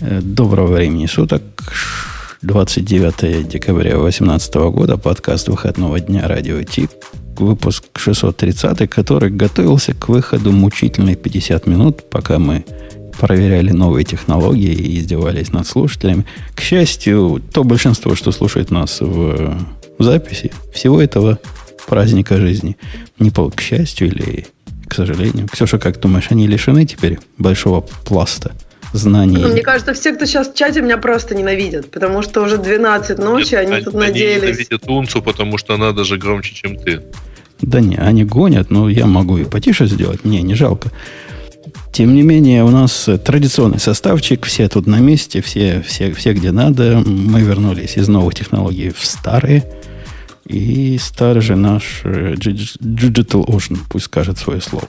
Доброго времени суток. 29 декабря 2018 года. Подкаст выходного дня Радио Ти. Выпуск 630, который готовился к выходу мучительные 50 минут, пока мы проверяли новые технологии и издевались над слушателями. К счастью, то большинство, что слушает нас в, записи, всего этого праздника жизни, не по к счастью или к сожалению. Ксюша, как думаешь, они лишены теперь большого пласта – знаний. Мне кажется, все, кто сейчас в чате, меня просто ненавидят, потому что уже 12 ночи, Нет, они, они тут надеялись. Они ненавидят Унцу, потому что она даже громче, чем ты. Да не, они гонят, но я могу и потише сделать. Не, не жалко. Тем не менее, у нас традиционный составчик, все тут на месте, все, все, все где надо. Мы вернулись из новых технологий в старые. И старый же наш э, Digital Ocean пусть скажет свое слово.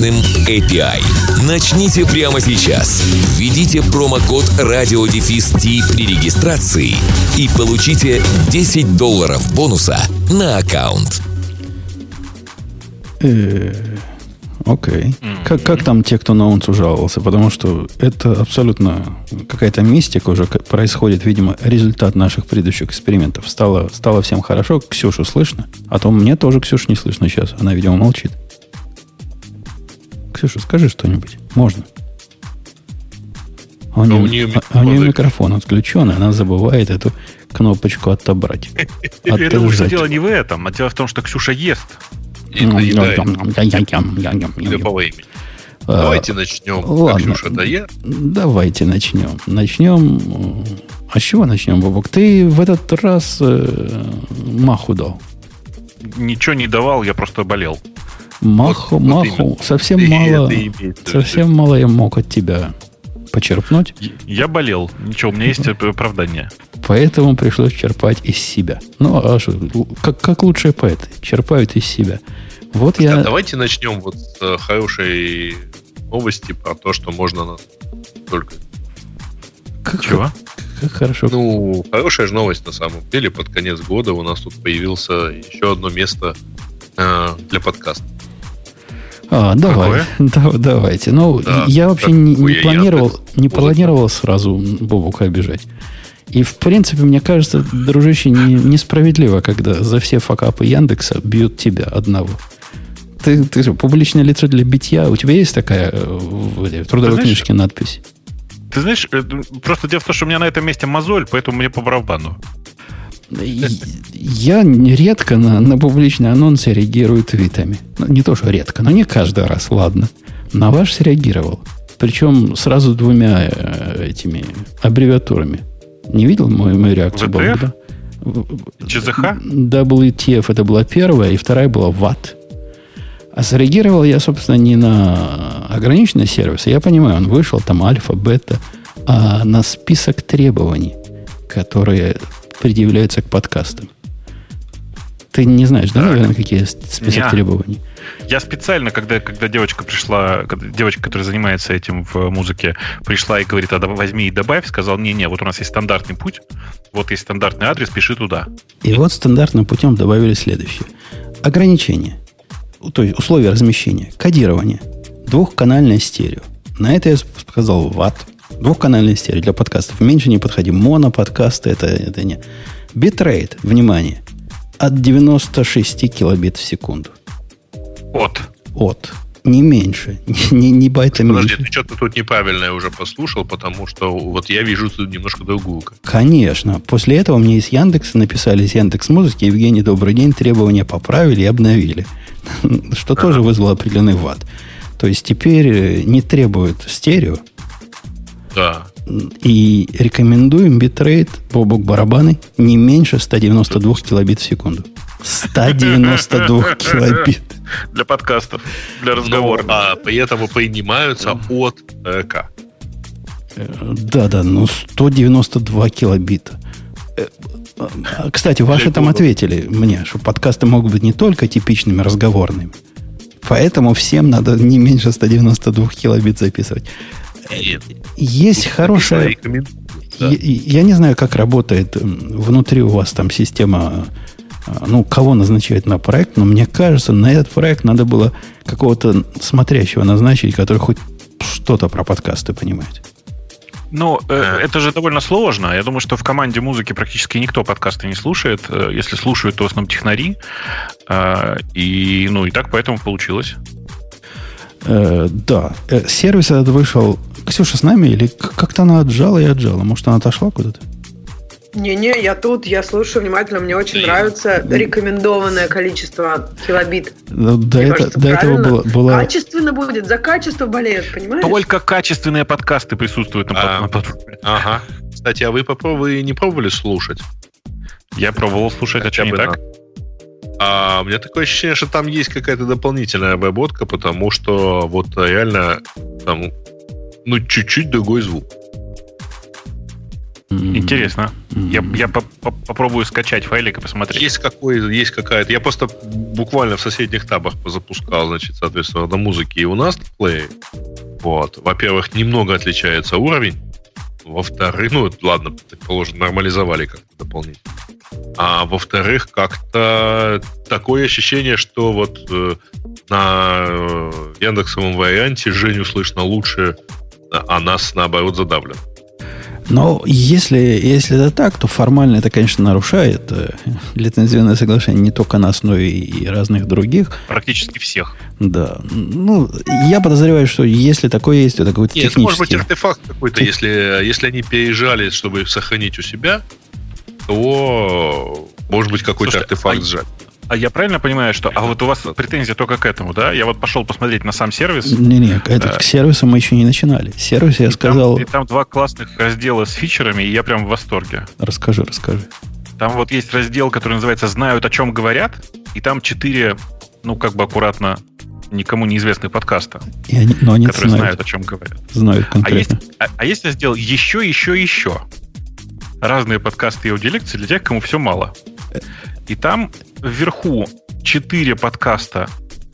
мощным API. Начните прямо сейчас. Введите промокод радиодефис при регистрации и получите 10 долларов бонуса на аккаунт. Э, окей. Как, как там те, кто на унцу жаловался? Потому что это абсолютно какая-то мистика уже происходит, видимо, результат наших предыдущих экспериментов. Стало, стало всем хорошо, Ксюшу слышно, а то мне тоже Ксюшу не слышно сейчас. Она, видимо, молчит. Ксюша, скажи что-нибудь. Можно. А у, нее, у нее, а, у нее микрофон отключен, и она забывает эту кнопочку отобрать. Думаю, что дело не в этом, а дело в том, что Ксюша ест. Давайте начнем. Ладно, Ксюша. Давайте начнем. Начнем. А с чего начнем, Бабок? Ты в этот раз э, маху дал. Ничего не давал, я просто болел. Маху, вот, маху, вот совсем ты, мало, совсем мало я мог от тебя почерпнуть. Я болел. Ничего, у меня есть оправдание. Поэтому пришлось черпать из себя. Ну, а что, как, как лучшие поэты, черпают из себя. Вот да, я... Давайте начнем вот с э, хорошей новости про то, что можно только... Как, Чего? Как хорошо. Ну, хорошая же новость на самом деле. Под конец года у нас тут появился еще одно место э, для подкаста. А, давай, да, давайте. Ну, да, я вообще не, не планировал, не планировал сразу Бобука обижать. И, в принципе, мне кажется, дружище, не, несправедливо, когда за все факапы Яндекса бьют тебя одного. Ты, ты же публичное лицо для битья. У тебя есть такая э, в, в трудовой знаешь, книжке надпись? Ты знаешь, э, просто дело в том, что у меня на этом месте мозоль, поэтому мне по барабану. Я редко на, на публичные анонсы реагирую твитами. Ну, не то, что редко, но не каждый раз, ладно. На ваш среагировал. Причем сразу двумя э, этими аббревиатурами. Не видел мою, мою реакцию? Да? ЧЗХ? WTF это была первая, и вторая была ВАТ. А среагировал я, собственно, не на ограниченный сервис. Я понимаю, он вышел, там альфа, бета, а на список требований, которые предъявляются к подкастам. Ты не знаешь, да, наверное, какие список Я. требований? Я специально, когда, когда девочка пришла, когда девочка, которая занимается этим в музыке, пришла и говорит, а возьми и добавь, сказал, не-не, вот у нас есть стандартный путь, вот есть стандартный адрес, пиши туда. И вот стандартным путем добавили следующее. Ограничение, то есть условия размещения, кодирование, двухканальное стерео. На это я сказал what, Двухканальная стерео для подкастов. Меньше не подходим. Моноподкасты это, это не. Битрейт, внимание, от 96 килобит в секунду. От. От. Не меньше. Не, не байта Подожди, меньше. ты что-то тут неправильное уже послушал, потому что вот я вижу тут немножко другую. Конечно. После этого мне из Яндекса написали из Яндекс Музыки, Евгений, добрый день, требования поправили и обновили. Что тоже вызвало определенный ват. То есть теперь не требуют стерео, да. И рекомендуем битрейт, бобок барабаны, не меньше 192 килобит в секунду. 192 килобит. Для подкастов, для разговора. Ну, а при этом принимаются от ЭК. Да, да, ну 192 килобита. Э, кстати, ваши там ответили мне, что подкасты могут быть не только типичными разговорными. Поэтому всем надо не меньше 192 килобит записывать. Есть хорошая... Да. Я, я не знаю, как работает внутри у вас там система, а, ну, кого назначают на проект, но мне кажется, на этот проект надо было какого-то смотрящего назначить, который хоть что-то про подкасты понимает. Ну, э, это же довольно сложно. Я думаю, что в команде музыки практически никто подкасты не слушает. Э, если слушают, то в основном технари. Э, и, ну, и так поэтому получилось. Э, да. Э, сервис этот вышел... Ксюша с нами или как-то она отжала и отжала? Может, она отошла куда-то? Не-не, я тут, я слушаю внимательно, мне очень нравится рекомендованное количество килобит. До, до, это, кажется, до этого было, было... Качественно будет, за качество болеют, понимаешь? Только качественные подкасты присутствуют на, а, на Ага. Кстати, а вы попробовали, не пробовали слушать? Я пробовал слушать, а что не так? А у меня такое ощущение, что там есть какая-то дополнительная обработка, потому что вот реально там ну чуть-чуть другой звук. Интересно. Я, я по -по попробую скачать файлик и посмотреть. Есть, какой, есть какая-то. Я просто буквально в соседних табах запускал, значит, соответственно, на музыке и у нас плей. Вот. Во-первых, немного отличается уровень. Во-вторых, ну, ладно, предположим, нормализовали как-то дополнительно. А во-вторых, как-то такое ощущение, что вот э, на э, Яндексовом варианте Женю слышно лучше, а нас, наоборот, задавлено. Но если, если это так, то формально это, конечно, нарушает э, лицензионное соглашение не только нас, но и, и разных других. Практически всех. Да. Ну, я подозреваю, что если такое есть, то это какой-то Нет, технический... может быть артефакт какой-то, Тех... если, если они переезжали, чтобы сохранить у себя, то может быть какой-то Слушайте, артефакт а, сжать. А я правильно понимаю, что... А вот у вас претензия только к этому, да? Я вот пошел посмотреть на сам сервис. Не-не, это к сервису мы еще не начинали. Сервис, я и сказал... Там, и там два классных раздела с фичерами, и я прям в восторге. Расскажи, расскажи. Там вот есть раздел, который называется «Знают, о чем говорят», и там четыре, ну, как бы аккуратно, никому неизвестных подкаста, и они, но они которые знают. знают, о чем говорят. Знают конкретно. А есть, а, а есть раздел «Еще, еще, еще». Разные подкасты и аудиолекции для тех, кому все мало. И там вверху четыре подкаста,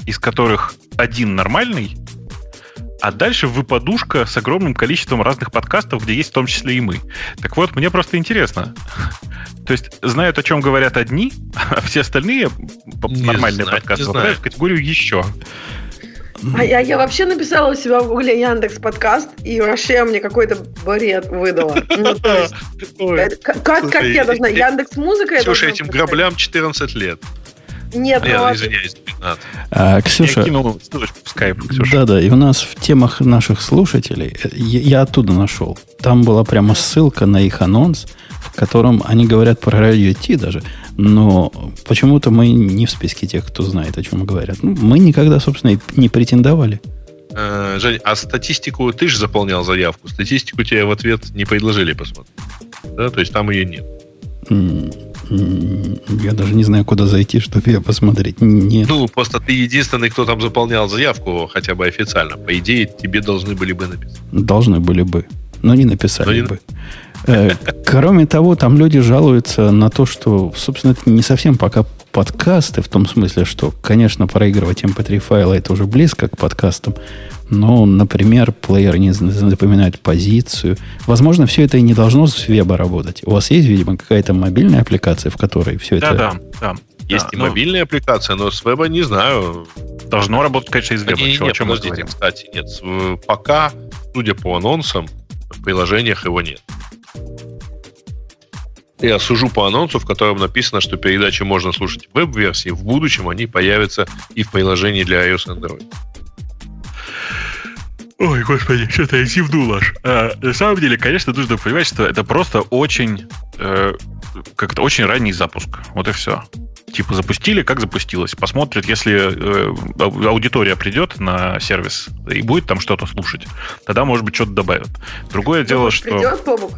из которых один нормальный, а дальше выпадушка с огромным количеством разных подкастов, где есть в том числе и мы. Так вот, мне просто интересно. То есть знают, о чем говорят одни, а все остальные не нормальные знаю, подкасты попадают в категорию еще. А я, я вообще написала у себя в гугле Яндекс подкаст, и вообще мне какой-то бред выдала. Ну, есть, как, как я должна? Яндекс музыка? Слушай, этим граблям 14 лет. Нет, ну, извиняюсь, 15. А, Ксюша, я кинул ссылочку в скайп, Ксюша. Да-да, и у нас в темах наших слушателей, я, я оттуда нашел, там была прямо ссылка на их анонс, в котором они говорят про радио Ти даже, но почему-то мы не в списке тех, кто знает, о чем говорят. Ну, мы никогда, собственно, не претендовали. Э, Жень, а статистику ты же заполнял заявку. Статистику тебе в ответ не предложили посмотреть. Да, то есть там ее нет. Я даже не знаю, куда зайти, чтобы ее посмотреть. Нет. Ну, просто ты единственный, кто там заполнял заявку, хотя бы официально. По идее, тебе должны были бы написать. Должны были бы. Но не написали но не... бы. Э, кроме того, там люди жалуются на то, что, собственно, это не совсем пока подкасты, в том смысле, что, конечно, проигрывать MP3 файлы это уже близко к подкастам, но, например, плеер не запоминает позицию. Возможно, все это и не должно с веба работать. У вас есть, видимо, какая-то мобильная аппликация, в которой все да, это... Да, да, Есть да, и но... мобильная аппликация, но с веба не знаю. Должно работать, конечно, из веба. Не, не, нет, подождите, кстати, нет. Пока, судя по анонсам, в приложениях его нет. Я сужу по анонсу, в котором написано, что передачи можно слушать в веб-версии. В будущем они появятся и в приложении для iOS и Android. Ой, господи, что-то я зевнул аж. А, на самом деле, конечно, нужно понимать, что это просто очень, э, как-то очень ранний запуск. Вот и все. Типа запустили, как запустилось. Посмотрят, если э, аудитория придет на сервис и будет там что-то слушать, тогда, может быть, что-то добавят. Другое Думаешь, дело, что... Придет, Бобук?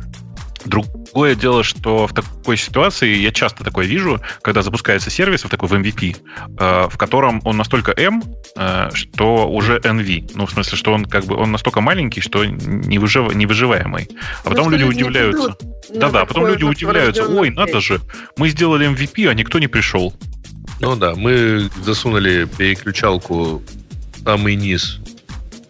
Другое дело, что в такой ситуации я часто такое вижу, когда запускается сервис в такой в MVP, э, в котором он настолько M, э, что уже NV. Ну, в смысле, что он как бы он настолько маленький, что не, выжив, не выживаемый. А потом ну, люди удивляются. Да-да, потом люди удивляются. Ой, надо же, мы сделали MVP, а никто не пришел. Ну да, мы засунули переключалку в самый низ 100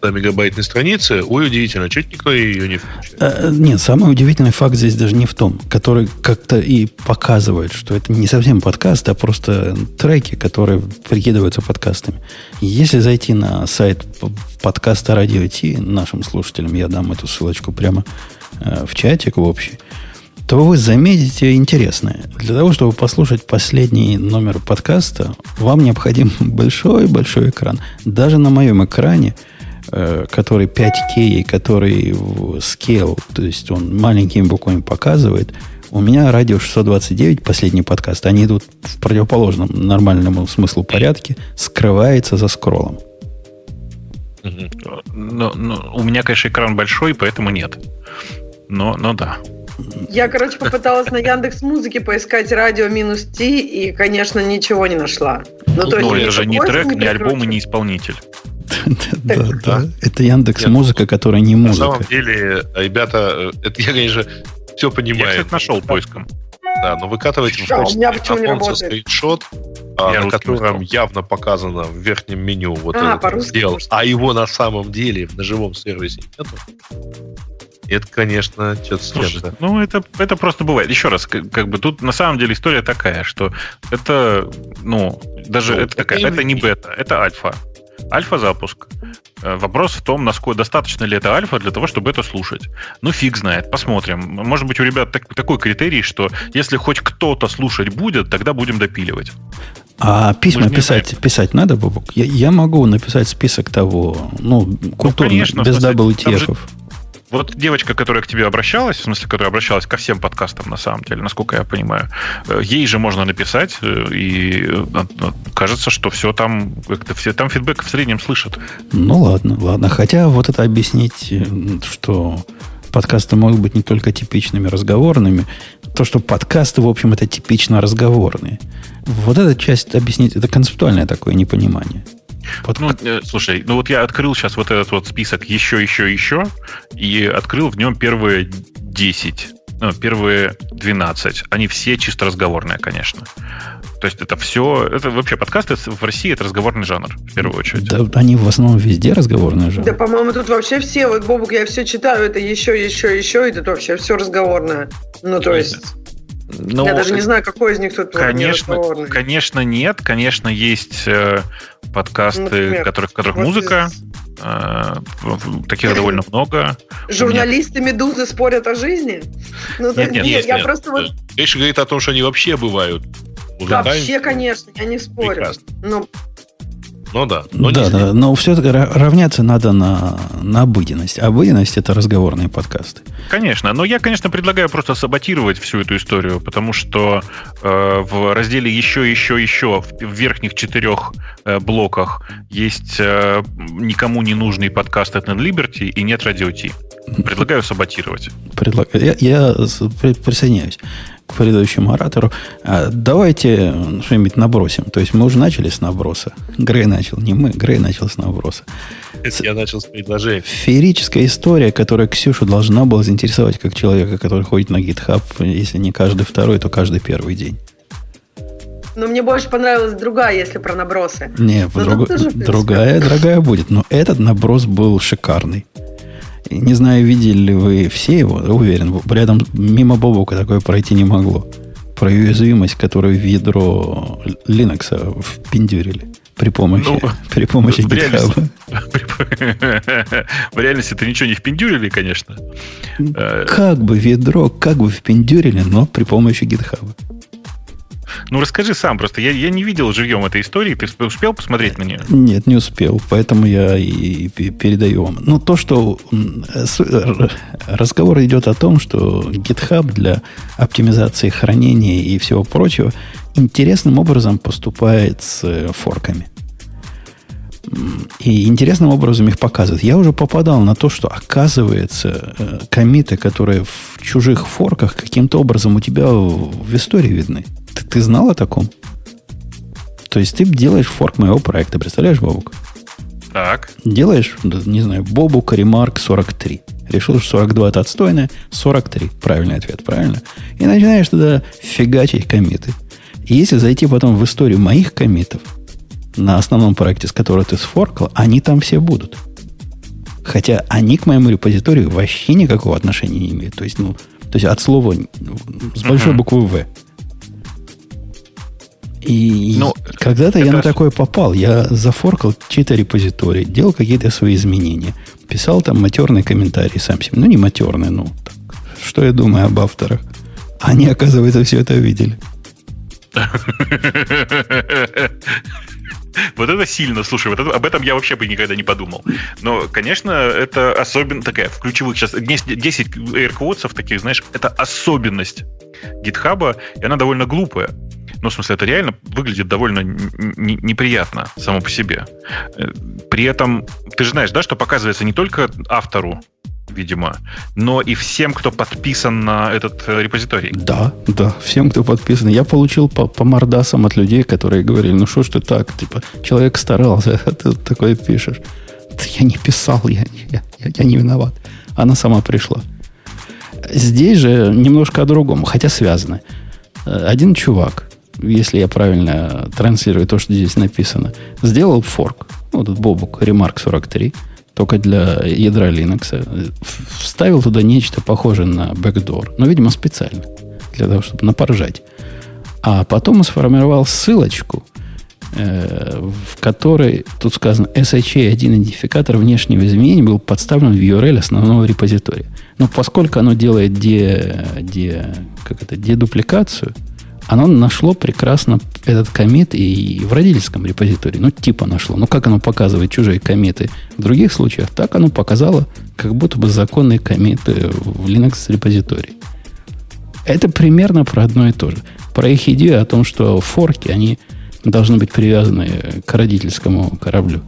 мегабайтной страницы, ой, удивительно, чуть никто ее не включает. А, нет, самый удивительный факт здесь даже не в том, который как-то и показывает, что это не совсем подкаст, а просто треки, которые прикидываются подкастами. Если зайти на сайт подкаста Радио Ти, нашим слушателям я дам эту ссылочку прямо э, в чатик в общий, то вы заметите интересное. Для того, чтобы послушать последний номер подкаста, вам необходим большой-большой экран. Даже на моем экране – Э, который 5К, который в scale, то есть он маленькими буквами показывает, у меня радио 629, последний подкаст, они идут в противоположном нормальному смыслу порядке, скрывается за скроллом. Но, но, у меня, конечно, экран большой, поэтому нет. Но, но да. Я, короче, попыталась на Яндекс Музыке поискать радио минус Ти, и, конечно, ничего не нашла. Ну, то есть, Но это же не трек, не альбом и не исполнитель. Да, да. Это Яндекс Музыка, которая не музыка. На самом деле, ребята, это я, конечно, все понимаю. Я, кстати, нашел поиском. Да, но выкатывайте в качестве скриншот, а, на котором явно показано в верхнем меню вот а, этот сделал, а его на самом деле на живом сервисе нету. Это, конечно, что-то Слушай, Ну, это, это просто бывает. Еще раз, как, как бы тут на самом деле история такая, что это, ну, даже ну, это, это, такая, это не бета, это альфа альфа-запуск. Э, вопрос в том, насколько достаточно ли это альфа для того, чтобы это слушать. Ну, фиг знает, посмотрим. Может быть, у ребят так, такой критерий, что если хоть кто-то слушать будет, тогда будем допиливать. А письма писать, писать надо, Бобок? Я, я могу написать список того, ну, культурно, ну, конечно, без WTF. Вот девочка, которая к тебе обращалась, в смысле, которая обращалась ко всем подкастам, на самом деле, насколько я понимаю, э, ей же можно написать, э, и э, кажется, что все там, как-то все там фидбэк в среднем слышат. Ну ладно, ладно. Хотя вот это объяснить, что подкасты могут быть не только типичными разговорными, то, что подкасты, в общем, это типично разговорные. Вот эта часть объяснить, это концептуальное такое непонимание. Вот, ну, э, слушай, ну вот я открыл сейчас вот этот вот список еще, еще, еще, и открыл в нем первые 10, ну, первые 12. Они все чисто разговорные, конечно. То есть это все, это вообще подкасты в России это разговорный жанр, в первую очередь. Да, они в основном везде разговорные жанр. Да, по-моему, тут вообще все, вот, Бобук, я все читаю, это еще, еще, еще, и тут вообще все разговорное. Ну, то есть... Но, Я даже не знаю, какой из них тут конечно, конечно нет. Конечно, есть э, подкасты, Например, которых, в которых вот музыка. Из... Э, таких довольно много. Журналисты Медузы спорят о жизни? Ну, нет, нет, нет, я нет. просто вот... Речь говорит о том, что они вообще бывают. Вообще, конечно, я не спорю. Прекрасно. Но ну да. Но да, да, но все-таки равняться надо на, на обыденность. Обыденность это разговорные подкасты. Конечно. Но я, конечно, предлагаю просто саботировать всю эту историю, потому что э, в разделе еще, еще, еще в, в верхних четырех э, блоках есть э, никому не нужный подкаст от Liberty и нет радио Ти. Предлагаю саботировать. Предлагаю. Я, я присоединяюсь к предыдущему оратору. А давайте что-нибудь набросим. То есть мы уже начали с наброса. Грей начал, не мы, Грей начал с наброса. Это я начал с предложения. Феерическая история, которая Ксюшу должна была заинтересовать как человека, который ходит на GitHub, если не каждый второй, то каждый первый день. Но мне больше понравилась другая, если про набросы. Не, друг, другая, другая будет. Но этот наброс был шикарный. Не знаю, видели ли вы все его, уверен, рядом мимо Бобука такое пройти не могло. Про уязвимость, которую в ядро Linux впендюрили при помощи, ну, при помощи в реальности, в реальности это ничего не впендюрили, конечно. Как бы в ядро, как бы впендюрили, но при помощи GitHub. Ну, расскажи сам просто. Я, я не видел живьем этой истории. Ты успел посмотреть на нее? Нет, не успел. Поэтому я и передаю вам. Но то, что разговор идет о том, что GitHub для оптимизации хранения и всего прочего интересным образом поступает с форками. И интересным образом их показывают. Я уже попадал на то, что оказывается э, комиты, которые в чужих форках каким-то образом у тебя в истории видны. Ты, ты знал о таком? То есть ты делаешь форк моего проекта, представляешь, Бобук? Так. Делаешь, не знаю, Бобук Ремарк 43. Решил, что 42 это отстойное, 43. Правильный ответ, правильно? И начинаешь туда фигачить комиты. И если зайти потом в историю моих комитов, на основном проекте, с которого ты сфоркал, они там все будут. Хотя они к моему репозиторию вообще никакого отношения не имеют. То есть, ну, то есть от слова с большой буквы В. И ну, когда-то я на такое попал. Я зафоркал чьи-то репозитории, делал какие-то свои изменения. Писал там матерные комментарии сам себе. Ну, не матерные, ну, так, что я думаю об авторах. Они, оказывается, все это видели. Вот это сильно, слушай, вот это, об этом я вообще бы никогда не подумал. Но, конечно, это особенно такая, в ключевых сейчас, 10 AirQuotes таких, знаешь, это особенность гитхаба, и она довольно глупая. Ну, в смысле, это реально выглядит довольно неприятно само по себе. Э, при этом, ты же знаешь, да, что показывается не только автору видимо, но и всем, кто подписан на этот э, репозиторий. Да, да, всем, кто подписан. Я получил по, по мордасам от людей, которые говорили, ну что ж ты так, типа, человек старался, а ты такое пишешь. Да я не писал, я, я, я, не виноват. Она сама пришла. Здесь же немножко о другом, хотя связано. Э, один чувак, если я правильно транслирую то, что здесь написано, сделал форк. Вот этот Бобук, Remark 43 – только для ядра Linux, вставил туда нечто похожее на backdoor, но, видимо, специально, для того, чтобы напоржать. А потом сформировал ссылочку, э, в которой, тут сказано, SHA-1 идентификатор внешнего изменения был подставлен в URL основного репозитория. Но поскольку оно делает де, де, как это, дедупликацию, оно нашло прекрасно этот комит и в родительском репозитории. Ну, типа нашло. Ну, как оно показывает чужие комиты в других случаях, так оно показало, как будто бы законные комиты в Linux репозитории. Это примерно про одно и то же. Про их идею о том, что форки, они должны быть привязаны к родительскому кораблю.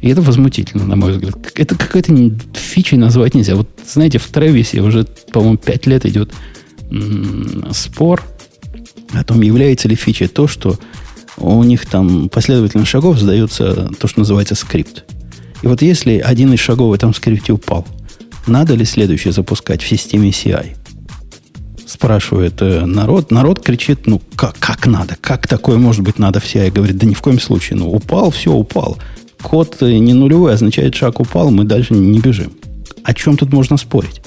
И это возмутительно, на мой взгляд. Это какая-то фичей назвать нельзя. Вот, знаете, в Тревисе уже, по-моему, пять лет идет спор о том, является ли фичей то, что у них там последовательно шагов сдается то, что называется скрипт. И вот если один из шагов в этом скрипте упал, надо ли следующий запускать в системе CI? Спрашивает э, народ. Народ кричит, ну как, как надо? Как такое может быть надо в CI? Говорит, да ни в коем случае. Ну упал, все, упал. Код э, не нулевой, означает шаг упал, мы дальше не бежим. О чем тут можно спорить?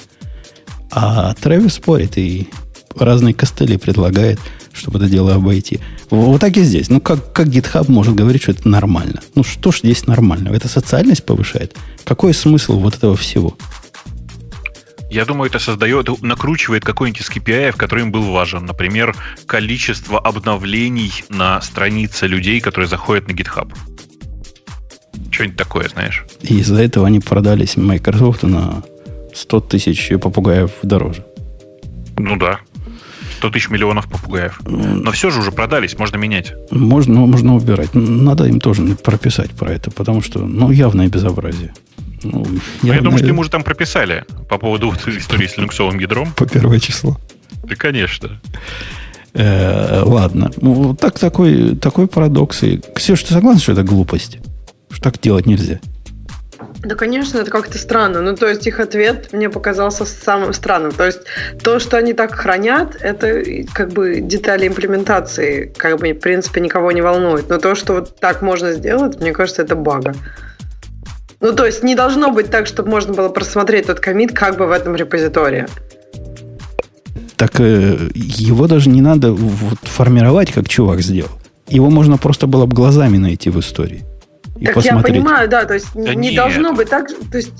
А Трэвис спорит и разные костыли предлагает – чтобы это дело обойти. Вот так и здесь. Ну, как, как GitHub может говорить, что это нормально? Ну, что ж здесь нормально? Это социальность повышает? Какой смысл вот этого всего? Я думаю, это создает, накручивает какой-нибудь из KPI, который им был важен. Например, количество обновлений на странице людей, которые заходят на GitHub. Что-нибудь такое, знаешь. И из-за этого они продались Microsoft на 100 тысяч попугаев дороже. Ну да. 100 тысяч миллионов попугаев. Но все же уже продались, можно менять. Можно, можно убирать. Надо им тоже прописать про это, потому что, ну, явное безобразие. Ну. Ну, я думаю, что им уже там прописали по поводу истории с линуксовым ядром. По первое число. Да, конечно. Э, ладно. Ну, так, такой, такой парадокс. И, Ксюш, ты согласен, что это глупость? Что так делать нельзя? Да, конечно, это как-то странно. Ну, то есть их ответ мне показался самым странным. То есть то, что они так хранят, это как бы детали имплементации, как бы, в принципе, никого не волнует. Но то, что вот так можно сделать, мне кажется, это бага. Ну, то есть не должно быть так, чтобы можно было просмотреть тот комит как бы в этом репозитории. Так э, его даже не надо вот формировать, как чувак сделал. Его можно просто было бы глазами найти в истории и так посмотреть. я понимаю, да, то есть да не нет. должно быть так, то есть,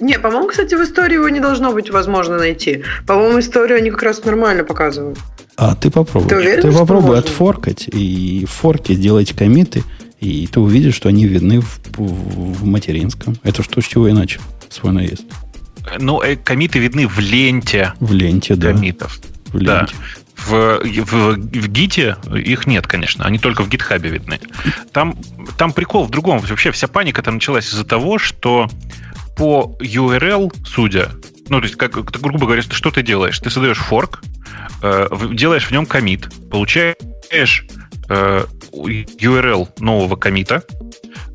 не, по-моему, кстати, в истории его не должно быть возможно найти. По-моему, историю они как раз нормально показывают. А ты попробуй. Ты, уверен, ты попробуй можно? отфоркать и в форке сделать комиты, и ты увидишь, что они видны в, в, в материнском. Это что, с чего я начал свой наезд? Ну, э, комиты видны в ленте. В ленте, да. Комитов. В ленте. Да В, в, в Гите их нет, конечно. Они только в гитхабе видны. Там, там прикол в другом. Вообще вся паника там началась из-за того, что по URL, судя, ну, то есть, как, грубо говоря, что ты делаешь? Ты создаешь форк, э, делаешь в нем комит, получаешь э, URL нового комита,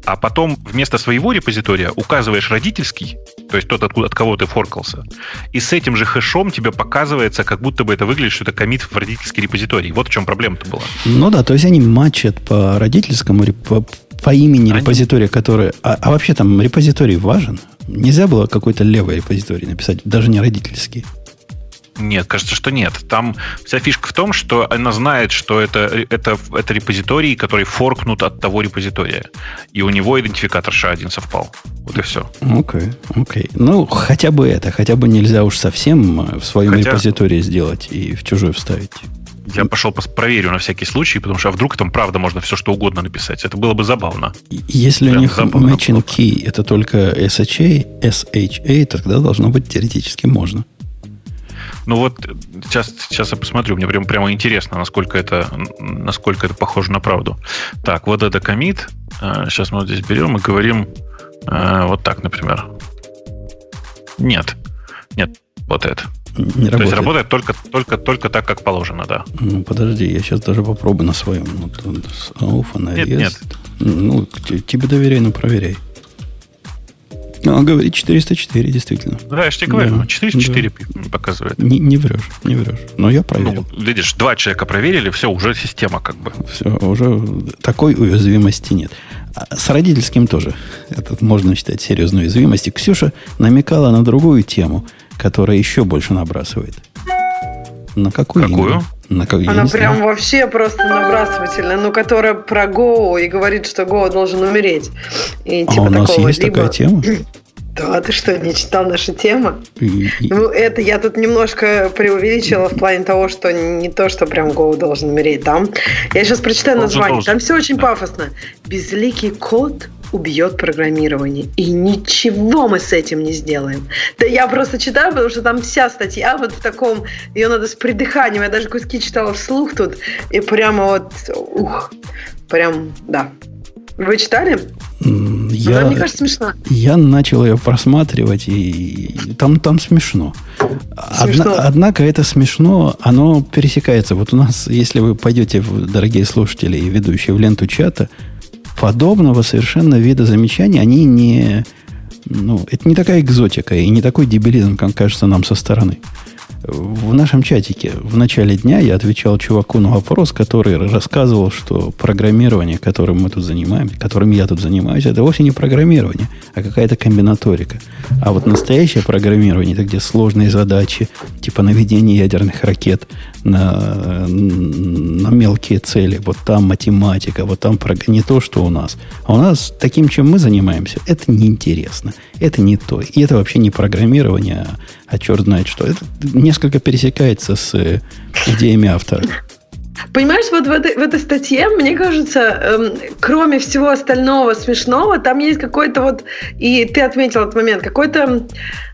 а потом вместо своего репозитория указываешь родительский, то есть тот, откуда, от кого ты форкался, и с этим же хэшом тебе показывается, как будто бы это выглядит, что это комит в родительский репозиторий. Вот в чем проблема-то была. Ну да, то есть они матчат по родительскому, по, по имени они... репозитория, который... А, а вообще там репозиторий важен? Нельзя было какой-то левый репозиторий написать, даже не родительский. Нет, кажется, что нет. Там вся фишка в том, что она знает, что это, это, это репозиторий, который форкнут от того репозитория. И у него идентификатор SHA-1 совпал. Вот и все. Окей, okay, окей. Okay. Ну, хотя бы это. Хотя бы нельзя уж совсем э, в своем хотя... репозитории сделать и в чужой вставить. Я пошел проверю на всякий случай, потому что а вдруг там правда можно все что угодно написать. Это было бы забавно. Если Прям у них matching key это только SHA, SHA, тогда должно быть теоретически можно. Ну вот сейчас, сейчас я посмотрю, мне прям, прямо интересно, насколько это, насколько это похоже на правду. Так, вот это комит. Сейчас мы вот здесь берем и говорим а, вот так, например. Нет. Нет, вот это. Не То работает. есть работает только, только, только так, как положено, да. Ну, подожди, я сейчас даже попробую на своем. Вот, вот, нет, нет. Ну, тебе доверяй, но проверяй. Ну, он говорит 404, действительно. Да, я же тебе говорю, да. 404 да. показывает. Не, не врешь, не врешь. Но я проверил. Ну, видишь, два человека проверили, все, уже система как бы. Все, уже такой уязвимости нет. А с родительским тоже. Это можно считать серьезной уязвимостью. Ксюша намекала на другую тему, которая еще больше набрасывает. На какую? Какую? На как, Она прям знаю. вообще просто набрасывательная, ну, которая про Go и говорит, что Go должен умереть. И, типа, а у нас такого, есть либо... такая тема? Да, ты что, не читал нашу тему? И, и... Ну, это я тут немножко преувеличила в плане того, что не то, что прям Go должен умереть. Там, я сейчас прочитаю название. Там все очень пафосно. Безликий код убьет программирование. И ничего мы с этим не сделаем. Да я просто читаю, потому что там вся статья вот в таком, ее надо с придыханием. Я даже куски читала вслух тут, и прямо вот, ух, прям, да. Вы читали? Я, Она, мне кажется, смешно. Я начал ее просматривать, и там, там смешно. смешно. Одна, однако это смешно, оно пересекается. Вот у нас, если вы пойдете, дорогие слушатели и ведущие, в ленту чата, подобного совершенно вида замечаний, они не... Ну, это не такая экзотика и не такой дебилизм, как кажется нам со стороны. В нашем чатике в начале дня я отвечал чуваку на вопрос, который рассказывал, что программирование, которым мы тут занимаемся, которым я тут занимаюсь, это вовсе не программирование, а какая-то комбинаторика. А вот настоящее программирование, это где сложные задачи, типа наведения ядерных ракет на, на мелкие цели, вот там математика, вот там не то, что у нас. А у нас таким, чем мы занимаемся, это неинтересно, это не то. И это вообще не программирование, а а черт знает что. Это несколько пересекается с э, идеями автора. Понимаешь, вот в этой, в этой статье, мне кажется, эм, кроме всего остального смешного, там есть какой-то вот, и ты отметил этот момент, какой-то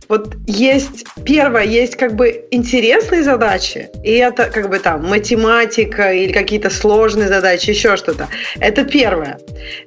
вот есть, первое, есть как бы интересные задачи, и это как бы там математика или какие-то сложные задачи, еще что-то. Это первое.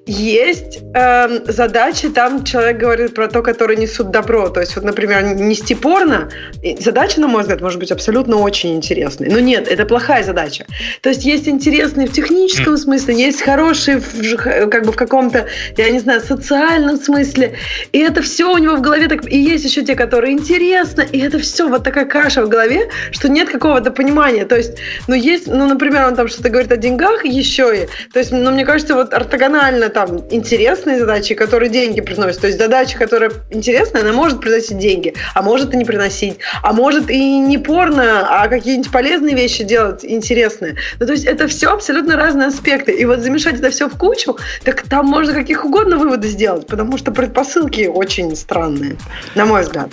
Есть э, задачи, там человек говорит про то, которые несут добро. То есть, вот, например, нести порно, задача, на мой взгляд, может быть абсолютно очень интересной. Но нет, это плохая задача. То есть, есть интересные в техническом смысле, есть хорошие в, как бы в каком-то, я не знаю, социальном смысле. И это все у него в голове так... И есть еще те, которые которые интересно, и это все вот такая каша в голове, что нет какого-то понимания. То есть, ну, есть, ну, например, он там что-то говорит о деньгах еще и, то есть, ну, мне кажется, вот ортогонально там интересные задачи, которые деньги приносят. То есть, задача, которая интересная, она может приносить деньги, а может и не приносить, а может и не порно, а какие-нибудь полезные вещи делать интересные. Ну, то есть, это все абсолютно разные аспекты. И вот замешать это все в кучу, так там можно каких угодно выводы сделать, потому что предпосылки очень странные, на мой взгляд.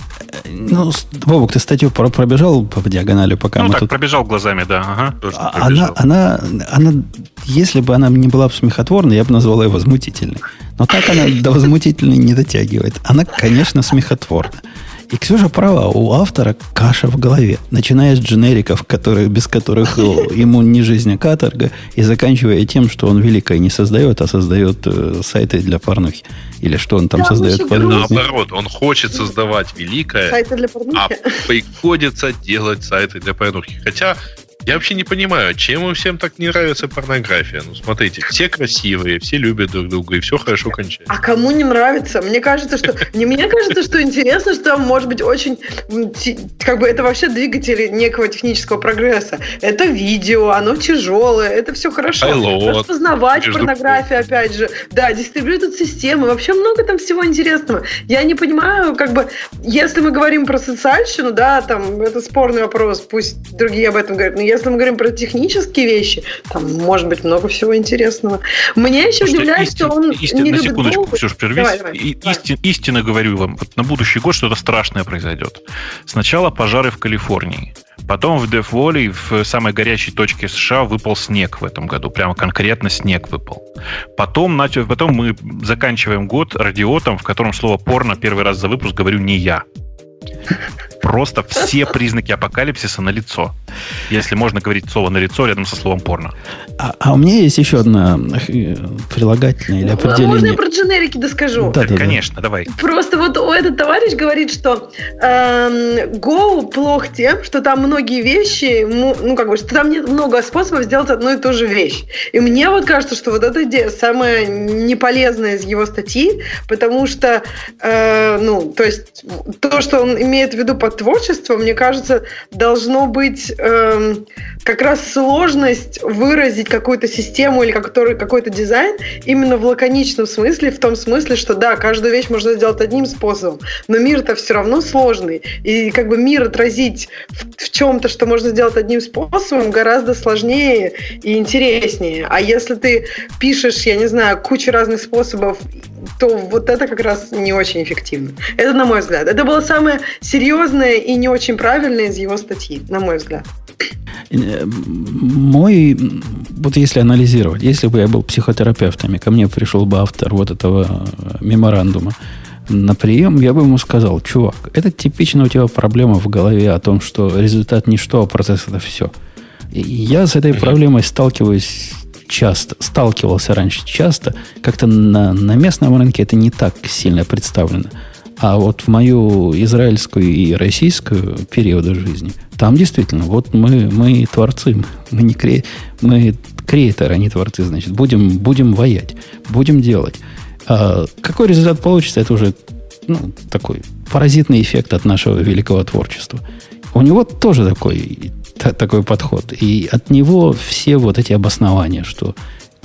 Ну, Бобок, ты статью пробежал по диагонали, пока ну, мы так, тут... пробежал глазами, да. Ага, а, она, она, она, если бы она не была бы смехотворной, я бы назвал ее возмутительной. Но так она до возмутительной не дотягивает. Она, конечно, смехотворна. И Ксюша права, у автора каша в голове. Начиная с дженериков, которые, без которых ему не жизнь, а каторга, и заканчивая тем, что он великое не создает, а создает э, сайты для порнухи. Или что он там да, создает по Наоборот, он хочет создавать великое, сайты для порнухи. а приходится делать сайты для порнухи. Хотя я вообще не понимаю, чем им всем так не нравится порнография. Ну, смотрите, все красивые, все любят друг друга, и все хорошо кончается. А кому не нравится? Мне кажется, что... Не мне кажется, что интересно, что может быть очень... Как бы это вообще двигатель некого технического прогресса. Это видео, оно тяжелое, это все хорошо. Распознавать порнографию, опять же. Да, дистрибьютор системы. Вообще много там всего интересного. Я не понимаю, как бы, если мы говорим про социальщину, да, там, это спорный вопрос, пусть другие об этом говорят, но если мы говорим про технические вещи, там может быть много всего интересного. Мне еще Потому удивляет, что, истин, что он истин, не на любит секундочку, Go. Ксюша, прервись. Давай, давай, и, давай. Истин, истинно говорю вам, вот на будущий год что-то страшное произойдет. Сначала пожары в Калифорнии. Потом в Death Valley, в самой горячей точке США, выпал снег в этом году. Прямо конкретно снег выпал. Потом, потом мы заканчиваем год радиотом, в котором слово порно первый раз за выпуск говорю не я просто все признаки апокалипсиса на лицо. Если можно говорить слово на лицо рядом со словом порно. А, а у меня есть еще одна э, прилагательное или определение. А можно я про дженерики доскажу? Да, да, конечно, да. давай. Просто вот этот товарищ говорит, что э, Go плох тем, что там многие вещи, ну как бы, что там нет много способов сделать одну и ту же вещь. И мне вот кажется, что вот эта идея самая неполезная из его статьи, потому что, э, ну, то есть то, что он имеет в виду под творчество, мне кажется, должно быть э, как раз сложность выразить какую-то систему или который, какой-то дизайн именно в лаконичном смысле, в том смысле, что да, каждую вещь можно сделать одним способом, но мир-то все равно сложный. И как бы мир отразить в, в чем-то, что можно сделать одним способом, гораздо сложнее и интереснее. А если ты пишешь, я не знаю, кучу разных способов, то вот это как раз не очень эффективно. Это на мой взгляд. Это было самое серьезное и не очень правильное из его статьи, на мой взгляд. Э, мой, вот если анализировать, если бы я был психотерапевтом, и ко мне пришел бы автор вот этого э, меморандума на прием, я бы ему сказал, чувак, это типично у тебя проблема в голове о том, что результат не что, а процесс это все. И я с этой проблемой сталкиваюсь часто, сталкивался раньше часто, как-то на, на местном рынке это не так сильно представлено. А вот в мою израильскую и российскую периоды жизни, там действительно, вот мы, мы творцы, мы не кре, мы креаторы, а не творцы, значит, будем, будем воять, будем делать. А какой результат получится, это уже ну, такой паразитный эффект от нашего великого творчества. У него тоже такой, такой подход. И от него все вот эти обоснования, что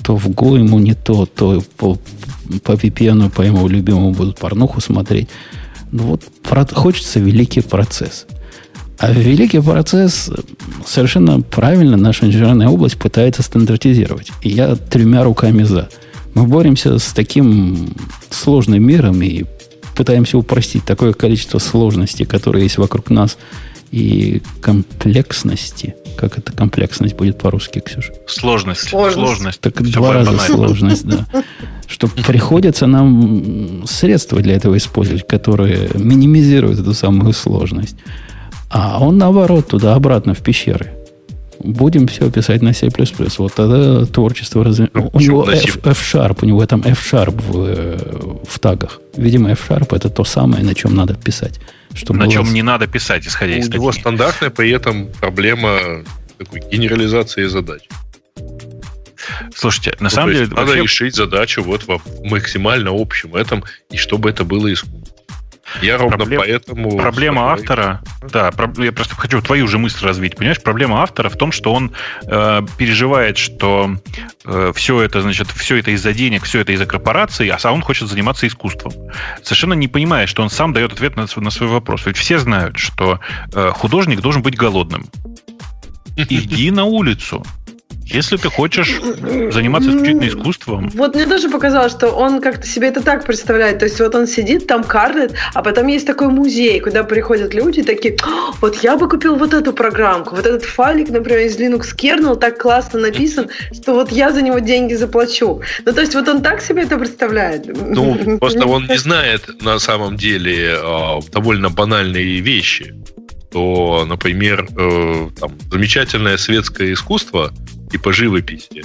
то в Go ему не то, то по, по VPN, по ему любимому будут порнуху смотреть. Ну вот хочется великий процесс. А великий процесс совершенно правильно наша инженерная область пытается стандартизировать. И я тремя руками за. Мы боремся с таким сложным миром и пытаемся упростить такое количество сложностей, которые есть вокруг нас, и комплексности. Как это комплексность будет по-русски, Ксюша? Сложность. Сложность. сложность. Так Все два раза банально. сложность, да. Что приходится нам средства для этого использовать, которые минимизируют эту самую сложность. А он, наоборот, туда-обратно в пещеры. Будем все писать на C++. Вот тогда творчество разве... Ну, у него F, F-Sharp, у него там F-Sharp в, э, в тагах. Видимо, F-Sharp это то самое, на чем надо писать. Чтобы на чем не надо писать, исходя из У него стандартная при этом проблема такой генерализации задач. Слушайте, на ну, самом деле... Надо вообще... решить задачу вот в максимально общем этом, и чтобы это было искусство. Я ровно Проблем... поэтому... Проблема автора... Да, я просто хочу твою же мысль развить. Понимаешь, проблема автора в том, что он э, переживает, что э, все это, значит, все это из-за денег, все это из-за корпорации, а сам он хочет заниматься искусством. Совершенно не понимая, что он сам дает ответ на, на свой вопрос. Ведь все знают, что э, художник должен быть голодным. Иди на улицу Если ты хочешь заниматься исключительно искусством. Вот мне тоже показалось, что он как-то себе это так представляет. То есть вот он сидит там, карлит, а потом есть такой музей, куда приходят люди такие, вот я бы купил вот эту программку, вот этот файлик, например, из Linux kernel так классно написан, что вот я за него деньги заплачу. Ну, то есть вот он так себе это представляет. Ну, просто он не знает на самом деле а, довольно банальные вещи то, например, э, там, замечательное светское искусство типа живописи,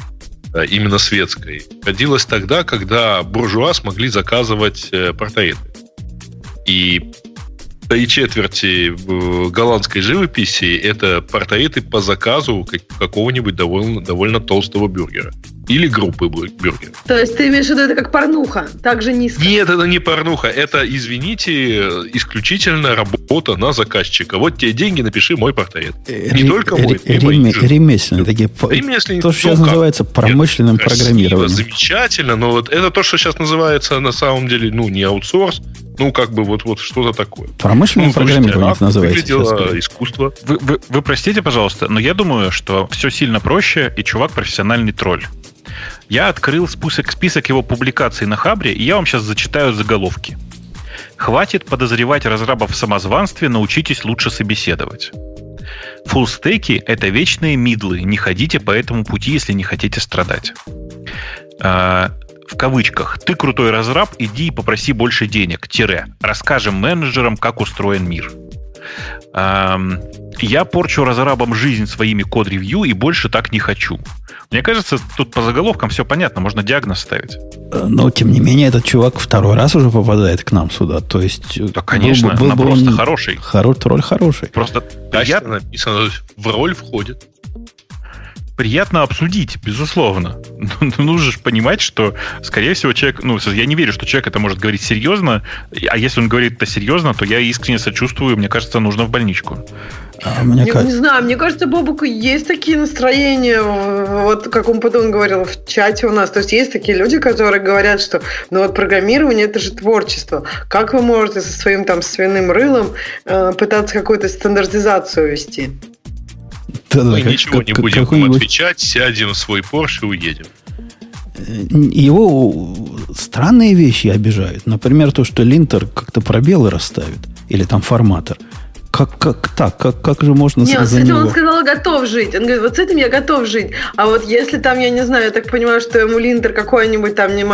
э, именно светской, родилась тогда, когда буржуа смогли заказывать э, портреты. И три четверти э, голландской живописи это портреты по заказу какого-нибудь довольно, довольно толстого бюргера. Или группы бюргеров. То есть ты имеешь в виду это как порнуха, так же низко? Нет, это не порнуха, это, извините, исключительно работа на заказчика. Вот тебе деньги, напиши мой портрет. Не только мой, Ремесленные такие. Ремесленные. То, что сейчас называется промышленным программированием. Замечательно, но вот это то, что сейчас называется на самом деле, ну, не аутсорс, ну, как бы вот, вот что-то такое. Промышленное ну, программирование а называется. Выглядело искусство. Вы, вы, вы простите, пожалуйста, но я думаю, что все сильно проще, и чувак профессиональный тролль. Я открыл список, список его публикаций на Хабре, и я вам сейчас зачитаю заголовки. Хватит подозревать разрабов в самозванстве, научитесь лучше собеседовать. Фуллстеки – это вечные мидлы, не ходите по этому пути, если не хотите страдать. А, в кавычках, ты крутой разраб, иди и попроси больше денег, тире. Расскажем менеджерам, как устроен мир. Я порчу разрабам жизнь своими код-ревью и больше так не хочу. Мне кажется, тут по заголовкам все понятно, можно диагноз ставить. Э, но, тем не менее, этот чувак второй раз уже попадает к нам сюда. То есть... Да, конечно, был, был, был просто он хороший. Хоро, роль хороший. Просто приятно написано, в роль входит приятно обсудить, безусловно. Но нужно же понимать, что, скорее всего, человек... Ну, я не верю, что человек это может говорить серьезно. А если он говорит это серьезно, то я искренне сочувствую. Мне кажется, нужно в больничку. А мне не, кажется... не знаю, мне кажется, Бобуку есть такие настроения, вот как он потом говорил в чате у нас. То есть есть такие люди, которые говорят, что ну вот программирование это же творчество. Как вы можете со своим там свиным рылом э, пытаться какую-то стандартизацию вести? Да, Мы как, ничего как, не будем вам отвечать, сядем в свой Porsche и уедем. Его странные вещи обижают. Например, то, что линтер как-то пробелы расставит. Или там форматор. Как, как так? Как, как же можно Нет, за него... он сказал, готов жить. Он говорит, вот с этим я готов жить. А вот если там, я не знаю, я так понимаю, что ему линтер какой-нибудь там, не,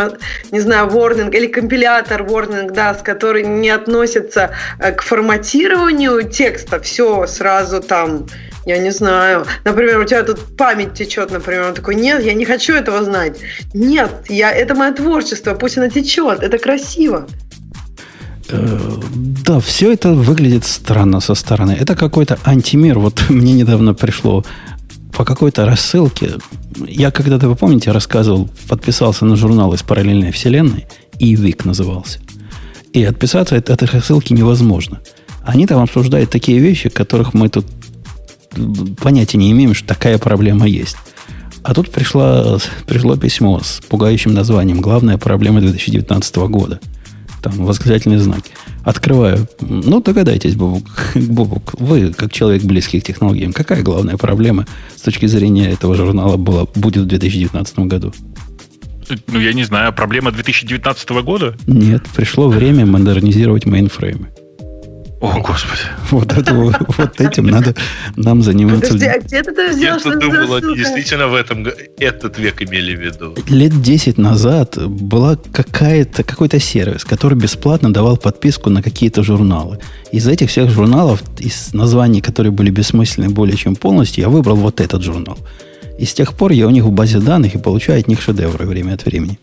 не знаю, warning или компилятор warning даст, который не относится э, к форматированию текста, все сразу там я не знаю. Например, у тебя тут память течет, например. Он такой, нет, я не хочу этого знать. Нет, я, это мое творчество, пусть оно течет, это красиво. Э, да, все это выглядит странно со стороны. Это какой-то антимир. Вот мне недавно пришло по какой-то рассылке. Я когда-то, вы помните, рассказывал, подписался на журнал из параллельной вселенной, и Вик назывался. И отписаться от этой рассылки невозможно. Они там обсуждают такие вещи, которых мы тут понятия не имеем, что такая проблема есть. А тут пришло, пришло письмо с пугающим названием «Главная проблема 2019 года». Там восклицательные знаки. Открываю. Ну, догадайтесь, Бубук, Бубук, вы, как человек близкий к технологиям, какая главная проблема с точки зрения этого журнала была, будет в 2019 году? Ну, я не знаю, проблема 2019 года? Нет, пришло время модернизировать мейнфреймы. О, Господи. Вот, это, вот этим надо нам заниматься. Подожди, а где ты взял, что думал, они действительно в этом этот век имели в виду. Лет 10 назад была какая-то, какой-то сервис, который бесплатно давал подписку на какие-то журналы. Из этих всех журналов, из названий, которые были бессмысленны более чем полностью, я выбрал вот этот журнал. И с тех пор я у них в базе данных и получаю от них шедевры время от времени.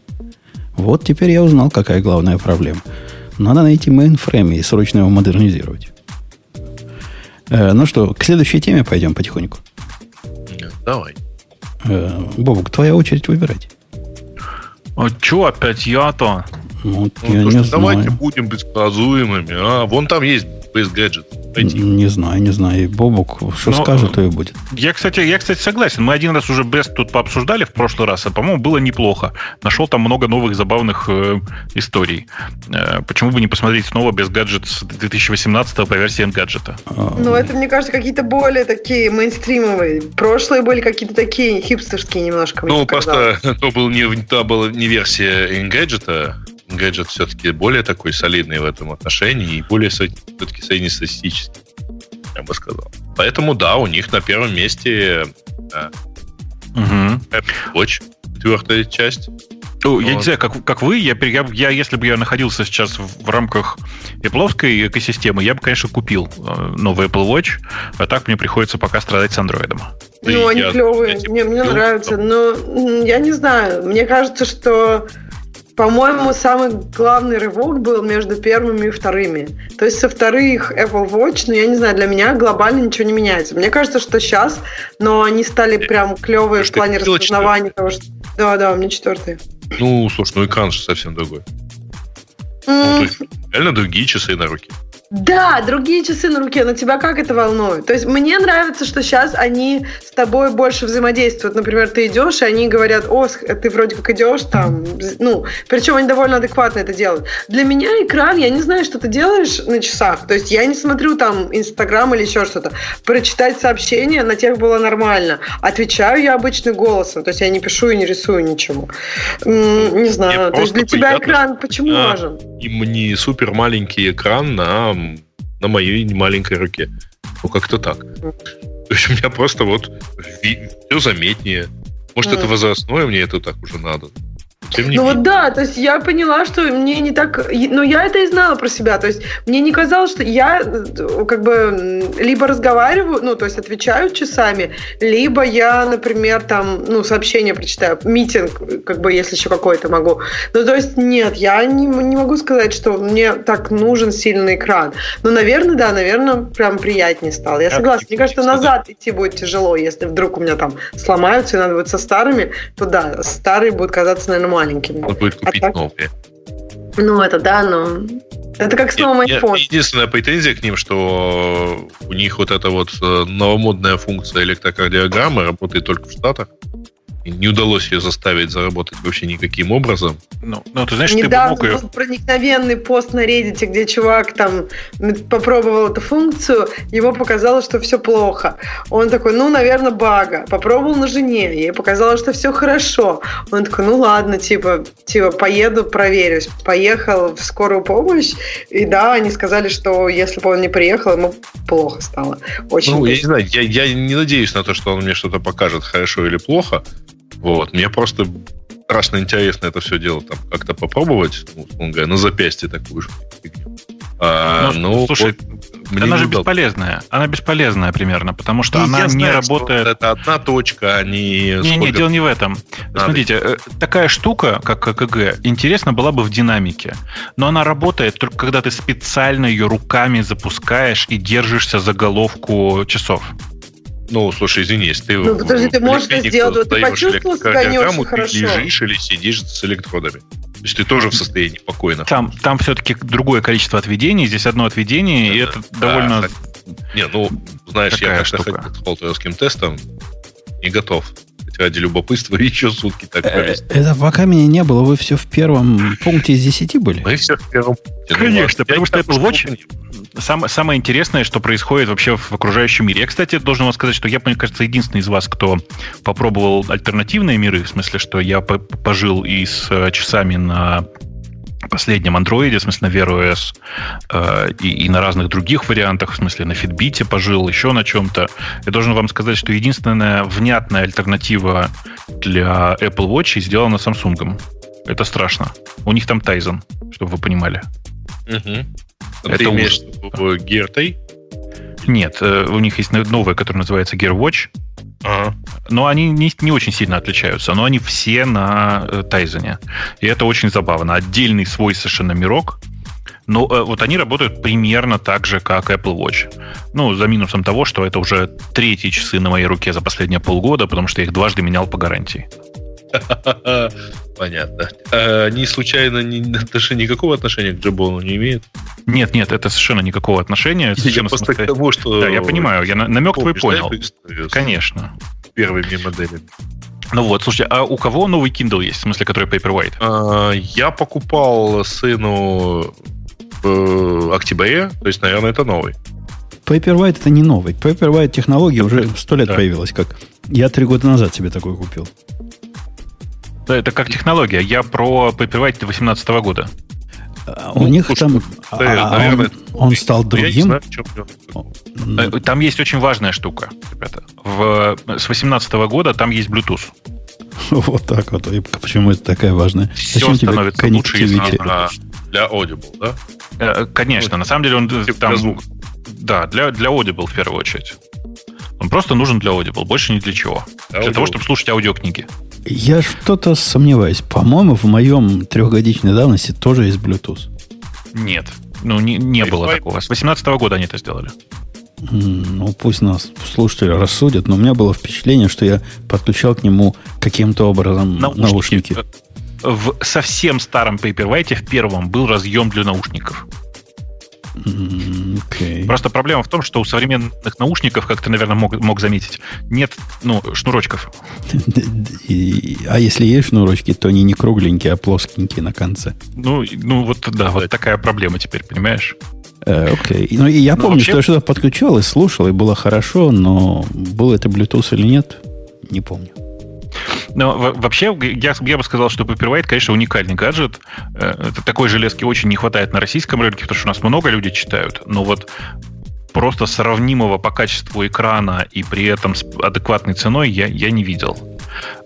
Вот теперь я узнал, какая главная проблема. Надо найти мейнфрейм и срочно его модернизировать. Э, ну что, к следующей теме пойдем потихоньку. Давай. Э, Бобук, твоя очередь выбирать. А что опять я-то? Ну, Ну, я то, не что давайте знаю. будем предсказуемыми. А, вон там есть Base Gadget. Пойди. Не знаю, не знаю. Бобук, что Но- скажет, то и будет. Я, кстати, я, кстати, согласен. Мы один раз уже Брест тут пообсуждали в прошлый раз, а, по-моему, было неплохо. Нашел там много новых забавных э, историй. Э, почему бы не посмотреть снова без гаджет с 2018 по версии гаджета? А, Ну, это, мне кажется, какие-то более такие мейнстримовые. Прошлые были какие-то такие хипстерские немножко. Ну, просто то, был не, та была не версия Engadget, Engadget все-таки более такой солидный в этом отношении и более все-таки среднестатистический, я бы сказал. Поэтому, да, у них на первом месте э. Apple Watch, четвертая часть. Ну, Я Вот. не знаю, как, как вы, я, я, я, если бы я находился сейчас в, в рамках Apple экосистемы, я бы, конечно, купил э, новый Apple Watch, а так мне приходится пока страдать с андроидом. Ну, они Я- клевые. я типа Мне, мне нравятся. Но я не знаю. Мне кажется, что, по-моему, самый главный рывок был между первыми и вторыми. То есть со вторых Apple Watch, ну, я не знаю, для меня глобально ничего не меняется. Мне кажется, что сейчас, но они стали прям клевые в плане распознавания того, что... Да, да, у меня четвертый. Ну, слушай, ну экран же совсем другой. Ну, М, то есть, реально другие часы на руке. Да, другие часы на руке, но тебя как это волнует? То есть мне нравится, что сейчас они с тобой больше взаимодействуют. Например, ты идешь, и они говорят, о, ты вроде как идешь там, ну, причем они довольно адекватно это делают. Для меня экран, я не знаю, что ты делаешь на часах. То есть я не смотрю там Инстаграм или еще что-то. Прочитать сообщение на тех было нормально. Отвечаю я обычно голосом, то есть я не пишу и не рисую ничего. Не знаю, то есть для тебя приятно, экран почему важен? И не супер маленький экран на, на моей маленькой руке. Ну, как-то так. То есть у меня просто вот все заметнее. Может, Мгм. это возрастное, мне это так уже надо. Тем не Ну вот да, то есть я поняла, что мне не так... Но я это и знала про себя. То есть мне не казалось, что я э, как бы либо разговариваю, ну, то есть отвечаю часами, либо я, например, там, ну, сообщение прочитаю, митинг, как бы, если еще какой-то могу. Ну, то есть нет, я не, не могу сказать, что мне так нужен сильный экран. Ну, наверное, да, наверное, прям приятнее стало. Я Я согласна. Мне кажется, назад идти будет тяжело, если вдруг у меня там сломаются, и надо будет со старыми, то да, старые будут казаться, наверное, маленькими. Надо будет А купить так? новые. Ну, это да, но... Это как с новым iPhone. Единственная претензия к ним, что у них вот эта вот э, новомодная функция электрокардиограммы работает только в Штатах. Не удалось ее заставить заработать вообще никаким образом. Ну, ну, ты знаешь, ты бы Недавно мог ее... был проникновенный пост на Reddit, где чувак там попробовал эту функцию, его показалось, что все плохо. Он такой, ну, наверное, бага. Попробовал на жене, ей показалось, что все хорошо. Он такой, ну ладно, типа, типа, поеду, проверюсь. Поехал в скорую помощь, и да, они сказали, что если бы он не приехал, ему плохо стало. Очень Ну, я не знаю, я, я не надеюсь на то, что он мне что-то покажет, хорошо или плохо. Вот. Мне просто страшно интересно это все дело там как-то попробовать, ну, говоря, на запястье такую же фигню. А, Ну, ну, слушай, вот она же удалось. бесполезная. Она бесполезная примерно, потому что Ну, она не знаю, работает... Это одна точка, а не... Не, не, дело не в этом. Надо. Смотрите, э, такая штука, как ККГ, интересна была бы в динамике. Но она работает только когда ты специально ее руками запускаешь и держишься за головку часов. Ну, слушай, извини, если ты... Ну, подожди, ты можешь это сделать, вот ты почувствовал себя не очень электрокардиограмму, ты хорошо. лежишь или сидишь с электродами. То есть ты тоже в состоянии покойно. Там, там все-таки другое количество отведений, здесь одно отведение, и Да, это да, довольно... так. Не, ну, знаешь, Такая я как-то штука. ходил с холтерским тестом, не готов. Хоть Ради любопытства еще сутки так Э, провести. Это пока меня не было, вы все в первом пункте из 10 были? Мы все в первом пункте. Ну, Конечно, потому что Apple Watch-. Самое, интересное, что происходит вообще в окружающем мире. Я, кстати, должен вам сказать, что я, мне кажется, единственный из вас, кто попробовал альтернативные миры, в смысле, что я по- пожил и с э, часами на последнем андроиде, в смысле на Wear OS, э, и, и на разных других вариантах, в смысле на Fitbit пожил, еще на чем-то. Я должен вам сказать, что единственная внятная альтернатива для Apple Watch сделана Samsung. Это страшно. У них там Tizen, чтобы вы понимали. Мгм. Это Ты имеешь в Tay? Нет, э, у них есть новая, которая называется Gear Watch. Но они не, не очень сильно отличаются, но они все на э, Тайзене. И это очень забавно. Отдельный свой совершенно мирок, но э, вот они работают примерно так же, как Apple Watch. Ну, за минусом того, что это уже третьи часы на моей руке за последние полгода, потому что я их дважды менял по гарантии. Понятно. А они случайно не, отношения, никакого отношения к Джибону не имеют? Нет, нет, это совершенно никакого отношения. Я просто к тому, что... Да, я понимаю, я намек твой понял. Конечно. Первыми моделями. Ну вот, слушай, а у кого новый Kindle есть, в смысле, который Paperwhite? А, я покупал сыну в октябре, то есть, наверное, это новый. Paperwhite это не новый. Paperwhite технология уже сто лет да. появилась. Как я три года назад себе такой купил. Да, это как технология. Я про Paperwhite 2018 года. А, у ну, них слушай, там... Да, а, наверное, он, он стал другим? Знаю, э, там есть очень важная штука, ребята. В, с 2018 года там есть Bluetooth. Вот так вот. И почему это такая важная? Все Зачем становится лучше из для Audible, да? Э, конечно. На самом деле он типа там... Да, для, для Audible в первую очередь. Он просто нужен для Audible, больше ни для чего. Audible. Для того, чтобы слушать аудиокниги. Я что-то сомневаюсь. По-моему, в моем трехгодичной давности тоже есть Bluetooth. Нет. Ну, не, не было такого. С 2018 года они это сделали. Ну, пусть нас слушатели рассудят, но у меня было впечатление, что я подключал к нему каким-то образом наушники. наушники. В совсем старом Paperwhite, в первом, был разъем для наушников. Okay. Просто проблема в том, что у современных наушников, как ты, наверное, мог, мог заметить, нет ну, шнурочков. а если есть шнурочки, то они не кругленькие, а плоскенькие на конце. Ну, ну вот да, вот такая проблема теперь, понимаешь? Э, окей. Okay. Ну, и я но помню, вообще... что я что-то подключал и слушал, и было хорошо, но был это Bluetooth или нет, не помню. Но вообще, я, я бы сказал, что Paperwhite, конечно, уникальный гаджет. Э, это такой железки очень не хватает на российском рынке, потому что у нас много людей читают. Но вот просто сравнимого по качеству экрана и при этом с адекватной ценой я, я не видел.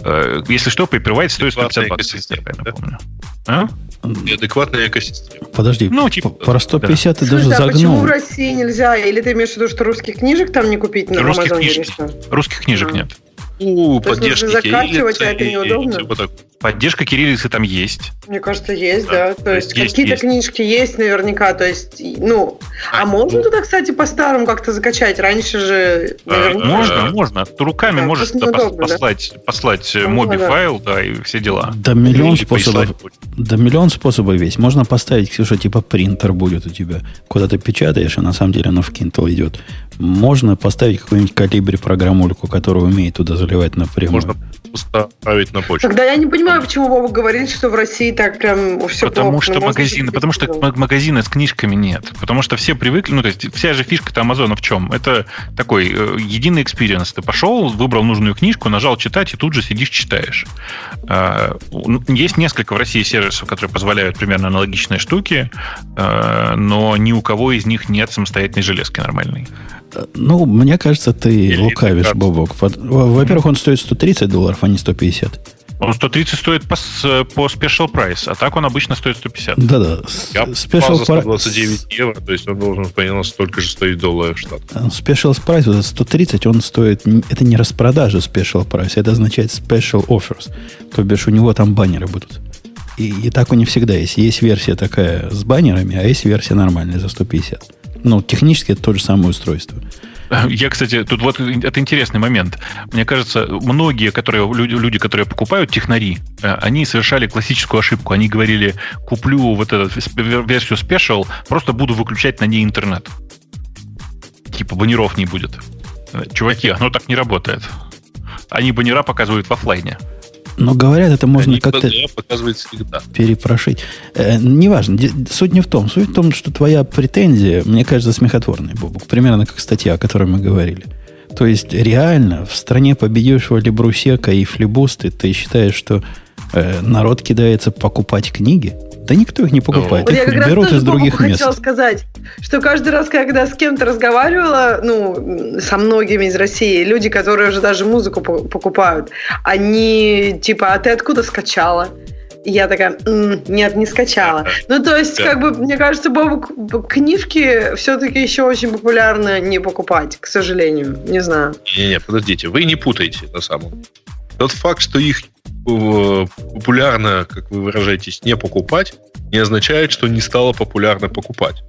Э, если что, Paperwhite стоит 150 баксов, если я правильно помню. А? Неадекватная экосистема. Подожди, ну, типа, про 150 да. ты даже а загнул. почему в России нельзя? Или ты имеешь в виду, что русских книжек там не купить на русских Книж... Русских книжек а. нет. У, поддержки закачивать, а это неудобно? Поддержка кириллицы там есть. Мне кажется, есть, да. да. То есть, есть какие-то есть. книжки есть наверняка. То есть, ну, а, а можно ну. туда, кстати, по-старому как-то закачать? Раньше же наверняка... Можно, можно. Ты руками да, можешь туда неудобно, послать, да? послать ну, моби да. файл, да, и все дела. Да миллион способов. Да миллион способов есть. Можно поставить, Ксюша, типа принтер будет у тебя. Куда ты печатаешь, и на самом деле оно в Kindle идет. Можно поставить какую-нибудь калибре программульку, которая умеет туда заливать напрямую. Можно поставить на почту. Тогда я не понимаю, почему Вова говорит, что в России так прям все Потому плохо. что магазины, потому что магазины с книжками нет. Потому что все привыкли, ну, то есть вся же фишка-то Амазона в чем? Это такой э, единый experience. Ты пошел, выбрал нужную книжку, нажал читать, и тут же сидишь, читаешь. Э, есть несколько в России сервисов, которые позволяют примерно аналогичные штуки, э, но ни у кого из них нет самостоятельной железки нормальной. Ну, мне кажется, ты Или лукавишь, Бобок. Во-первых, он стоит 130 долларов, а не 150. Он 130 стоит по, по special price, а так он обычно стоит 150. Да-да. Special 129 евро, то есть он должен, понятно, столько же стоить долларов в штат. Э, special price, вот 130, он стоит... Это не распродажа special price, это означает special offers. То бишь у него там баннеры будут. И, и так у них всегда есть. Есть версия такая с баннерами, а есть версия нормальная за 150. Ну, технически это то же самое устройство. Я, кстати, тут вот это интересный момент. Мне кажется, многие, которые, люди, люди, которые покупают технари, э, они совершали классическую ошибку. Они говорили, куплю вот эту версию Special, просто буду выключать на ней интернет. Типа баннеров не будет. Э, чуваки, оно так не работает. Они баннера показывают в офлайне. Но говорят, это можно как-то перепрошить. Э, неважно. Суть не в том. Суть в том, что твоя претензия, мне кажется, смехотворная, Бобук. Примерно как статья, о которой мы говорили. То есть, реально, в стране победившего Лебрусека и Флибусты ты считаешь, что э, народ кидается покупать книги? Да никто их не покупает. Ну, их я берут из других мест. хотела сказать, что каждый раз, когда с кем-то разговаривала, ну, со многими из России, люди, которые уже даже музыку покупают, они типа, а ты откуда скачала? И я такая, М, нет, не скачала. Ну, то есть, как бы, мне кажется, Бобу, книжки все-таки еще очень популярно не покупать, к сожалению. Не знаю. Не-не, подождите, вы не путаете на самом деле. Тот факт, что их популярно, как вы выражаетесь, не покупать, не означает, что не стало популярно покупать.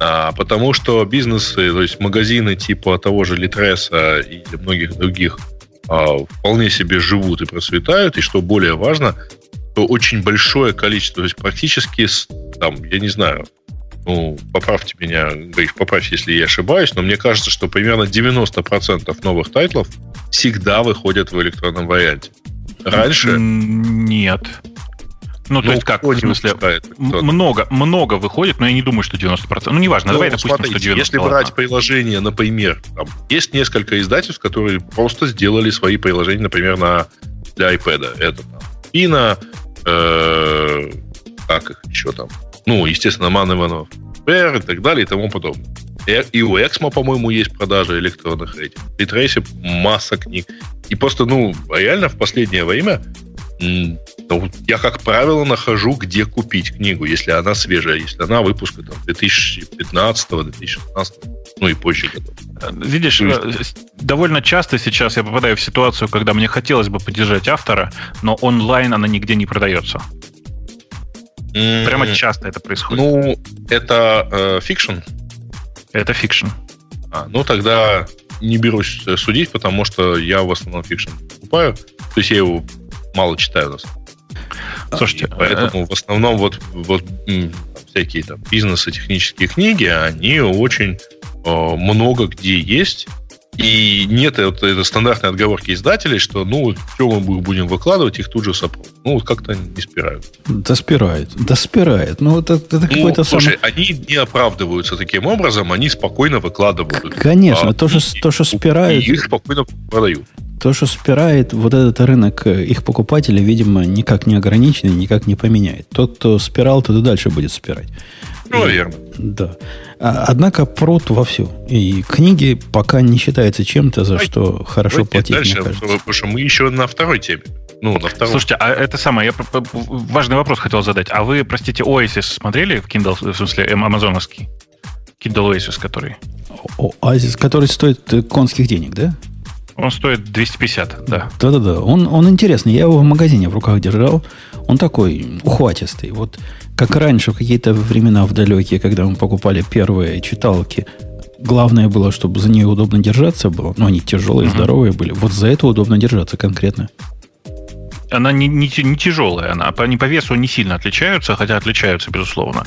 А, потому что бизнесы, то есть магазины типа того же Литреса и многих других а, вполне себе живут и процветают, и что более важно, то очень большое количество, то есть практически, там, я не знаю, ну, поправьте меня, Гриш, поправь, если я ошибаюсь, но мне кажется, что примерно 90% новых тайтлов всегда выходят в электронном варианте. Раньше... Нет. Ну, то ну, есть как, в смысле, много, много выходит, но я не думаю, что 90%. Ну, неважно, ну, давай допустим, смотрите, что 90%. Если брать приложение, например, там, есть несколько издательств, которые просто сделали свои приложения, например, на, для iPad. Это там, Пина, э, как их еще там, ну, естественно, Ман Иванов, Пэр и так далее и тому подобное. И у Эксмо, по-моему, есть продажи электронных этих. И Трейси масса книг. И просто, ну, реально в последнее время ну, я, как правило, нахожу, где купить книгу, если она свежая, если она выпуска там, 2015-2016, ну и позже. Видишь, есть... Э, довольно часто сейчас я попадаю в ситуацию, когда мне хотелось бы поддержать автора, но онлайн она нигде не продается. Прямо часто это происходит. Ну, это fiction? Э, это fiction. А, ну, тогда не берусь судить, потому что я в основном fiction покупаю. То есть я его мало читаю. Нас. Слушайте, и поэтому э, в основном вот, вот всякие там бизнесы, технические книги, они очень э, много где есть. И нет это, это стандартной отговорки издателей, что ну, что мы будем выкладывать, их тут же сопрут. Ну, вот как-то не спирают. Да спирает, да спирает. Ну, это, это ну, какой-то слушай, самый... они не оправдываются таким образом, они спокойно выкладывают. Конечно, а, то, что, то, что спирают... И их спокойно продают. То, что спирает вот этот рынок э, их покупателей, видимо, никак не ограниченный, никак не поменяет. Тот, кто спирал, тот и дальше будет спирать. Ну. Да. А, однако прут вовсю. И книги пока не считается чем-то, за что хорошо платить, дальше, мне кажется. Потому что мы еще на второй теме. Ну, на втором. Слушайте, а это самое, я важный вопрос хотел задать. А вы, простите, Oasis смотрели в Kindle, в смысле, амазоновский? Kindle Oasis, который? Oasis, который стоит конских денег, да? Он стоит 250, да. Да-да-да. Он, он интересный. Я его в магазине в руках держал. Он такой ухватистый. Вот как раньше, в какие-то времена в далекие, когда мы покупали первые читалки, главное было, чтобы за нее удобно держаться было. Но они тяжелые, uh-huh. здоровые были. Вот за это удобно держаться конкретно. Она не, не, не тяжелая, она по, не по весу не сильно отличаются, хотя отличаются, безусловно.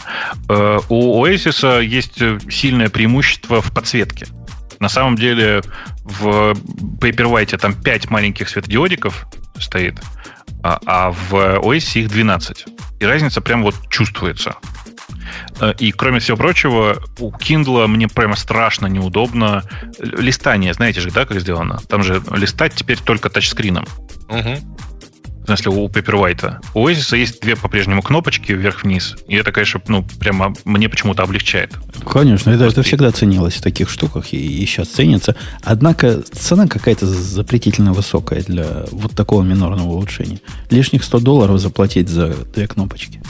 Э, у Oasis есть сильное преимущество в подсветке. На самом деле в Paperwhite там 5 маленьких светодиодиков стоит, а, а в OS их 12. И разница прям вот чувствуется. Э, и, кроме всего прочего, у Kindle мне прямо страшно неудобно листание. Знаете же, да, как сделано? Там же листать теперь только тачскрином. Угу в смысле у Paperwhite. У Oasis есть две по-прежнему кнопочки вверх-вниз. И это, конечно, ну, прямо мне почему-то облегчает. Конечно, это, это всегда ценилось в таких штуках и, и сейчас ценится. Однако цена какая-то запретительно высокая для вот такого минорного улучшения. Лишних 100 долларов заплатить за две кнопочки.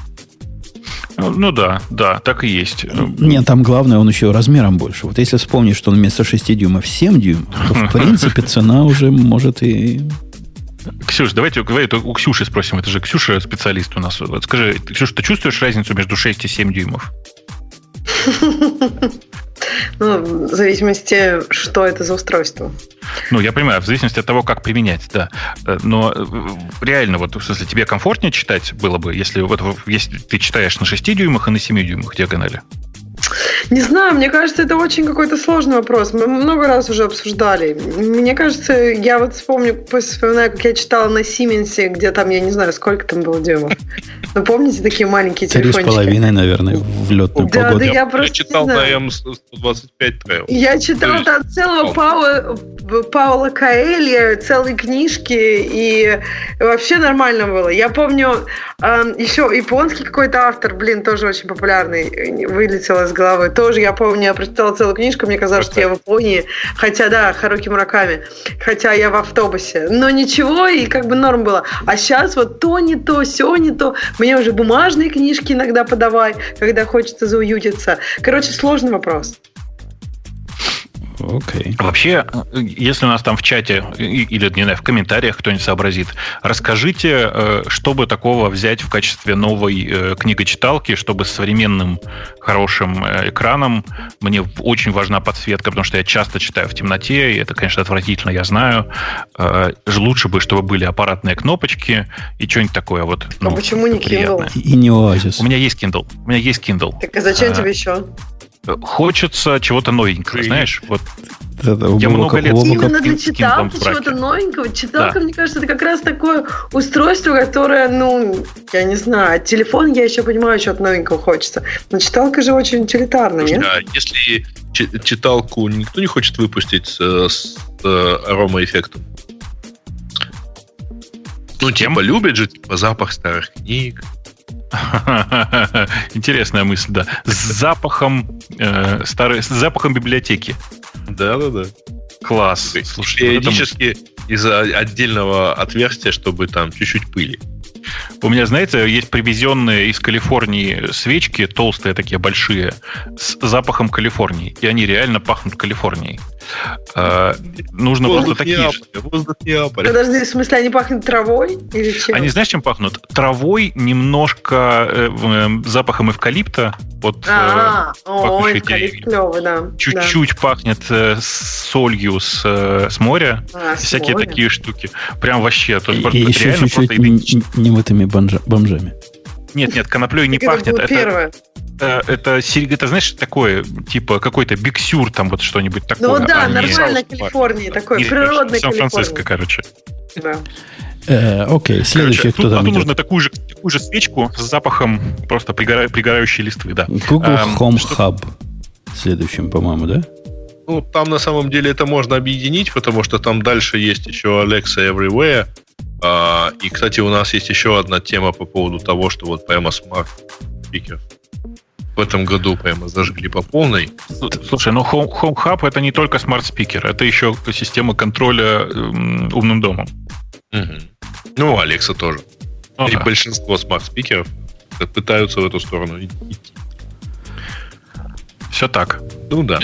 Ну, ну да, да, так и есть. Нет, там главное, он еще размером больше. Вот если вспомнить, что он вместо 6 дюймов 7 дюймов, то в принципе цена уже может и Ксюш, давайте давай, у Ксюши спросим. Это же Ксюша специалист у нас. Вот скажи, Ксюша, ты чувствуешь разницу между 6 и 7 дюймов? Ну, в зависимости, что это за устройство. Ну, я понимаю, в зависимости от того, как применять, да. Но э, реально, вот, в смысле, тебе комфортнее читать было бы, если, вот, если ты читаешь на 6 дюймах и на 7 дюймах диагонали? Не знаю, мне кажется, это очень какой-то сложный вопрос. Мы много раз уже обсуждали. Мне кажется, я вот вспомню, вспоминаю, как я читала на Сименсе, где там, я не знаю, сколько там было дюймов. Но помните такие маленькие телефончики? Три с половиной, наверное, в летную да, погоду. Да, я, просто я читал на М125 Trail. Я читал там целого Паула, Паула Каэлья, целые книжки, и вообще нормально было. Я помню, еще японский какой-то автор, блин, тоже очень популярный, вылетел из головы. Тоже, я помню, я прочитала целую книжку, мне казалось, что я в Японии. Хотя, да, Харуки Мураками. Хотя я в автобусе. Но ничего, и как бы норм было. А сейчас вот то не то, все не то. Мне уже бумажные книжки иногда подавай, когда хочется зауютиться. Короче, сложный вопрос. Окей. Вообще, если у нас там в чате или, не знаю, в комментариях кто-нибудь сообразит, расскажите, э, чтобы такого взять в качестве новой э, книгочиталки, чтобы с современным хорошим э, экраном. Мне очень важна подсветка, потому что я часто читаю в темноте, и это, конечно, отвратительно, я знаю. Лучше бы, чтобы были аппаратные кнопочки и что-нибудь такое вот. Ну, а почему не Kindle? И не Oasis. У меня есть Kindle. У меня есть Kindle. Так а зачем а, тебе еще? Хочется чего-то новенького, Крылья. знаешь? Вот да, да, я много лет Именно для читалки чего-то новенького. Читалка, да. мне кажется, это как раз такое устройство, которое, ну, я не знаю, телефон я еще понимаю, что-то новенького хочется. Но читалка же очень утилитарная, нет? А если читалку никто не хочет выпустить с, с э, аромаэффектом? Ну, типа, любят же типа, запах старых книг. Интересная мысль, да. С запахом э, старой, с запахом библиотеки. Да, да, да. Класс. Слушай, периодически этом... из отдельного отверстия, чтобы там чуть-чуть пыли. У меня, знаете, есть привезенные из Калифорнии свечки, толстые такие, большие, с запахом Калифорнии. И они реально пахнут Калифорнией. А, нужно воздух просто такие же. Воздух Неаполя. Подожди, в смысле, они пахнут травой или чем? Они, знаешь, чем пахнут? Травой, немножко э, э, запахом эвкалипта. Вот, а, э, о, эвкалипт клевый, да. Чуть-чуть да. пахнет э, солью с, э, с моря. А, всякие моря. такие штуки. Прям вообще. То, и, и еще чуть-чуть немытыми бомжами. Нет, нет, коноплей не пахнет. Это, первое. это, это, это, знаешь, такое, типа какой-то биксюр, там вот что-нибудь такое. Ну да, а нормально Калифорнии, такой природный Сан-Франциско, короче. Да. Э, окей, следующий, кто там идет? нужно такую же, такую же свечку с запахом просто пригора, пригорающей листвы, да. Google эм, Home что... Hub следующим, по-моему, да? Ну, там на самом деле это можно объединить, потому что там дальше есть еще Alexa Everywhere, и, кстати, у нас есть еще одна тема по поводу того, что вот прямо смарт спикер в этом году прямо зажгли по полной. Слушай, ну Home, Home Hub это не только smart speaker, это еще система контроля э, умным домом. Угу. Ну, Alexa тоже. Ну, И да. большинство smart speaker ов пытаются в эту сторону идти. Все так. Ну да.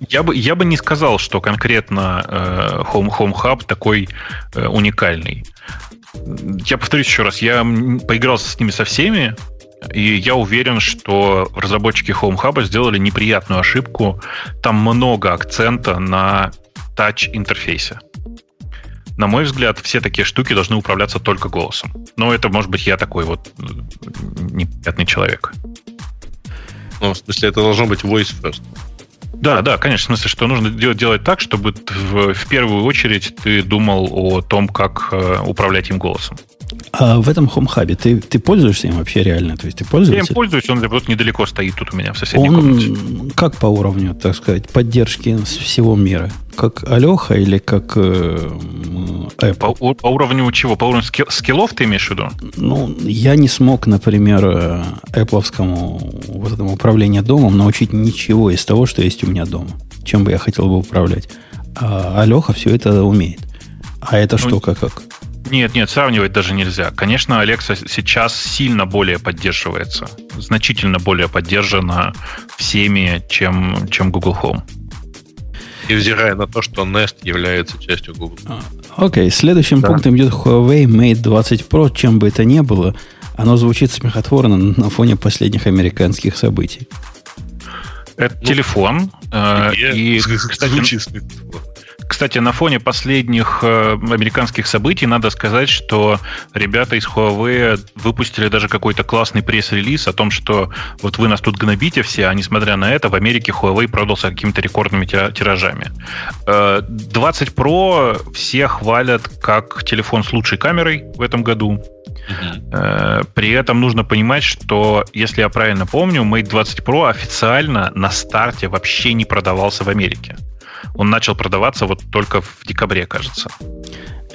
Я бы, я бы не сказал, что конкретно э, Home, Home Hub такой э, уникальный. Я повторюсь еще раз, я поигрался с ними со всеми, и я уверен, что разработчики Home Hub сделали неприятную ошибку. Там много акцента на тач-интерфейсе. На мой взгляд, все такие штуки должны управляться только голосом. Но это, может быть, я такой вот неприятный человек. Ну, в смысле, это должно быть voice first. Да, да, конечно, в смысле, что нужно делать, делать так, чтобы в, в первую очередь ты думал о том, как э, управлять им голосом. А в этом Home Hub ты, ты пользуешься им вообще реально? То есть ты пользуешься? Я им пользуюсь, он вот недалеко стоит тут у меня в соседней он комнате. Как по уровню, так сказать, поддержки всего мира? Как Алеха или как э, Apple? По, по уровню чего? По уровню скилл, скиллов ты имеешь в виду? Ну, я не смог, например, э, Apple вот этому управлению домом научить ничего из того, что есть у меня дома. Чем бы я хотел бы управлять. А Алеха все это умеет. А это ну, что, как? Нет, нет, сравнивать даже нельзя. Конечно, Alexa сейчас сильно более поддерживается, значительно более поддержана всеми, чем, чем Google Home. Невзирая на то, что Nest является частью Google. А, окей, okay. следующим да. пунктом идет Huawei Mate 20 Pro, чем бы это ни было. Оно звучит смехотворно на фоне последних американских событий. Это ну, телефон. Э, и, кстати, звучит смехотворно. Кстати, на фоне последних э, американских событий надо сказать, что ребята из Huawei выпустили даже какой-то классный пресс-релиз о том, что вот вы нас тут гнобите все, а несмотря на это, в Америке Huawei продался какими-то рекордными тиражами. 20 э, Pro все хвалят как телефон с лучшей камерой в этом году. Uh-huh. При этом нужно понимать, что, если я правильно помню, Mate 20 Pro официально на старте вообще не продавался в Америке. Он начал продаваться вот только в декабре, кажется.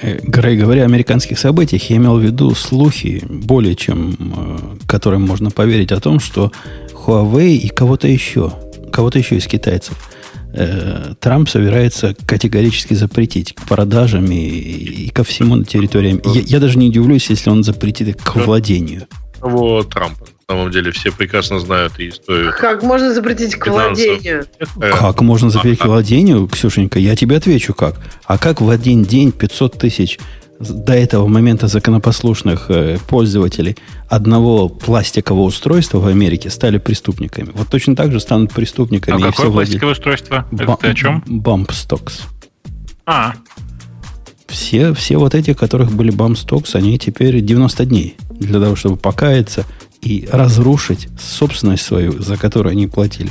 Э, Грей, говоря о американских событиях, я имел в виду слухи, более чем э, которым можно поверить, о том, что Huawei и кого-то еще, кого-то еще из китайцев, э, Трамп собирается категорически запретить к продажам и, и ко всему на территории. Я, я даже не удивлюсь, если он запретит их к владению. Кого Трампа? Самом деле все прекрасно знают и историю. Как можно запретить к владению? Э, Как можно запретить а- к владению, Ксюшенька? Я тебе отвечу как. А как в один день 500 тысяч до этого момента законопослушных э, пользователей одного пластикового устройства в Америке стали преступниками? Вот точно так же станут преступниками А все какое пластиковое устройство? Это ты о чем? Stocks. А, Все, все вот эти, у которых были stocks, они теперь 90 дней для того, чтобы покаяться и разрушить собственность свою, за которую они платили.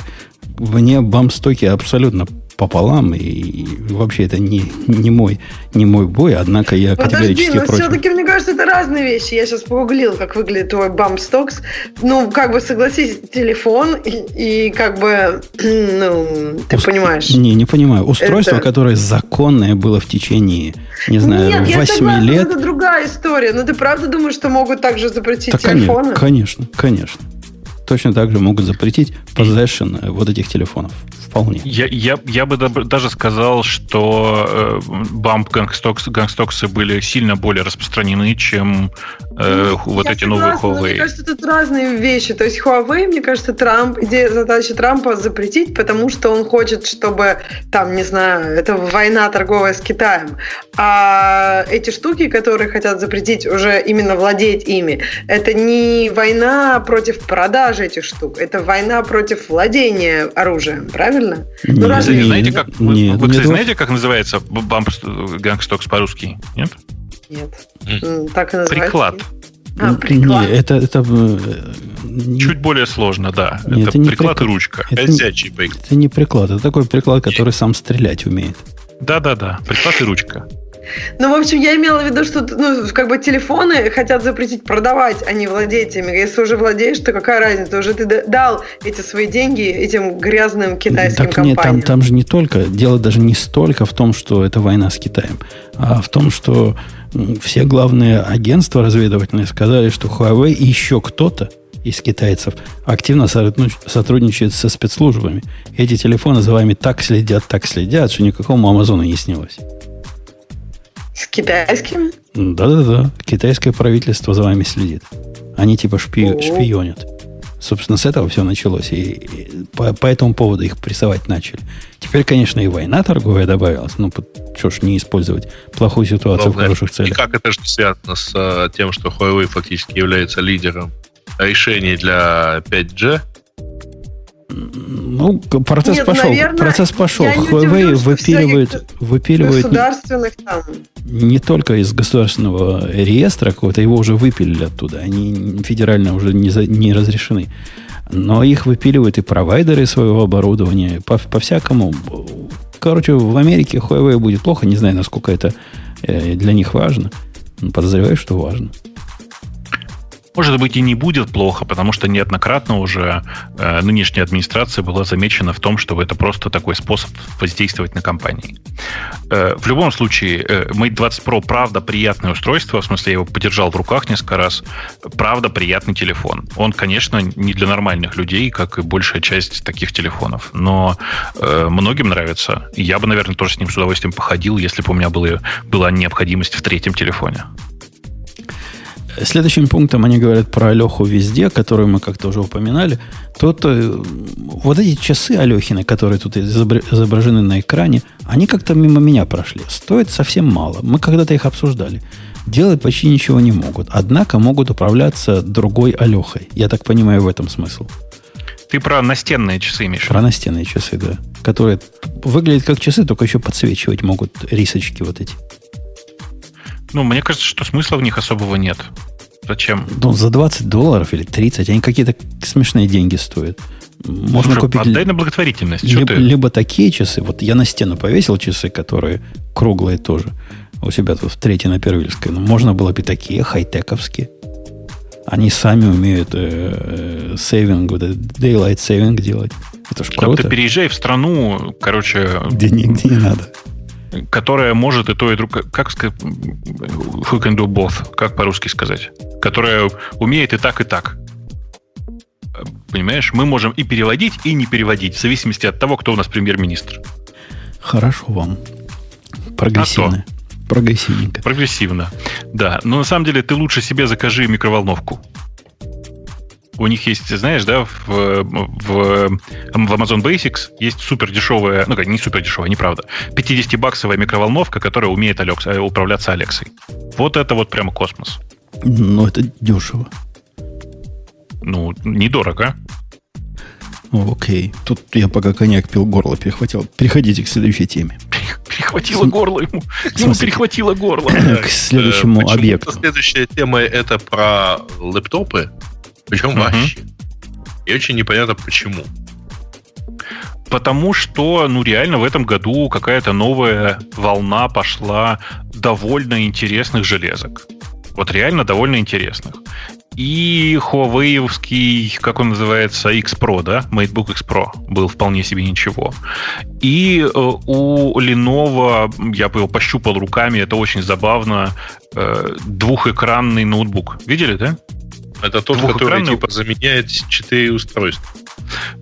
Вне бамстоки абсолютно пополам, и, вообще это не, не, мой, не мой бой, однако я Подожди, категорически но против. все-таки, мне кажется, это разные вещи. Я сейчас погуглил, как выглядит твой Stocks. Ну, как бы, согласись, телефон и, и как бы, ну, ты Ус- понимаешь. Не, не понимаю. Устройство, Это- которое законное было в течение, не знаю, Нет, я 8 согласна, лет. это другая история. Но ты правда думаешь, что могут также запретить конечно, телефоны? конечно, конечно. Точно так же могут запретить possession э, вот этих телефонов. Вполне. я, я, я бы даже сказал, что э, bump gun stocks, gun stocks ы были сильно более распространены, чем э, вот Я эти новые согласна, но Мне Huawei. кажется, тут разные вещи. То есть Huawei, мне кажется, Трамп, идея задачи Трампа запретить, потому что он хочет, чтобы там, не знаю, это война торговая с Китаем. А эти штуки, которые хотят запретить уже именно владеть ими, это не война против продажи этих штук, это война против владения оружием, правильно? Ну, Нет, разве- Вы нет, знаете, как, вы, нет, вы, нет, кстати, вот- знаете, как называется bump gun stocks по-русски? Нет? Нет. Так и называется. Приклад. А, приклад. Не, это, это, э, не- Чуть более сложно, да. Нет, это это не приклад прик- и ручка. это не- Ходячий байк. это не приклад, это такой приклад, который сам стрелять умеет. Да-да-да, приклад и ручка. Ну, в общем, я имела в виду, что ну, как бы телефоны хотят запретить продавать, а не владеть ими. Если уже владеешь, то какая разница? Уже ты дал эти свои деньги этим грязным китайским так нет, компаниям. там, там же не только, дело даже не столько в том, что это война с Китаем, а в том, что все главные агентства разведывательные сказали, что Huawei и еще кто-то из китайцев активно сотрудничает со спецслужбами. Эти телефоны за вами так следят, так следят, что никакому Амазону не снилось. С китайским? Да-да-да, китайское правительство за вами следит. Они типа шпи- шпионят. Собственно, с этого все началось. И, и по, по этому поводу их прессовать начали. Теперь, конечно, и война торговая добавилась. Ну, что ж не использовать плохую ситуацию в Главное, хороших целях. Никак это же связано с э, тем, что Huawei фактически является лидером решений для 5G. Ну, процесс Нет, пошел. наверное, процесс пошел. Huawei удивлюсь, выпиливает, всяких выпиливает не, Государственных там. не только из государственного реестра какого-то, его уже выпилили оттуда. Они федерально уже не, за- не разрешены. Но их выпиливают и провайдеры своего оборудования, по, по-всякому. Короче, в Америке Huawei будет плохо. Не знаю, насколько это э, для них важно. Но подозреваю, что важно. Может быть, и не будет плохо, потому что неоднократно уже э, нынешняя администрация была замечена в том, что это просто такой способ воздействовать на компании. Э, в любом случае, э, Mate 20 Pro правда приятное устройство, в смысле, я его подержал в руках несколько раз, правда приятный телефон. Он, конечно, не для нормальных людей, как и большая часть таких телефонов, но э, многим нравится. Я бы, наверное, тоже с ним с удовольствием походил, если бы у меня было, была необходимость в третьем телефоне. Следующим пунктом они говорят про Алеху везде, которую мы как-то уже упоминали. Тут э, вот эти часы Алехины, которые тут изобр- изображены на экране, они как-то мимо меня прошли. Стоят совсем мало. Мы когда-то их обсуждали. Делать почти ничего не могут. Однако могут управляться другой Алехой. Я так понимаю, в этом смысл. Ты про настенные часы имеешь? Про настенные часы, да. Которые выглядят как часы, только еще подсвечивать могут рисочки вот эти. Ну, мне кажется, что смысла в них особого нет. Зачем? Ну, за 20 долларов или 30, они какие-то смешные деньги стоят. Можно Слушай, купить... Отдай на благотворительность. Либо, ты? либо такие часы. Вот я на стену повесил часы, которые круглые тоже. У себя тут в третьей на Первильской. Но можно было бы такие хай-тековские. Они сами умеют э, э, сейвинг, вот этот daylight saving делать. Это ж круто. ты переезжай в страну, короче, Где нигде не надо. Которая может и то, и другое. Как сказать? Who can do both? Как по-русски сказать? Которая умеет и так, и так. Понимаешь? Мы можем и переводить, и не переводить, в зависимости от того, кто у нас премьер-министр. Хорошо вам. Прогрессивно. Прогрессивненько. Прогрессивно. Да. Но на самом деле ты лучше себе закажи микроволновку. У них есть, знаешь, да, в, в, в Amazon Basics есть супер дешевая, ну как, не супер дешевая, неправда, 50-баксовая микроволновка, которая умеет Алекс, э, управляться Алексой. Вот это вот прямо космос. Ну, это дешево. Ну, недорого. Окей. Тут я пока коньяк пил, горло перехватил. Переходите к следующей теме. Перехватило горло ему. Ему перехватило горло. К следующему Почему-то объекту. Следующая тема это про лэптопы. Причем Мгм. вообще. И очень непонятно почему. Потому что, ну, реально в этом году какая-то новая волна пошла довольно интересных железок. Вот реально довольно интересных. И Huawei, как он называется, X Pro, да? MateBook X Pro был вполне себе ничего. И э, у Lenovo, я его пощупал руками, это очень забавно, э, двухэкранный ноутбук. Видели, да? Это тот, который типа заменяет четыре устройства.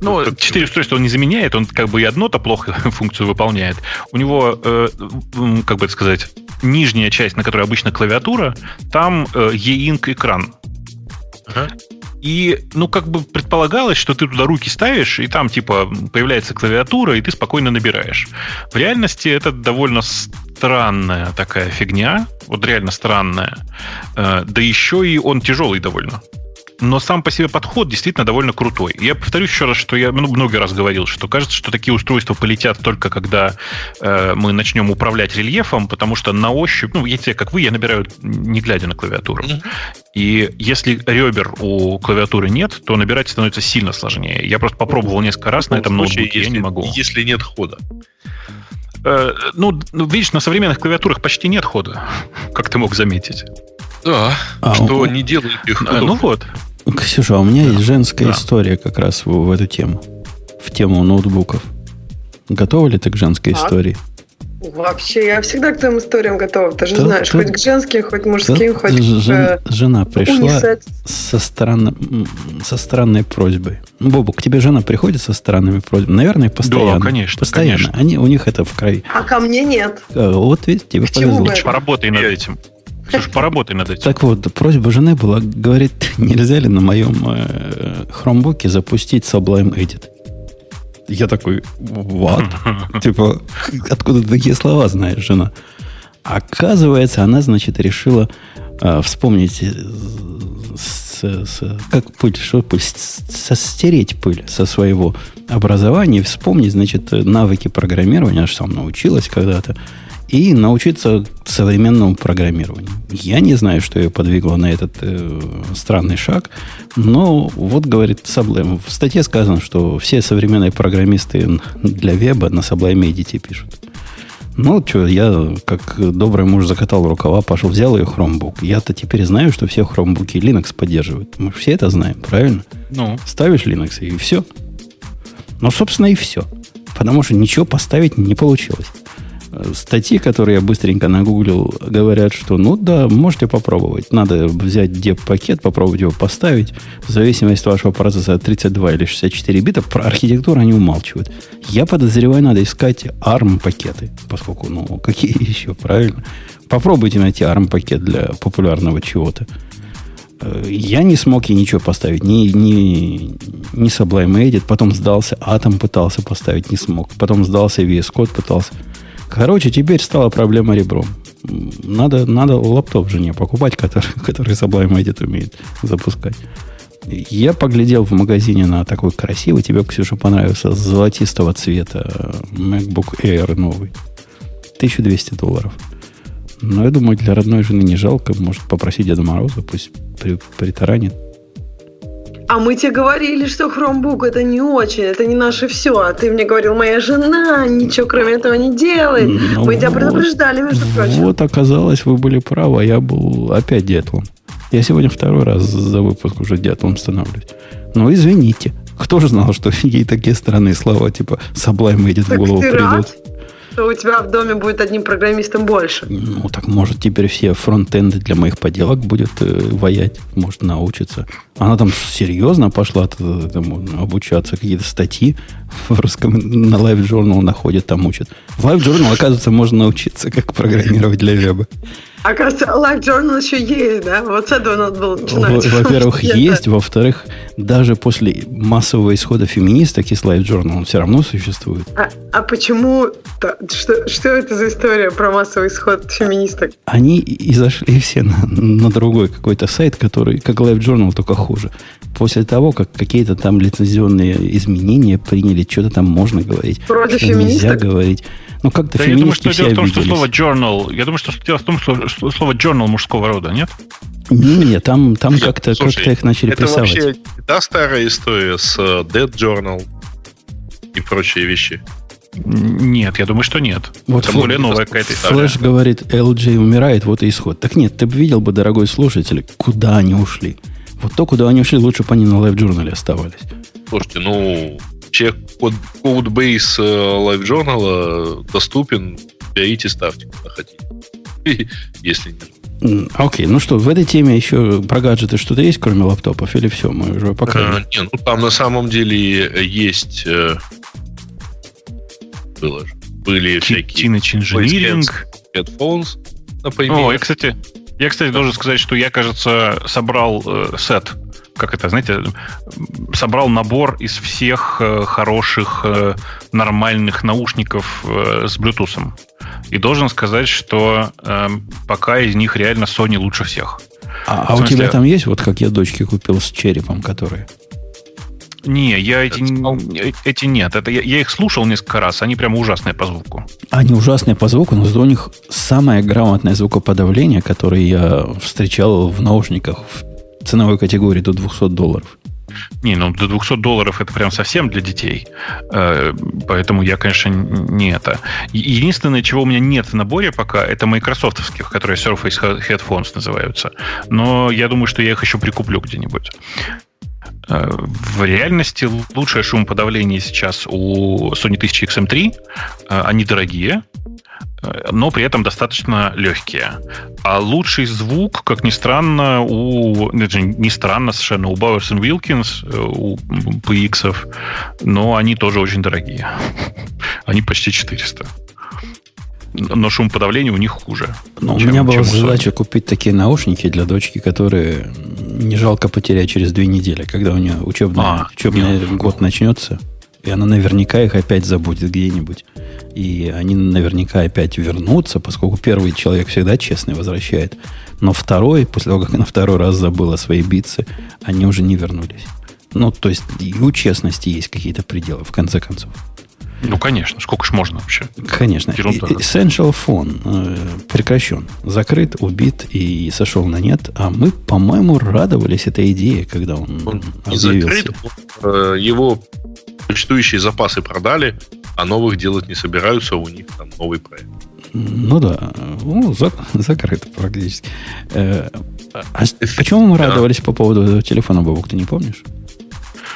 Ну, как- четыре устройства он не заменяет, он как бы и одно-то плохо функцию выполняет. У него, э, как бы это сказать, нижняя часть, на которой обычно клавиатура, там э, E-Ink экран. Ага. И, ну, как бы предполагалось, что ты туда руки ставишь, и там, типа, появляется клавиатура, и ты спокойно набираешь. В реальности это довольно странная такая фигня, вот реально странная. Э, Да еще и он тяжелый довольно. Но сам по себе подход действительно довольно крутой. Я повторюсь еще раз, что я ну, много раз говорил, что кажется, что такие устройства полетят только когда э, мы начнем управлять рельефом, потому что на ощупь, ну, я тебе, как вы, я набираю не глядя на клавиатуру. Мгм. И если ребер у клавиатуры нет, то набирать становится сильно сложнее. Я просто попробовал несколько раз В на этом случае, ноутбуке, я если, не могу. Если нет хода. Э, ну, ну, видишь, на современных клавиатурах почти нет хода, как ты мог заметить. Да. А, что у- не делает их Э, ну вот. Ксюша, а у меня есть женская Да. история как раз в, в эту тему. В тему ноутбуков. Готова ли ты к женской Так. истории? Вообще, я всегда к твоим историям готова. Ты же Да, знаешь, да. хоть к женским, хоть мужским, Тут хоть жен- э, жена пришла унисекс. со, странно- м, со странной просьбой. Ну, Бобу, к тебе жена приходит со странными просьбами? Наверное, постоянно. конечно, Постоянно. конечно. Они, у них это в крови. А ко мне нет. А, Вот видите, тебе К повезло. Поработай над этим. Слушай, поработай над этим. Так вот, просьба жены была, говорит, нельзя ли на моем э, хромбуке запустить Sublime Edit? Я такой, what? Типа, откуда ты такие слова знаешь, жена? Оказывается, она, значит, решила э, вспомнить, э, с- с- как пыль, что пыль, со- стереть пыль со своего образования, вспомнить, значит, навыки программирования, она же сам научилась когда-то, и научиться современному программированию. Я не знаю, что ее подвигло на этот э, странный шаг, но вот, говорит, Sublime. В статье сказано, что все современные программисты для веба на Sublime Edit пишут. Ну, что, я, как добрый муж, закатал рукава, пошел, взял ее хромбук. Я-то теперь знаю, что все хромбуки Linux поддерживают. Мы все это знаем, правильно? Ну, Ставишь Linux, и все. Ну, собственно, и все. Потому что ничего поставить не получилось. Статьи, которые я быстренько нагуглил, говорят, что ну да, можете попробовать. Надо взять деп-пакет, попробовать его поставить. В зависимости от вашего процесса 32 или 64 бита, про архитектуру они умалчивают. Я подозреваю, надо искать ARM-пакеты, поскольку, ну, какие еще, правильно? Попробуйте найти ARM-пакет для популярного чего-то. Э, Я не смог ей ничего поставить. Ни, ни, ни Sublime Edit. Потом сдался Atom, пытался поставить, не смог. Потом сдался VS Code, пытался. Короче, теперь стала проблема ребром. Надо, надо лаптоп жене покупать, который, который Sublime Edit умеет запускать. Я поглядел в магазине на такой красивый, тебе, Ксюша, понравился, золотистого цвета э, MacBook Air новый. 1200 долларов. Но я думаю, для родной жены не жалко. Может попросить Деда Мороза, пусть при, притаранит. А мы тебе говорили, что хромбук это не очень, это не наше все. А ты мне говорил, моя жена ничего кроме этого не делает. Ну мы тебя вот. предупреждали, между прочим. Вот оказалось, вы были правы, а я был опять дятлом. Я сегодня второй раз за выпуск уже дятлом становлюсь. Ну, извините. Кто же знал, что ей такие странные слова, типа Sublime Edit в Так голову ты придут? рад, что у тебя в доме будет одним программистом больше? Ну, так может теперь все фронтенды для моих поделок будет э, ваять, может научиться. Она там серьезно пошла т- этому обучаться, какие-то статьи в русском на Live Journal находит, там учат. В Live Journal, оказывается, можно научиться, как программировать для веба. Оказывается, Live Journal еще есть, да? Вот с этого надо было начинать. Во-первых, есть. Во-вторых, даже после массового исхода феминисток из Live Journal он все равно существует. А, а почему? Что, что это за история про массовый исход феминисток? Они и зашли все на, на другой какой-то сайт, который как Live Journal, только хуже. После того, как какие-то там лицензионные изменения приняли, что-то там можно говорить. Против феминисток? Нельзя говорить. Ну, как-то да я думаю, что дело в том, что слово journal, я думаю, что дело в том, что слово journal мужского рода, нет? Не-не, там, там как-то как их начали это прессовать. Это вообще та старая история с э, Dead Journal и прочие вещи. Нет, я думаю, что нет. Вот это более новая какая-то история. Флэш говорит, LJ умирает, вот и исход. Так нет, ты бы видел бы, дорогой слушатель, куда они ушли. Вот то, куда они ушли, лучше бы они на Live Journal оставались. Слушайте, ну, Че код, кодбейс э, LiveJournal доступен. Берите, ставьте, куда хотите. Если нет. Окей, okay. ну что, в этой теме еще про гаджеты что-то есть, кроме лаптопов, или все, мы уже показали? А, не, ну там на самом деле есть э, было же. Были всякие Engineering. Headphones, например. О, я, кстати, я, кстати, должен сказать, что я, кажется, собрал э, сет как это, знаете, собрал набор из всех э, хороших, э, нормальных наушников э, с Bluetooth. И должен сказать, что пока из них реально Sony лучше всех. А, а у тебя там есть, вот как я дочке купил с черепом, которые? Не, я эти, эти нет. Это я, я их слушал несколько раз, они прямо ужасные по звуку. Они ужасные по звуку, но зато у них самое грамотное звукоподавление, которое я встречал в наушниках в ценовой категории до 200 долларов. Не, ну до 200 долларов это прям совсем для детей. Э, поэтому я, конечно, не это. Единственное, чего у меня нет в наборе пока, это майкрософтовских, которые Surface Headphones называются. Но я думаю, что я их еще прикуплю где-нибудь. Э, в реальности лучшее шумоподавление сейчас у Sony 1000 XM3. Э, они дорогие, но при этом достаточно легкие. А лучший звук, как ни странно, у... Не странно совершенно, у Bowers Wilkins, э, у PX, но они тоже очень дорогие. Они почти 400 но шумоподавление у них хуже. Но у меня была задача купить такие наушники для дочки, которые не жалко потерять через две недели, когда у нее учебный, а, учебный год начнется. И она наверняка их опять забудет где-нибудь. И они наверняка опять вернутся, поскольку первый человек всегда честный возвращает. Но второй, после того, как она второй раз забыла свои битсы, они уже не вернулись. Ну, то есть и у честности есть какие-то пределы, в конце концов. Ну, конечно. Сколько ж можно вообще? Конечно. Ерунда. Essential Phone э, прекращен. Закрыт, убит и сошел на нет. А мы, по-моему, радовались этой идее, когда он, он объявился. закрыт. Э, его существующие запасы продали, а новых делать не собираются, у них там новый проект. Ну да, ну, за, закрыто практически. Э, а почему мы радовались по поводу этого телефона, Бобок, ты не помнишь?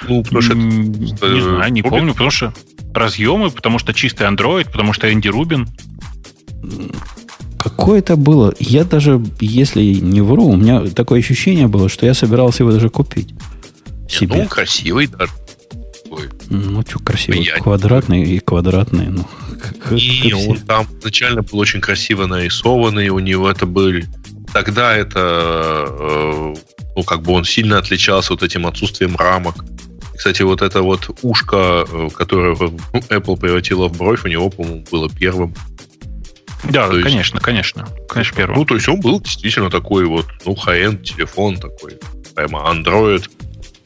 Ну, потому что... Не знаю, не помню, потому что разъемы, потому что чистый Android, потому что Энди Рубин. Какое это было? Я даже, если не вру, у меня такое ощущение было, что я собирался его даже купить. Себе. Ну, красивый даже. Ну, что красивый. Я... Квадратный и квадратный. Ну, как, и как он там изначально был очень красиво нарисованный. У него это были... Тогда это... Э, ну, как бы он сильно отличался вот этим отсутствием рамок. Кстати, вот это вот ушко, э, которое ну, Apple превратила в бровь, у него, по-моему, было первым. Да, то конечно, есть, конечно. Конечно, первым. Ну, то есть он был действительно такой вот, ну, high-end телефон такой. Прямо Android.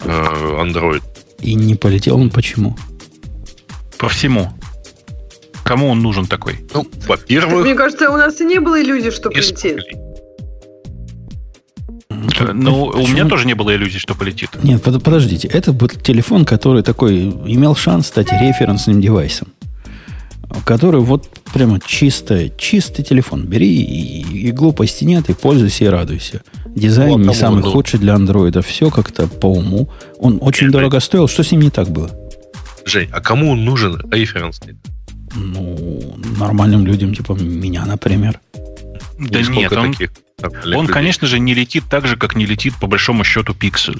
Э, Android и не полетел он почему? По всему. Кому он нужен такой? Ну, во-первых... Мне кажется, у нас и не было иллюзий, что полетит. Ну, у меня тоже не было иллюзий, что полетит. Нет, подождите. Это был телефон, который такой имел шанс стать референсным девайсом. Который вот прямо чистый, чистый телефон. Бери и, и глупости нет, и пользуйся и радуйся. Дизайн вот, не самый был. худший для андроида. Все как-то по уму. Он очень дорого стоил. Что с ним не так было? Жень, а кому он нужен референсный? Ну, нормальным людям, типа меня, например. Да нет, он, таких? Он, конечно же, не летит так же, как не летит по большому счету пиксель.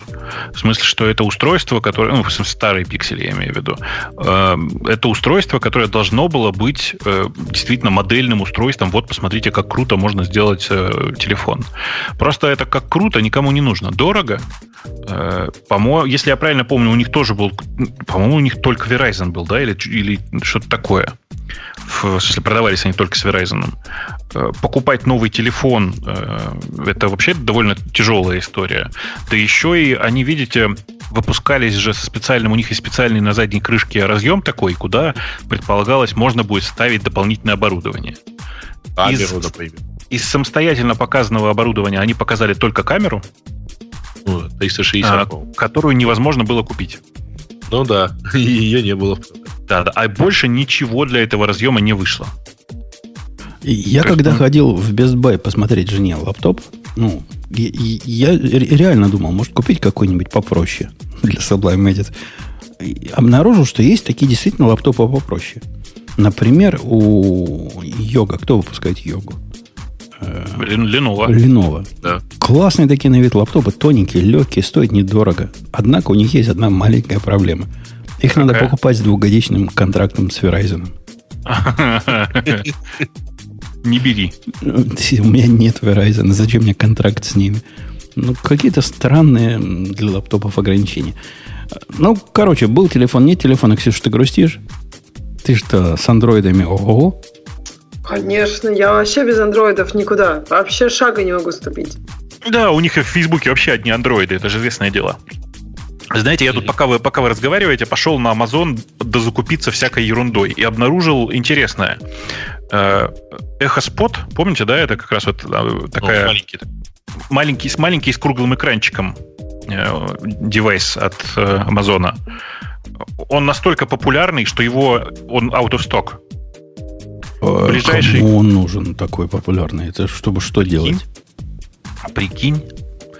В смысле, что это устройство, которое, ну, в смысле, старый пиксель, я имею в виду, э, это устройство, которое должно было быть э, действительно модельным устройством. Вот, посмотрите, как круто можно сделать э, телефон. Просто это как круто никому не нужно. Дорого. По-моему, если я правильно помню, у них тоже был, по-моему, у них только Verizon был, да, или, или что-то такое в смысле, продавались они только с Verizon. Э, покупать новый телефон э, это вообще довольно тяжелая история. Да еще и они, видите, выпускались же со специальным, у них есть специальный на задней крышке разъем такой, куда предполагалось можно будет ставить дополнительное оборудование. Камеру, из, например. Из самостоятельно показанного оборудования они показали только камеру, 360, а, которую невозможно было купить. Ну да, ее не было. Да, да. А больше ничего для этого разъема не вышло. Я Просто... когда ходил в Best Buy посмотреть жене лаптоп, ну, я, я реально думал, может купить какой-нибудь попроще для Sublime Edit. Обнаружил, что есть такие действительно лаптопы попроще. Например, у Йога. Кто выпускает Йогу? Lenovo. Lenovo. Да. Классные такие на вид лаптопы, тоненькие, легкие, стоят недорого. Однако у них есть одна маленькая проблема. Их Какая? надо покупать с двухгодичным контрактом с Verizon. Не бери. У меня нет Verizon. Зачем мне контракт с ними? Ну, какие-то странные для лаптопов ограничения. Ну, короче, был телефон, нет телефона. Ксюша, ты грустишь? Ты что, с андроидами? Ого! Конечно, я вообще без андроидов никуда. Вообще шага не могу ступить. Да, у них и в Фейсбуке вообще одни андроиды, это же известное дело. Знаете, я тут, пока вы, пока вы разговариваете, пошел на Amazon дозакупиться всякой ерундой и обнаружил интересное. Эхо Спот, помните, да, это как раз вот а, такая... Ну, маленький. Маленький, с маленький с круглым экранчиком э, девайс от э, Амазона. Он настолько популярный, что его он out of stock. А Ближайший... Кому он нужен такой популярный? Это чтобы что прикинь? делать? А прикинь?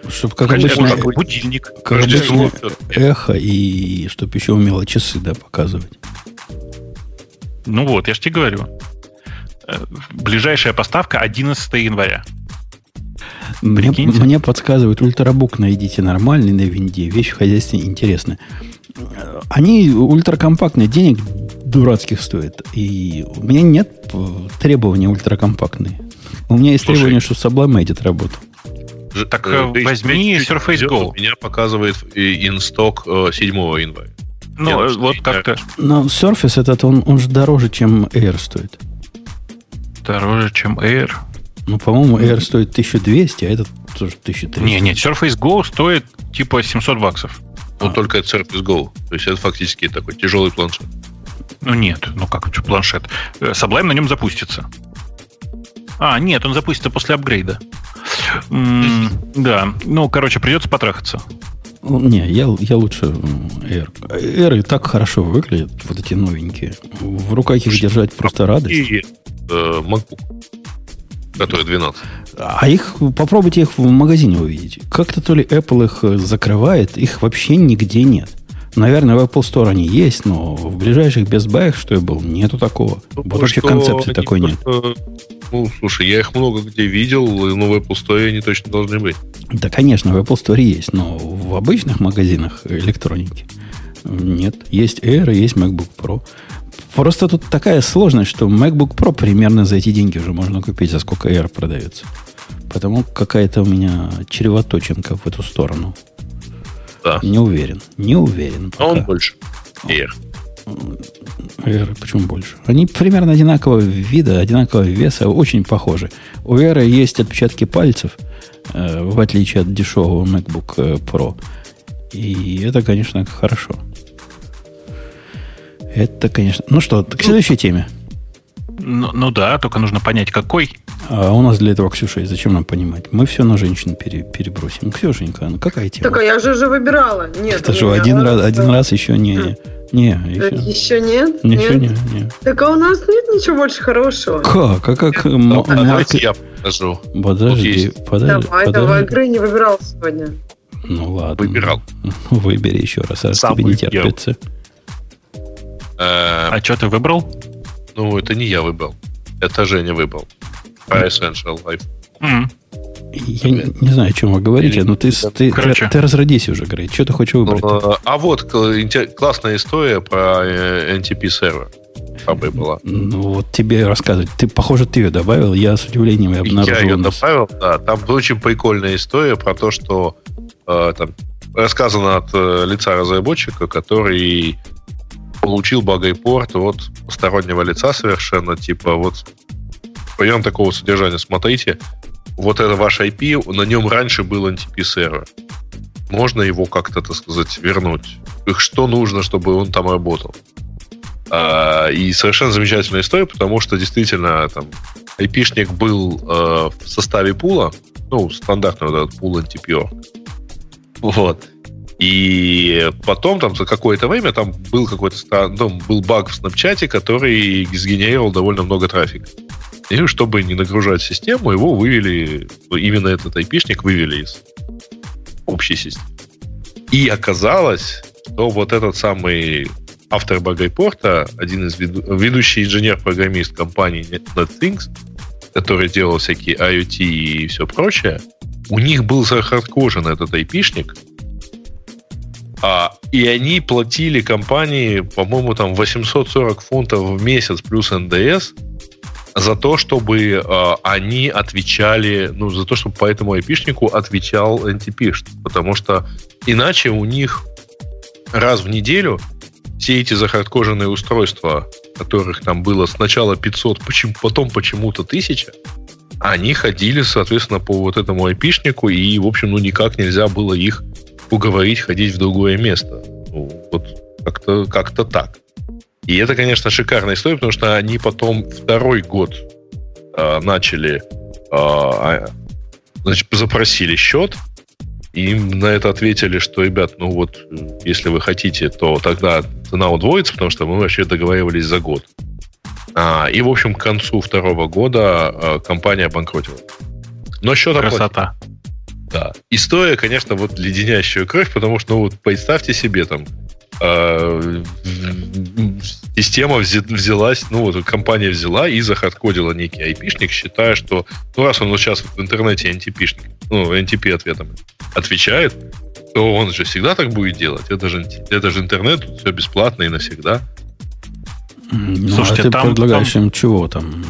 Чтобы как обычно, как будильник. Как обычно эхо и чтобы еще умело часы да, показывать. Ну вот, я же тебе говорю. Э, ближайшая поставка 11 января. Мне, мне подсказывают, ультрабук найдите нормальный на винде. Вещь в хозяйстве интересная. Они ультракомпактные, денег дурацких стоят. И у меня нет требований ультракомпактные. У меня есть Слушай, требование, что Sublime Edit работал. Так э, возьми Surface Go. У меня показывает инсток 7 января. Ну, Я вот как-то. Но Surface этот, он, он же дороже, чем Air стоит. Дороже, чем Air? Ну, по-моему, Air стоит 1200, а этот тоже 1300. Не, не, Surface Go стоит типа 700 баксов. Ну, а. только это Surface Go. То есть это фактически такой тяжелый планшет. Ну нет, ну как планшет. Э, Sublime на нем запустится. А, нет, он запустится после апгрейда. М-м, да, ну, короче, придется потрахаться. Не, я, я лучше Air. Air и так хорошо выглядят, вот эти новенькие. В руках их держать просто радость. И э, MacBook, который 12. А их, попробуйте их в магазине увидеть. Как-то то ли Apple их закрывает, их вообще нигде нет. Наверное, в Apple Store они есть, но в ближайших Best Buy, что я был, нету такого. Ну, вот вообще концепции такой нет. Ну, слушай, я их много где видел, но в Apple Store они точно должны быть. Да, конечно, в Apple Store есть, но в обычных магазинах электроники нет. Есть Air, есть MacBook Pro. Просто тут такая сложность, что MacBook Pro примерно за эти деньги уже можно купить, за сколько Air продается. Потому какая-то у меня чревоточинка в эту сторону. Да. Не уверен. Не уверен. Пока. А он больше. Air. Air, почему больше? Они примерно одинакового вида, одинакового веса, очень похожи. У Air есть отпечатки пальцев, э, в отличие от дешевого MacBook э, Pro. И это, конечно, хорошо. Это, конечно... Ну что, к следующей теме. Ну, ну да, только нужно понять, какой. А у нас для этого, Ксюша, и зачем нам понимать? Мы все на женщин пере, перебросим. Ксюшенька, ну какая тема? Так, а я же уже выбирала. Нет, Это же один, раз, один раз еще не... Не, еще, еще нет? Еще нет? не, не. Так а у нас нет ничего больше хорошего. Как? А как? Ну, давайте я покажу. Подожди, подожди. Давай, давай, игры не выбирал сегодня. Ну ладно. Выбирал. Выбери еще раз, раз тебе не терпится. А что ты выбрал? Ну, это не я выбрал. Это Женя выбрал. Про Essential Life. Mm. Я не, не знаю, о чем вы говорите, но ты, ты, ты, ты разродись уже, Грей. Что ты хочешь выбрать? Ну, а вот классная история про э, NTP-сервер. Фабой была. Ну, вот тебе рассказывать. Ты, похоже, ты ее добавил. Я с удивлением обнаружил. Я ее добавил, да. Там очень прикольная история про то, что э, там рассказано от э, лица разработчика, который получил баг-репорт от стороннего лица совершенно, типа вот прием такого содержания. Смотрите, вот это ваш IP, на нем раньше был NTP-сервер. Можно его как-то, так сказать, вернуть? Что нужно, чтобы он там работал? А, и совершенно замечательная история, потому что действительно там IP-шник был э, в составе пула, ну, стандартный вот этот пул NTPO. Вот. И потом, там, за какое-то время, там был какой-то ну, был баг в Снапчате, который сгенерировал довольно много трафика. И чтобы не нагружать систему, его вывели, именно этот айпишник вывели из общей системы. И оказалось, что вот этот самый автор багайпорта, один из веду, ведущий инженер-программист компании NetThings, который делал всякие IoT и все прочее, у них был захардкожен этот айпишник, а, и они платили компании, по-моему, там 840 фунтов в месяц плюс НДС за то, чтобы э, они отвечали, ну, за то, чтобы по этому айпишнику отвечал NTP, потому что иначе у них раз в неделю все эти захардкоженные устройства, которых там было сначала 500, почему, потом почему-то 1000, они ходили, соответственно, по вот этому айпишнику, и, в общем, ну, никак нельзя было их уговорить ходить в другое место. Ну, вот как-то как так. И это, конечно, шикарная история, потому что они потом второй год э, начали, э, значит, запросили счет, им на это ответили, что, ребят, ну вот, если вы хотите, то тогда цена удвоится, потому что мы вообще договаривались за год. А, и, в общем, к концу второго года а, компания обанкротила. Но счет Красота. Оплатили. Да. История, конечно, вот леденящая кровь, потому что, ну вот представьте себе там, э, система взялась, ну вот компания взяла и захардкодила некий айпишник, считая, что, ну раз он вот сейчас в интернете NTP-шник, ну, NTP ответом отвечает, то он же всегда так будет делать. Это же, это же интернет, тут все бесплатно и навсегда. Ну, Слушайте, а ты там, предлагаешь там... им чего там?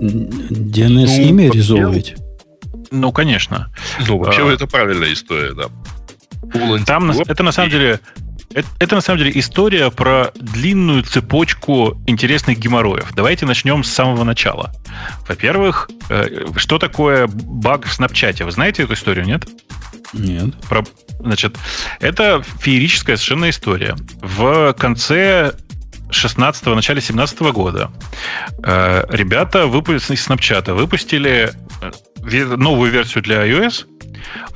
DNS-имя ну, резолвить? Ну, конечно. Ну, вообще, а, это правильная история, да. Там, это на самом деле это, это на самом деле история про длинную цепочку интересных геморроев. Давайте начнем с самого начала. Во-первых, э, что такое баг в Снапчате? Вы знаете эту историю, нет? Нет. Про, значит, это феерическая совершенно история. В конце 16-го, начале 17 -го года э, ребята выпустили, из Snapchat выпустили э, новую версию для iOS,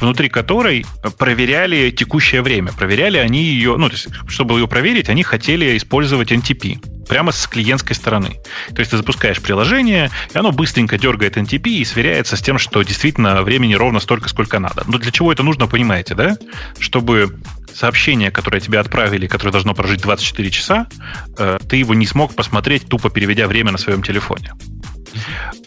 внутри которой проверяли текущее время. Проверяли они ее, ну, то есть, чтобы ее проверить, они хотели использовать NTP прямо с клиентской стороны. То есть ты запускаешь приложение, и оно быстренько дергает NTP и сверяется с тем, что действительно времени ровно столько, сколько надо. Но для чего это нужно, понимаете, да? Чтобы сообщение, которое тебе отправили, которое должно прожить 24 часа, э, ты его не смог посмотреть, тупо переведя время на своем телефоне.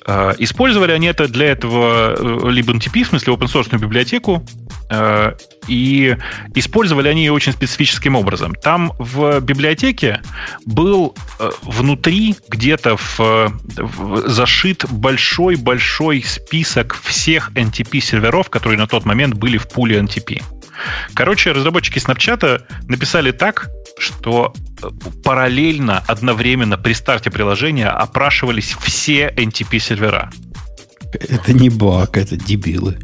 Э, использовали они это для этого э, либо NTP, в смысле open source библиотеку, э, и использовали они ее очень специфическим образом. Там в библиотеке был внутри где-то в, в, зашит большой-большой список всех NTP-серверов, которые на тот момент были в пуле NTP. Короче, разработчики Snapchat написали так, что э, параллельно, одновременно при старте приложения опрашивались все NTP-сервера. Это не баг, это дебилы.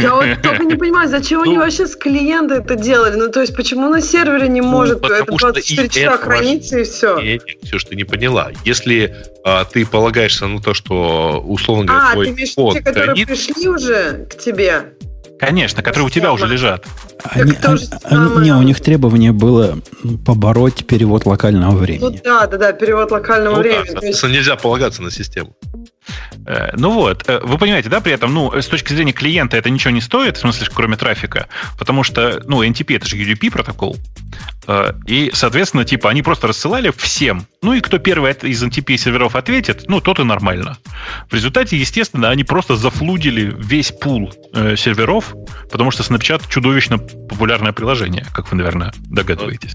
Я вот только не понимаю, зачем ну, они вообще с клиента это делали? Ну, то есть, почему на сервере не ну, может это 24 часа храниться и все? Нет, все, что ты не поняла. Если а, ты полагаешься на то, что, условно говоря, а, твой ты имеешь те, которые хранит... пришли уже к тебе? Конечно, которые у тебя уже лежат. Они, они, они, не, у них требование было побороть перевод локального времени. Ну да, да, да, перевод локального ну, времени. Да, есть... нельзя полагаться на систему. Э, ну вот, э, вы понимаете, да, при этом, ну, с точки зрения клиента это ничего не стоит, в смысле, кроме трафика, потому что, ну, NTP это же UDP протокол, э, и, соответственно, типа, они просто рассылали всем, ну, и кто первый из NTP серверов ответит, ну, тот и нормально. В результате, естественно, они просто зафлудили весь пул серверов, потому что Snapchat чудовищно популярное приложение, как вы, наверное, догадываетесь.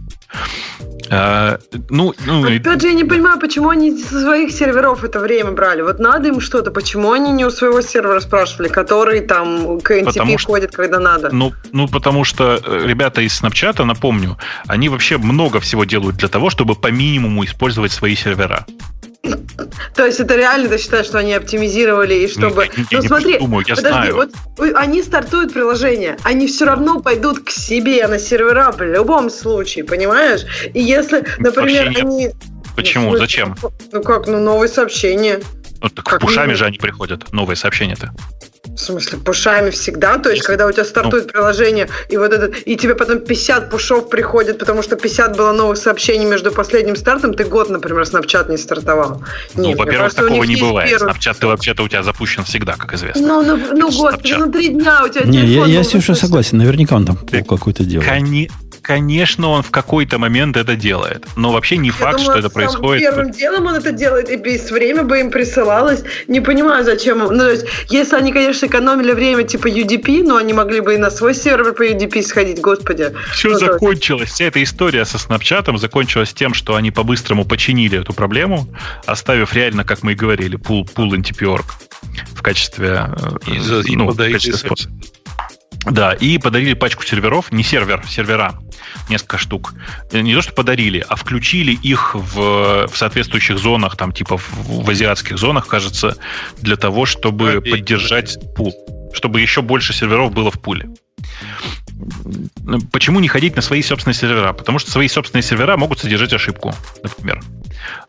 А, ну, ну, Опять же, я не понимаю, почему они со своих серверов это время брали. Вот надо им что-то, почему они не у своего сервера спрашивали, который там к NTP что, ходит, когда надо? Ну, ну, потому что э, ребята из Snapchat, напомню, они вообще много всего делают для того, чтобы по минимуму использовать свои сервера. То есть это реально ты считаешь, что они оптимизировали и чтобы... Я, я ну смотри, думаю, я подожди, знаю. вот они стартуют приложение, они все равно пойдут к себе на сервера в любом случае, понимаешь? И если, например, они... Почему? Ну, Зачем? Ну как, ну новые сообщения. Ну так как пушами же они приходят, новые сообщения-то. В смысле, пушами всегда? То есть, когда у тебя стартует ну, приложение, и вот этот, и тебе потом 50 пушов приходит, потому что 50 было новых сообщений между последним стартом, ты год, например, Snapchat не стартовал. Ну, Нет, во-первых, такого не бывает. Первый... Snapchat ты вообще-то у тебя запущен всегда, как известно. Ну, ну, ну господи, ну три дня у тебя Не, я, я с Юшей согласен, наверняка он там какой-то делает. Кони конечно, он в какой-то момент это делает. Но вообще не факт, думаю, что это происходит. Первым делом он это делает, и без время бы им присылалось. Не понимаю, зачем. Ну, то есть, если они, конечно, экономили время типа UDP, но они могли бы и на свой сервер по UDP сходить, господи. Все ну, закончилось. Вся эта история со Snapchat закончилась тем, что они по-быстрому починили эту проблему, оставив реально, как мы и говорили, пул, пул NTP.org в качестве, э, и, ну, в качестве способа. Да, и подарили пачку серверов, не сервер, сервера, несколько штук. Не то, что подарили, а включили их в, в соответствующих зонах, там типа в, в азиатских зонах, кажется, для того, чтобы а, поддержать пул, чтобы еще больше серверов было в пуле. Почему не ходить на свои собственные сервера? Потому что свои собственные сервера могут содержать ошибку, например.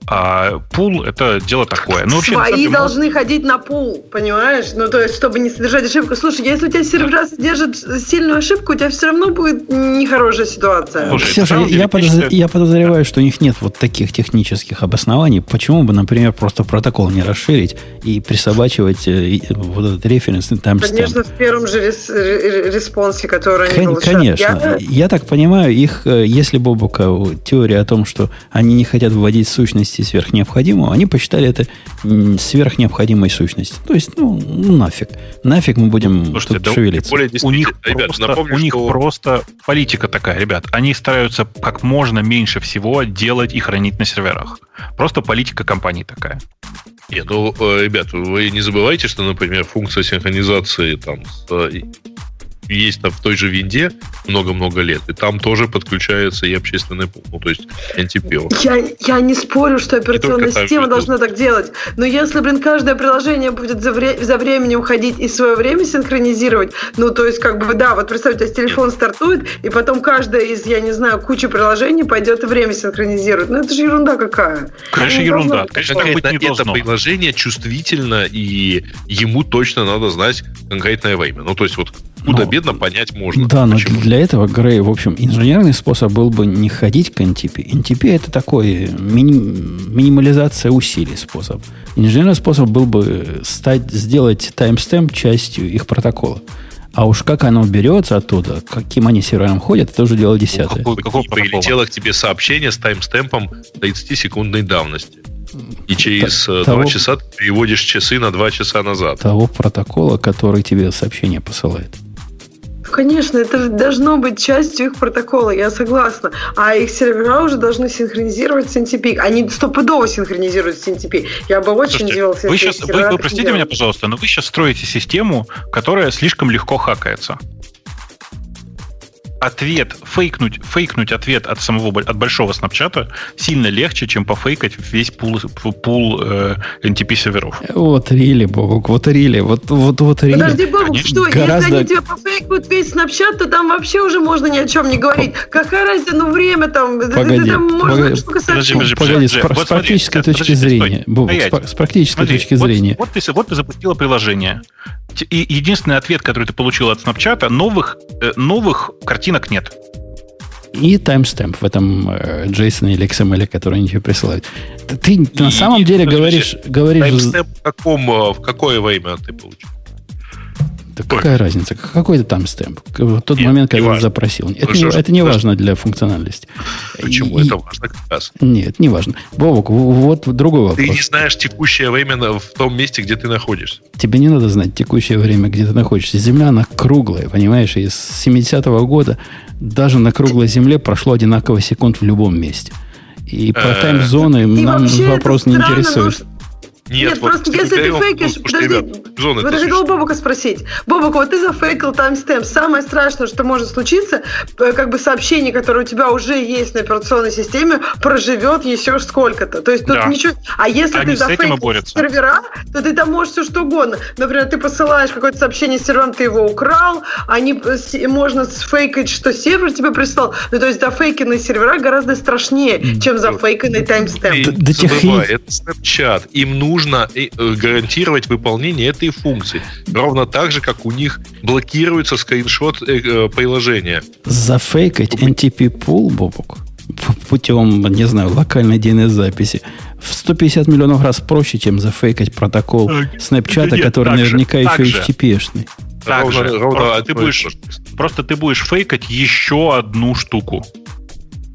А пул это дело такое. Ну, вообще, Свои деле, должны может... ходить на пул, понимаешь? Ну, то есть, чтобы не содержать ошибку. Слушай, если у тебя сервера содержат сильную ошибку, у тебя все равно будет нехорошая ситуация. Слушай, Ксюша, я, я, подозр... я подозреваю, что у них нет вот таких технических обоснований. Почему бы, например, просто протокол не расширить и присобачивать э, вот этот референсный таймстемп? Конечно, в первом же рес... респонсе, который они Кон- Конечно. Я... я так понимаю, их, э, если Бобука теория о том, что они не хотят вводить сущности сверхнеобходимого, они посчитали это сверхнеобходимой сущностью. То есть, ну, нафиг. Нафиг мы будем Слушайте, тут да, шевелиться. Более у них, ребят, просто, напомню, у них что... просто политика такая, ребят. Они стараются как можно меньше всего делать и хранить на серверах. Просто политика компании такая. Нет, ну, э, ребят, вы не забывайте, что, например, функция синхронизации там с э, есть там в той же винде много-много лет, и там тоже подключается и общественный пул, ну, то есть NTP. Я, я не спорю, что операционная система должна так делать, но если, блин, каждое приложение будет за, вре- за временем ходить и свое время синхронизировать, ну, то есть, как бы, да, вот представьте, у тебя телефон Нет. стартует, и потом каждое из, я не знаю, кучи приложений пойдет и время синхронизирует. Ну, это же ерунда какая. Конечно, ну, ерунда. Конечно, Конкретно быть не это должно. приложение чувствительно, и ему точно надо знать конкретное время. Ну, то есть, вот худо-бедно понять можно. Да, но для этого, Грей, в общем, инженерный способ был бы не ходить к NTP. NTP это такой мини, минимализация усилий способ. Инженерный способ был бы стать, сделать таймстемп частью их протокола. А уж как оно берется оттуда, каким они сервером ходят, это уже дело десятое. Ну, какой, какой прилетело к тебе сообщение с таймстемпом 30-секундной давности. И через Т- 2 того, часа ты переводишь часы на 2 часа назад. Того протокола, который тебе сообщение посылает. Конечно, это должно быть частью их протокола, я согласна. А их сервера уже должны синхронизировать с NTP. Они стопудово синхронизируют с NTP. Я бы очень Слушайте, удивился, вы сейчас, вы, вы простите меня, пожалуйста, но вы сейчас строите систему, которая слишком легко хакается ответ, фейкнуть, фейкнуть ответ от самого от большого снапчата сильно легче, чем пофейкать весь пул, пул э, NTP серверов. Вот рили, Бобок, вот рили, вот, вот, вот рили. Подожди, Бобок, что, гораздо... если они тебе пофейкают весь снапчат, то там вообще уже можно ни о чем не говорить. Какая разница, ну время там, погоди, там можно погоди, подожди, подожди, погоди, с, вот с практической точки подожди, зрения, Бобок, с, с практической смотри, точки вот, зрения. Вот ты, вот ты запустила приложение, и единственный ответ, который ты получил от Snapchat, новых, э, новых картинок нет. И таймстемп в этом э, JSON или XML, который они тебе присылают. Ты, ты и, на самом деле говоришь... говоришь таймстемп в, каком, э, в какое время ты получил? Так какая разница? Какой это там стемп? В тот Нет, момент, когда важно. запросил. Это, ну, не, это не важно для функциональности. Почему? И, это важно как раз. Нет, не важно. Бобок, вот другой вопрос. Ты не знаешь текущее время в том месте, где ты находишься. Тебе не надо знать текущее время, где ты находишься. Земля, она круглая, понимаешь? И с 70-го года даже на круглой земле прошло одинаково секунд в любом месте. И про э, тайм-зоны нам вопрос не интересует. Нет, Нет вот просто если ты фейкишь... Подожди, ребят, подожди, Бобука спросить. Бобука, вот ты зафейкил таймстемп. Самое страшное, что может случиться, э, как бы сообщение, которое у тебя уже есть на операционной системе, проживет еще сколько-то. То есть тут да. ничего... А если Они ты зафейкил сервера, то ты там можешь все что угодно. Например, ты посылаешь какое-то сообщение с сервером, ты его украл, они, э, можно сфейкать, что сервер тебе прислал. Ну, то есть зафейкенные сервера гораздо страшнее, чем зафейканный таймстемп. Тех это Snapchat. Им нужно нужно э, гарантировать выполнение этой функции. Ровно так же, как у них блокируется скриншот э, э, приложения. Зафейкать NTP пул, Бобок, путем, не знаю, локальной DNS-записи в 150 миллионов раз проще, чем зафейкать протокол Снэпчата, который наверняка еще HTTP-шный. Так ровно, же. Ровно, просто, а ты будешь, просто ты будешь фейкать еще одну штуку.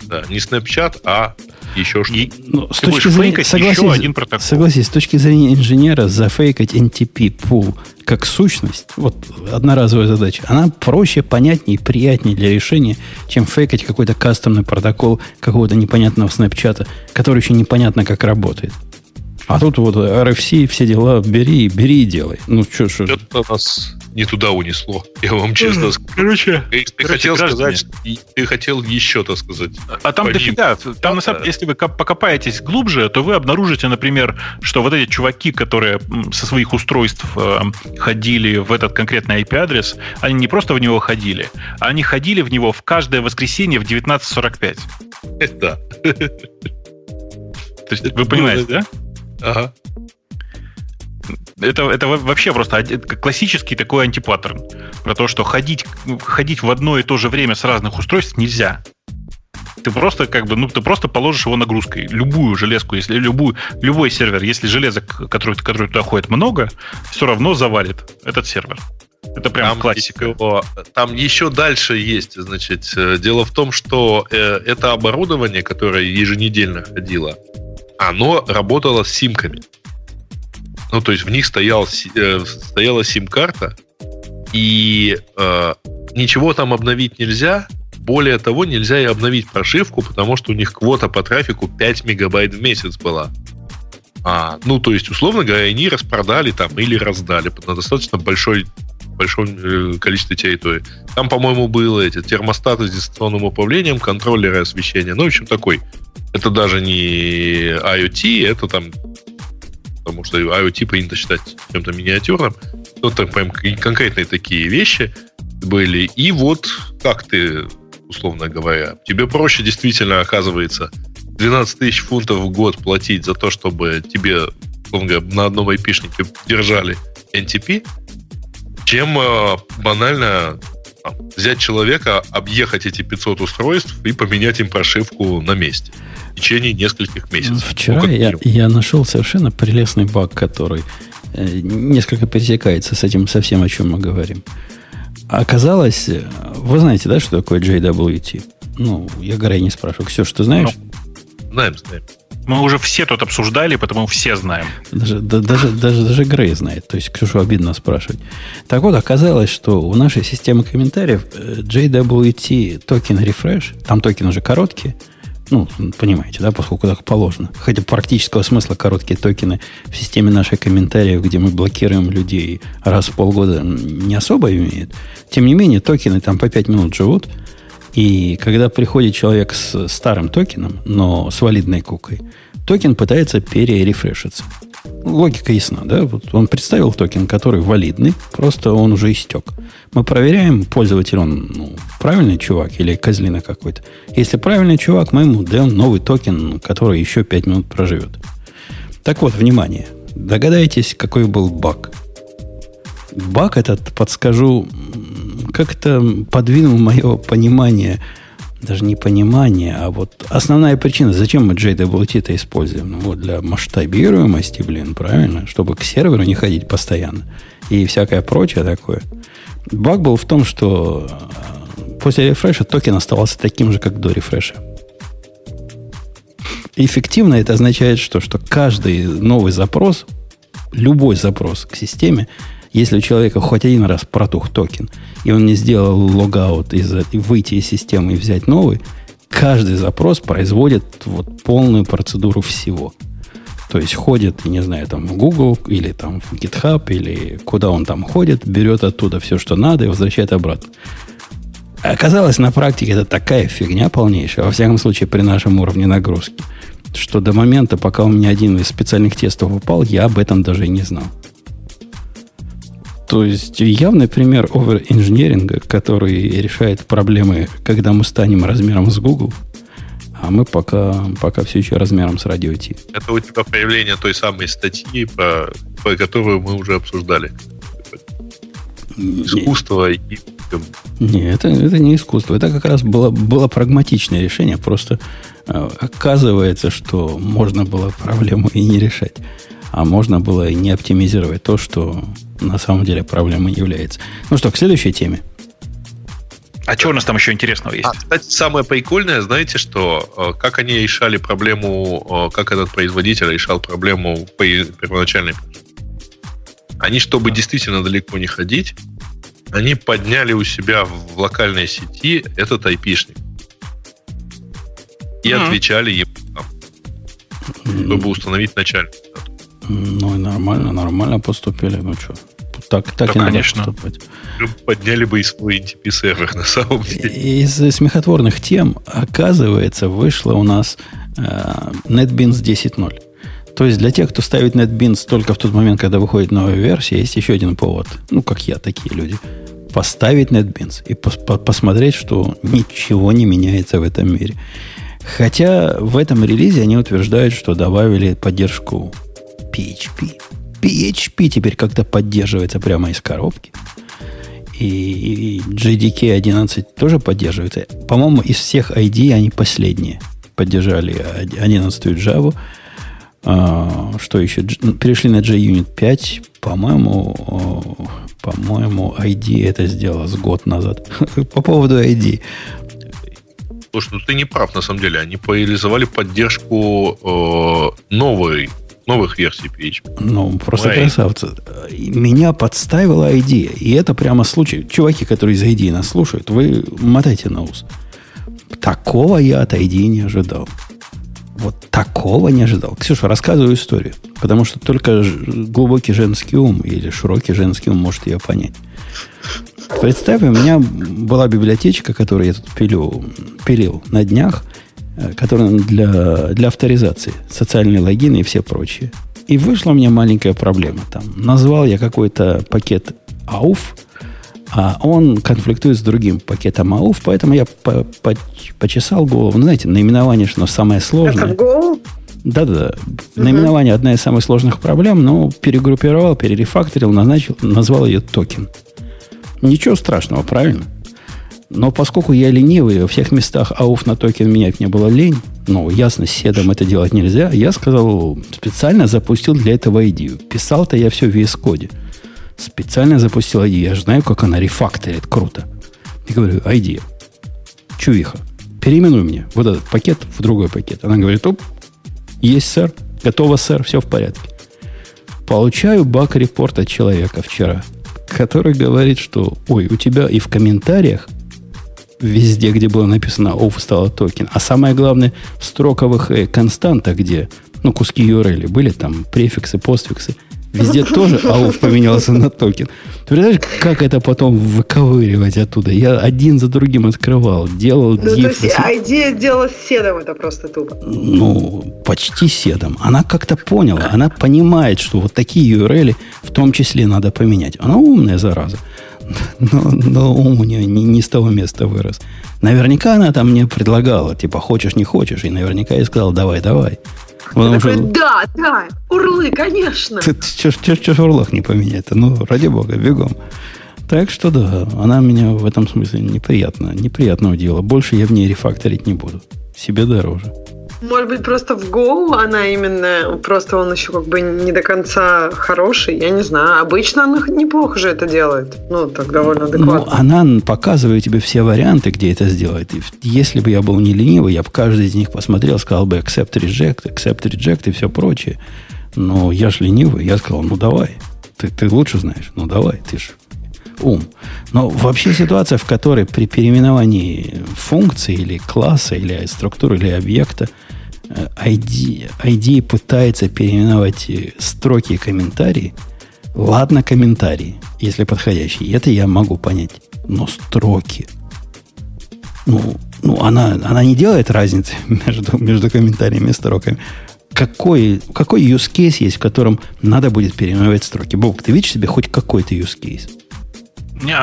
Да, не Snapchat, а еще что ну, с точки зрения, согласись, еще один протокол. Согласись, с точки зрения инженера зафейкать NTP пул как сущность, вот одноразовая задача, она проще, понятнее, приятнее для решения, чем фейкать какой-то кастомный протокол какого-то непонятного снэпчата, который еще непонятно как работает. А тут вот RFC, все дела, бери, бери и делай. Ну, что, что. Это нас не туда унесло. Я вам честно скажу. Короче, ты короче, хотел граждане. сказать, ты хотел еще-то сказать. А там дофига. Там, на самом, если вы покопаетесь глубже, то вы обнаружите, например, что вот эти чуваки, которые со своих устройств э, ходили в этот конкретный IP-адрес, они не просто в него ходили, а они ходили в него в каждое воскресенье в 19.45. Это. То есть, вы понимаете, да? Ага. Это, это вообще просто классический такой антипаттерн. Про то, что ходить, ходить в одно и то же время с разных устройств нельзя. Ты просто как бы, ну, ты просто положишь его нагрузкой. Любую железку, если любую, любой сервер, если железок, который, который туда ходит много, все равно завалит этот сервер. Это прям там классика. Еще, там еще дальше есть, значит, э, дело в том, что э, это оборудование, которое еженедельно ходило, оно работало с симками. Ну, то есть в них стоял, э, стояла сим-карта, и э, ничего там обновить нельзя. Более того, нельзя и обновить прошивку, потому что у них квота по трафику 5 мегабайт в месяц была. А, ну, то есть, условно говоря, они распродали там или раздали на достаточно большой большом э, количестве территории. Там, по-моему, было эти термостаты с дистанционным управлением, контроллеры освещения. Ну, в общем, такой. Это даже не IoT, это там потому что IoT принято считать чем-то миниатюрным. Ну, там прям конкретные такие вещи были. И вот как ты, условно говоря, тебе проще действительно оказывается 12 тысяч фунтов в год платить за то, чтобы тебе, условно говоря, на одном айпишнике держали NTP, чем э, банально взять человека, объехать эти 500 устройств и поменять им прошивку на месте в течение нескольких месяцев. Вчера ну, я, я нашел совершенно прелестный баг, который э, несколько пересекается с этим совсем, о чем мы говорим. Оказалось, э, вы знаете, да, что такое JWT? Ну, я Грей не спрашиваю. Все, что знаешь? Ну, знаем, знаем. Мы уже все тут обсуждали, потому все знаем. Даже, да, даже, даже, даже Грей знает. То есть, Ксюшу обидно спрашивать. Так вот, оказалось, что у нашей системы комментариев э, JWT токен refresh, там токен уже короткий, ну, понимаете, да, поскольку так положено. Хотя практического смысла короткие токены в системе наших комментариев, где мы блокируем людей раз в полгода, не особо имеют. Тем не менее, токены там по 5 минут живут – и когда приходит человек с старым токеном, но с валидной кукой, токен пытается перерефрешиться. Логика ясна, да? Вот он представил токен, который валидный, просто он уже истек. Мы проверяем, пользователь он ну, правильный чувак или козлина какой-то. Если правильный чувак, мы ему даем новый токен, который еще 5 минут проживет. Так вот, внимание. Догадаетесь, какой был баг? Баг этот, подскажу, как-то подвинул мое понимание даже не понимание, а вот основная причина, зачем мы JWT-то используем? Ну, вот для масштабируемости, блин, правильно? Чтобы к серверу не ходить постоянно. И всякое прочее такое. Баг был в том, что э, после рефреша токен оставался таким же, как до рефреша. Эффективно это означает что? Что каждый новый запрос, любой запрос к системе, если у человека хоть один раз протух токен, и он не сделал логаут, из, выйти из системы и взять новый, каждый запрос производит вот полную процедуру всего. То есть ходит, не знаю, там в Google или там в GitHub или куда он там ходит, берет оттуда все, что надо и возвращает обратно. Оказалось, на практике это такая фигня полнейшая, во всяком случае, при нашем уровне нагрузки, что до момента, пока у меня один из специальных тестов упал, я об этом даже и не знал. То есть явный пример овер-инженеринга, который решает проблемы, когда мы станем размером с Google, а мы пока, пока все еще размером с радио Ти. Это у тебя появление той самой статьи, по, по которую мы уже обсуждали. Искусство и... Нет, это, это не искусство. Это как раз было, было прагматичное решение. Просто э, оказывается, что можно было проблему и не решать. А можно было и не оптимизировать то, что на самом деле проблемой является. Ну что, к следующей теме. А что у нас там еще интересного есть? А, кстати, самое прикольное, знаете, что э, как они решали проблему, э, как этот производитель решал проблему по первоначальной Они, чтобы действительно далеко не ходить, они подняли у себя в локальной сети этот айпишник. И mm-hmm. отвечали ему, чтобы установить начальник. Ну и нормально, нормально поступили. Ну что, так, так да, и конечно. надо поступать. Подняли бы и свой NTP сервер на самом деле. Из смехотворных тем, оказывается, вышло у нас э, NetBeans 10.0. То есть для тех, кто ставит NetBeans только в тот момент, когда выходит новая версия, есть еще один повод. Ну, как я, такие люди. Поставить NetBeans и пос посмотреть, что ничего не меняется в этом мире. Хотя в этом релизе они утверждают, что добавили поддержку PHP. PHP теперь как-то поддерживается прямо из коробки. И, JDK 11 тоже поддерживается. По-моему, из всех ID они последние поддержали 11 Java. А, что еще? Ну, перешли на JUnit 5. По-моему, по-моему, ID это сделала с год назад. По поводу ID. Слушай, ну ты не прав, на самом деле. Они реализовали поддержку э, новой новых версий PHP. Ну, просто Мои. красавцы. Меня подставила идея. И это прямо случай. Чуваки, которые из ID нас слушают, вы мотайте на ус. Такого я от ID не ожидал. Вот такого не ожидал. Ксюша, рассказываю историю. Потому что только глубокий женский ум или широкий женский ум может ее понять. Представь, у меня была библиотечка, которую я тут пилю, пилил на днях – который для, для авторизации, социальные логины и все прочие. И вышла у меня маленькая проблема. Там назвал я какой-то пакет AUF, а он конфликтует с другим пакетом auth, поэтому я по по почесал голову. Ну, знаете, наименование, что самое сложное. Угу. Наименование одна из самых сложных проблем, но перегруппировал, перерефакторил, назначил, назвал ее токен. Ничего страшного, правильно? Но поскольку я ленивый, во всех местах auth на токен менять мне было лень, ну, ясно, с sed ом это делать нельзя, я сказал, специально запустил для этого идею. Писал-то я все в VS Code. Специально запустил идею. Я же знаю, как она рефакторит. Круто. И говорю, идея. Чувиха. Переименуй мне вот этот пакет в другой пакет. Она говорит, оп, есть, сэр. Готово, сэр. Все в порядке. Получаю баг-репорт от человека вчера, который говорит, что, ой, у тебя и в комментариях везде, где было написано off стало токен. А самое главное, в строковых э, константах, где ну, куски URL были, там префиксы, постфиксы, везде тоже ауф поменялся на токен. Ты представляешь, как это потом выковыривать оттуда? Я один за другим открывал, делал ну, div. То есть идея делала седом, это просто тупо. Ну, почти седом. Она как-то поняла, она понимает, что вот такие URL в том числе надо поменять. Она умная, зараза но, но ум у нее не, не с того места вырос. Наверняка она там мне предлагала, типа, хочешь, не хочешь, и наверняка я сказал, давай, давай. Потому что... да, да, урлы, конечно. Что ж урлах не поменять-то? Ну, ради бога, бегом. Так что да, она меня в этом смысле неприятно, неприятно удивила. Больше я в ней рефакторить не буду. Себе дороже. Может быть, просто в Go она именно, просто он еще как бы не до конца хороший, я не знаю. Обычно она неплохо же это делает. Ну, так довольно ну, адекватно. Ну, она показывает тебе все варианты, где это сделать. И если бы я был не ленивый, я бы каждый из них посмотрел, сказал бы accept reject, accept reject и все прочее. Но я же ленивый, я сказал, ну давай. Ты, ты лучше знаешь, ну давай, ты же ум. Но вообще ситуация, в которой при переименовании функции или класса, или структуры, или объекта ID, ID пытается переименовать э, строки и комментарии, ладно комментарии, если подходящие, это я могу понять. Но строки, ну, ну она, она не делает разницы между, между комментариями и строками. Какой, какой use case есть, в котором надо будет переименовать строки? Бог, ты видишь себе хоть какой-то use case? Не,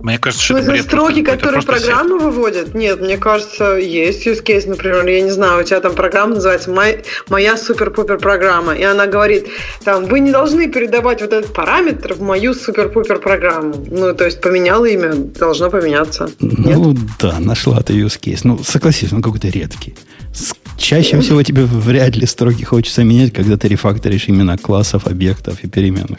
мне кажется, что это бред строки, которые программа выводят? Нет, мне кажется, есть use case, например, я не знаю, у тебя там программа называется «Моя, моя супер-пупер программа», и она говорит, там, вы не должны передавать вот этот параметр в мою супер-пупер программу. Ну, то есть поменял имя, должно поменяться. Ну, Нет? да, нашла ты use case. Ну, согласись, он какой-то редкий. Чаще всего тебе вряд ли строки хочется менять, когда ты рефакторишь имена классов, объектов и переменных.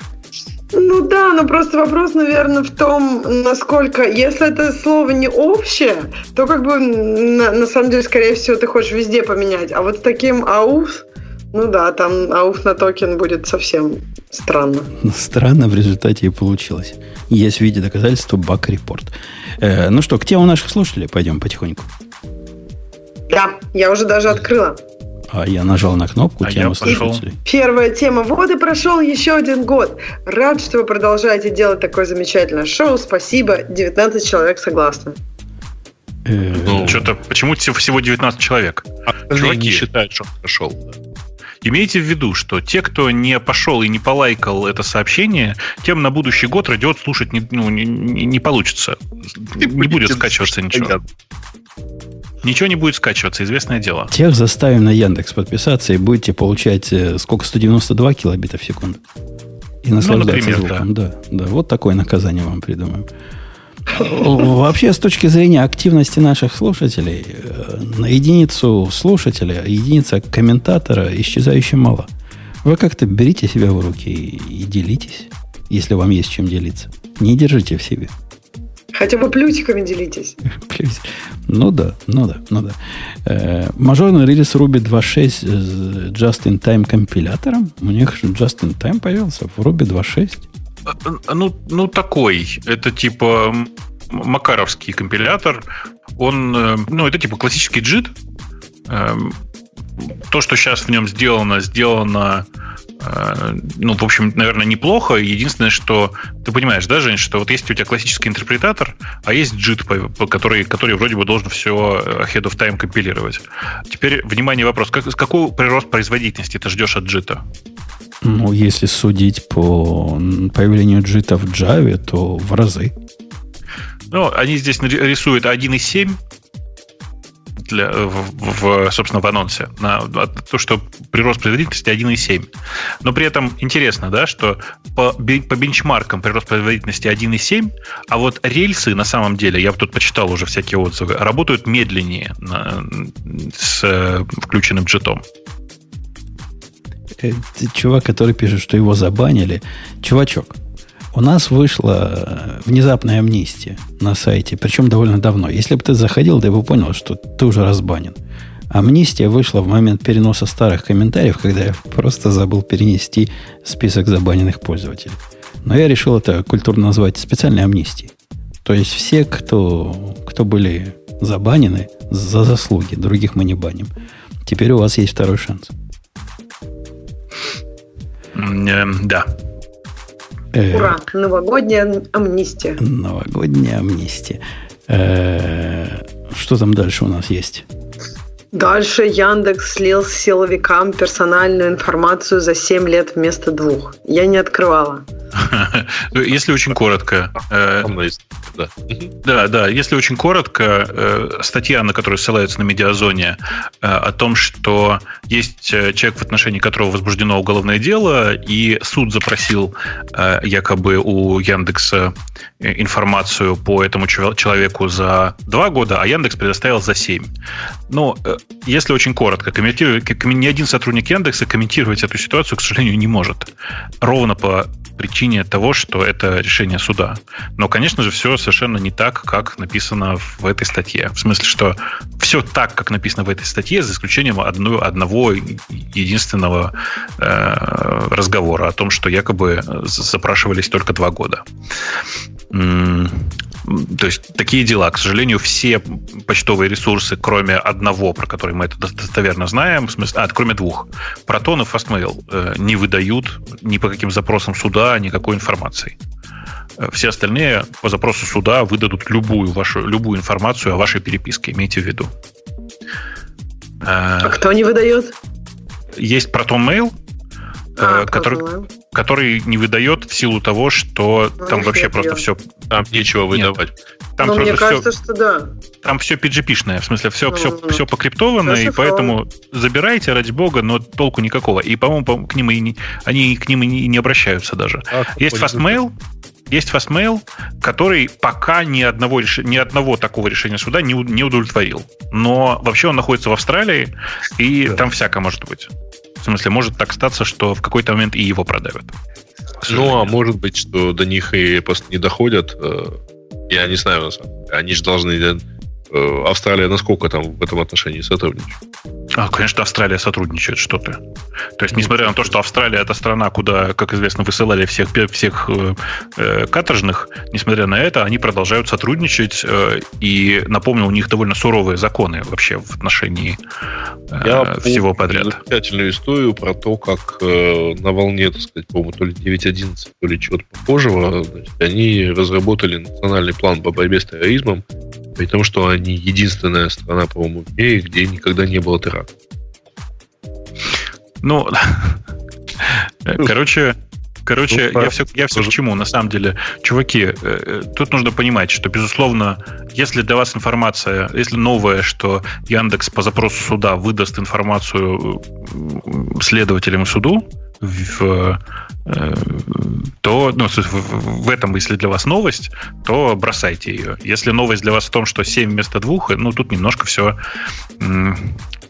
Ну да, но просто вопрос, наверное, в том, насколько, если это слово не общее, то как бы на, на самом деле, скорее всего, ты хочешь везде поменять. А вот с таким ауф, ну да, там ауф на токен будет совсем странно. Странно в результате и получилось. Есть в виде доказательства баг-репорт. Э, ну что, к тему наших слушателей пойдем потихоньку. Да, я уже даже открыла. А я нажал на кнопку а тему слушателей. Первая тема. Вот и прошел еще один год. Рад, что вы продолжаете делать такое замечательное шоу. Спасибо. 19 человек согласны. Э, ну, что-то почему всего 19 человек? А Чуваки не считают, что прошел. Имейте в виду, что те, кто не пошел и не полайкал это сообщение, тем на будущий год радиот слушать не, ну, не, не получится. Не будет скачиваться ничего. Ничего не будет скачиваться, известное дело. Тех заставим на Яндекс подписаться и будете получать э, сколько? 192 килобита в секунду. И наслаждаться ну, например, звуком. Да. да, да. Вот такое наказание вам придумаем. Вообще, с точки зрения активности наших слушателей, э, на единицу слушателя, единица комментатора исчезающе мало. Вы как-то берите себя в руки и делитесь, если вам есть чем делиться. Не держите в себе. Хотя бы плюсиками делитесь. Ну да, ну да, ну да. Э, мажорный релиз Ruby 2.6 с Just-in-Time компилятором. У них Just-in-Time появился в Ruby 2.6. Э, ну, ну, такой. Это типа макаровский компилятор. Он, э, ну, это типа классический JIT. Эм, то, что сейчас в нем сделано, сделано Э, ну, в общем, наверное, неплохо. Единственное, что ты понимаешь, да, Жень, что вот есть у тебя классический интерпретатор, а есть JIT, который, который вроде бы должен все ahead of time компилировать. Теперь, внимание, вопрос. Как, какой прирост производительности ты ждешь от JIT? Ну, если судить по появлению JIT в Java, то в разы. Ну, они здесь рисуют 1.7, для, в, в, собственно, в анонсе, на то, что прирост производительности 1,7. Но при этом интересно, да, что по, по бенчмаркам прирост производительности 1,7, а вот рельсы на самом деле, я тут почитал уже всякие отзывы, работают медленнее на, с э, включенным джетом э, чувак, который пишет, что его забанили. Чувачок, у нас вышла внезапная амнистия на сайте, причем довольно давно. Если бы ты заходил, ты бы понял, что ты уже разбанен. Амнистия вышла в момент переноса старых комментариев, когда я просто забыл перенести список забаненных пользователей. Но я решил это культурно назвать специальной амнистией. То есть все, кто, кто были забанены за заслуги, других мы не баним. Теперь у вас есть второй шанс. Да, Э, Ура! Новогодняя амнистия. Новогодняя амнистия. Э, что там дальше у нас есть? Дальше Яндекс слил силовикам персональную информацию за 7 лет вместо двух. Я не открывала. Если очень коротко. Э, да. да, да. Если очень коротко, э, статья, на которую ссылается на медиазоне, э, о том, что есть человек, в отношении которого возбуждено уголовное дело, и суд запросил якобы у Яндекса информацию по этому человеку за два года, а Яндекс предоставил за семь. Но если очень коротко, ни один сотрудник Яндекса комментировать эту ситуацию, к сожалению, не может. Ровно по причине того, что это решение суда. Но, конечно же, все совершенно не так, как написано в этой статье. В смысле, что все так, как написано в этой статье, за исключением одного, одного единственного э, разговора о том, что якобы запрашивались только два года. То есть такие дела. К сожалению, все почтовые ресурсы, кроме одного, про который мы это достоверно знаем, в смысле, а, кроме двух, Протон и Fastmail, э, не выдают ни по каким запросам суда никакой информации. Э, все остальные по запросу суда выдадут любую, вашу, любую информацию о вашей переписке, имейте в виду. Э, а кто не выдает? Есть Proton Mail, а, который, который не выдает в силу того, что ну, там вообще просто все... Там нечего выдавать. Там Но ну, мне кажется, все, что да. Там все PGP-шное, в смысле, все, ну, все, ну, все покриптовано, и поэтому забирайте, ради бога, но толку никакого. И, по-моему, к ним и не, они к ним и не, не обращаются даже. А, Есть Fastmail, есть Fastmail, который пока ни одного, реш... ни одного такого решения суда не, не удовлетворил. Но вообще он находится в Австралии, и да. там всякое может быть. В смысле, может так статься, что в какой-то момент и его продавят. Ну, а может быть, что до них и просто не доходят. Э, я не знаю. Они же должны Австралия насколько там в этом отношении сотрудничает? А, конечно, Австралия сотрудничает, что ты. То есть, несмотря на то, что Австралия это страна, куда, как известно, высылали всех, всех э, э, каторжных, несмотря на это, они продолжают сотрудничать. Э, и напомню, у них довольно суровые законы вообще в отношении э, Я всего подряд. Замечательную историю про то, как э, на волне, так сказать, по-моему, то ли 9.11, то ли чего-то похожего, значит, они разработали национальный план по борьбе с терроризмом, при том, что они единственная страна, по-моему, в мире, где никогда не было теракта. Ну, короче, Короче, ну, я все, я все к чему, на самом деле. Чуваки, э, э, тут нужно понимать, что, безусловно, если для вас информация, если новая, что Яндекс по запросу суда выдаст информацию э, следователям суду, в, то ну, в этом, если для вас новость, то бросайте ее. Если новость для вас в том, что 7 вместо 2, ну, тут немножко все,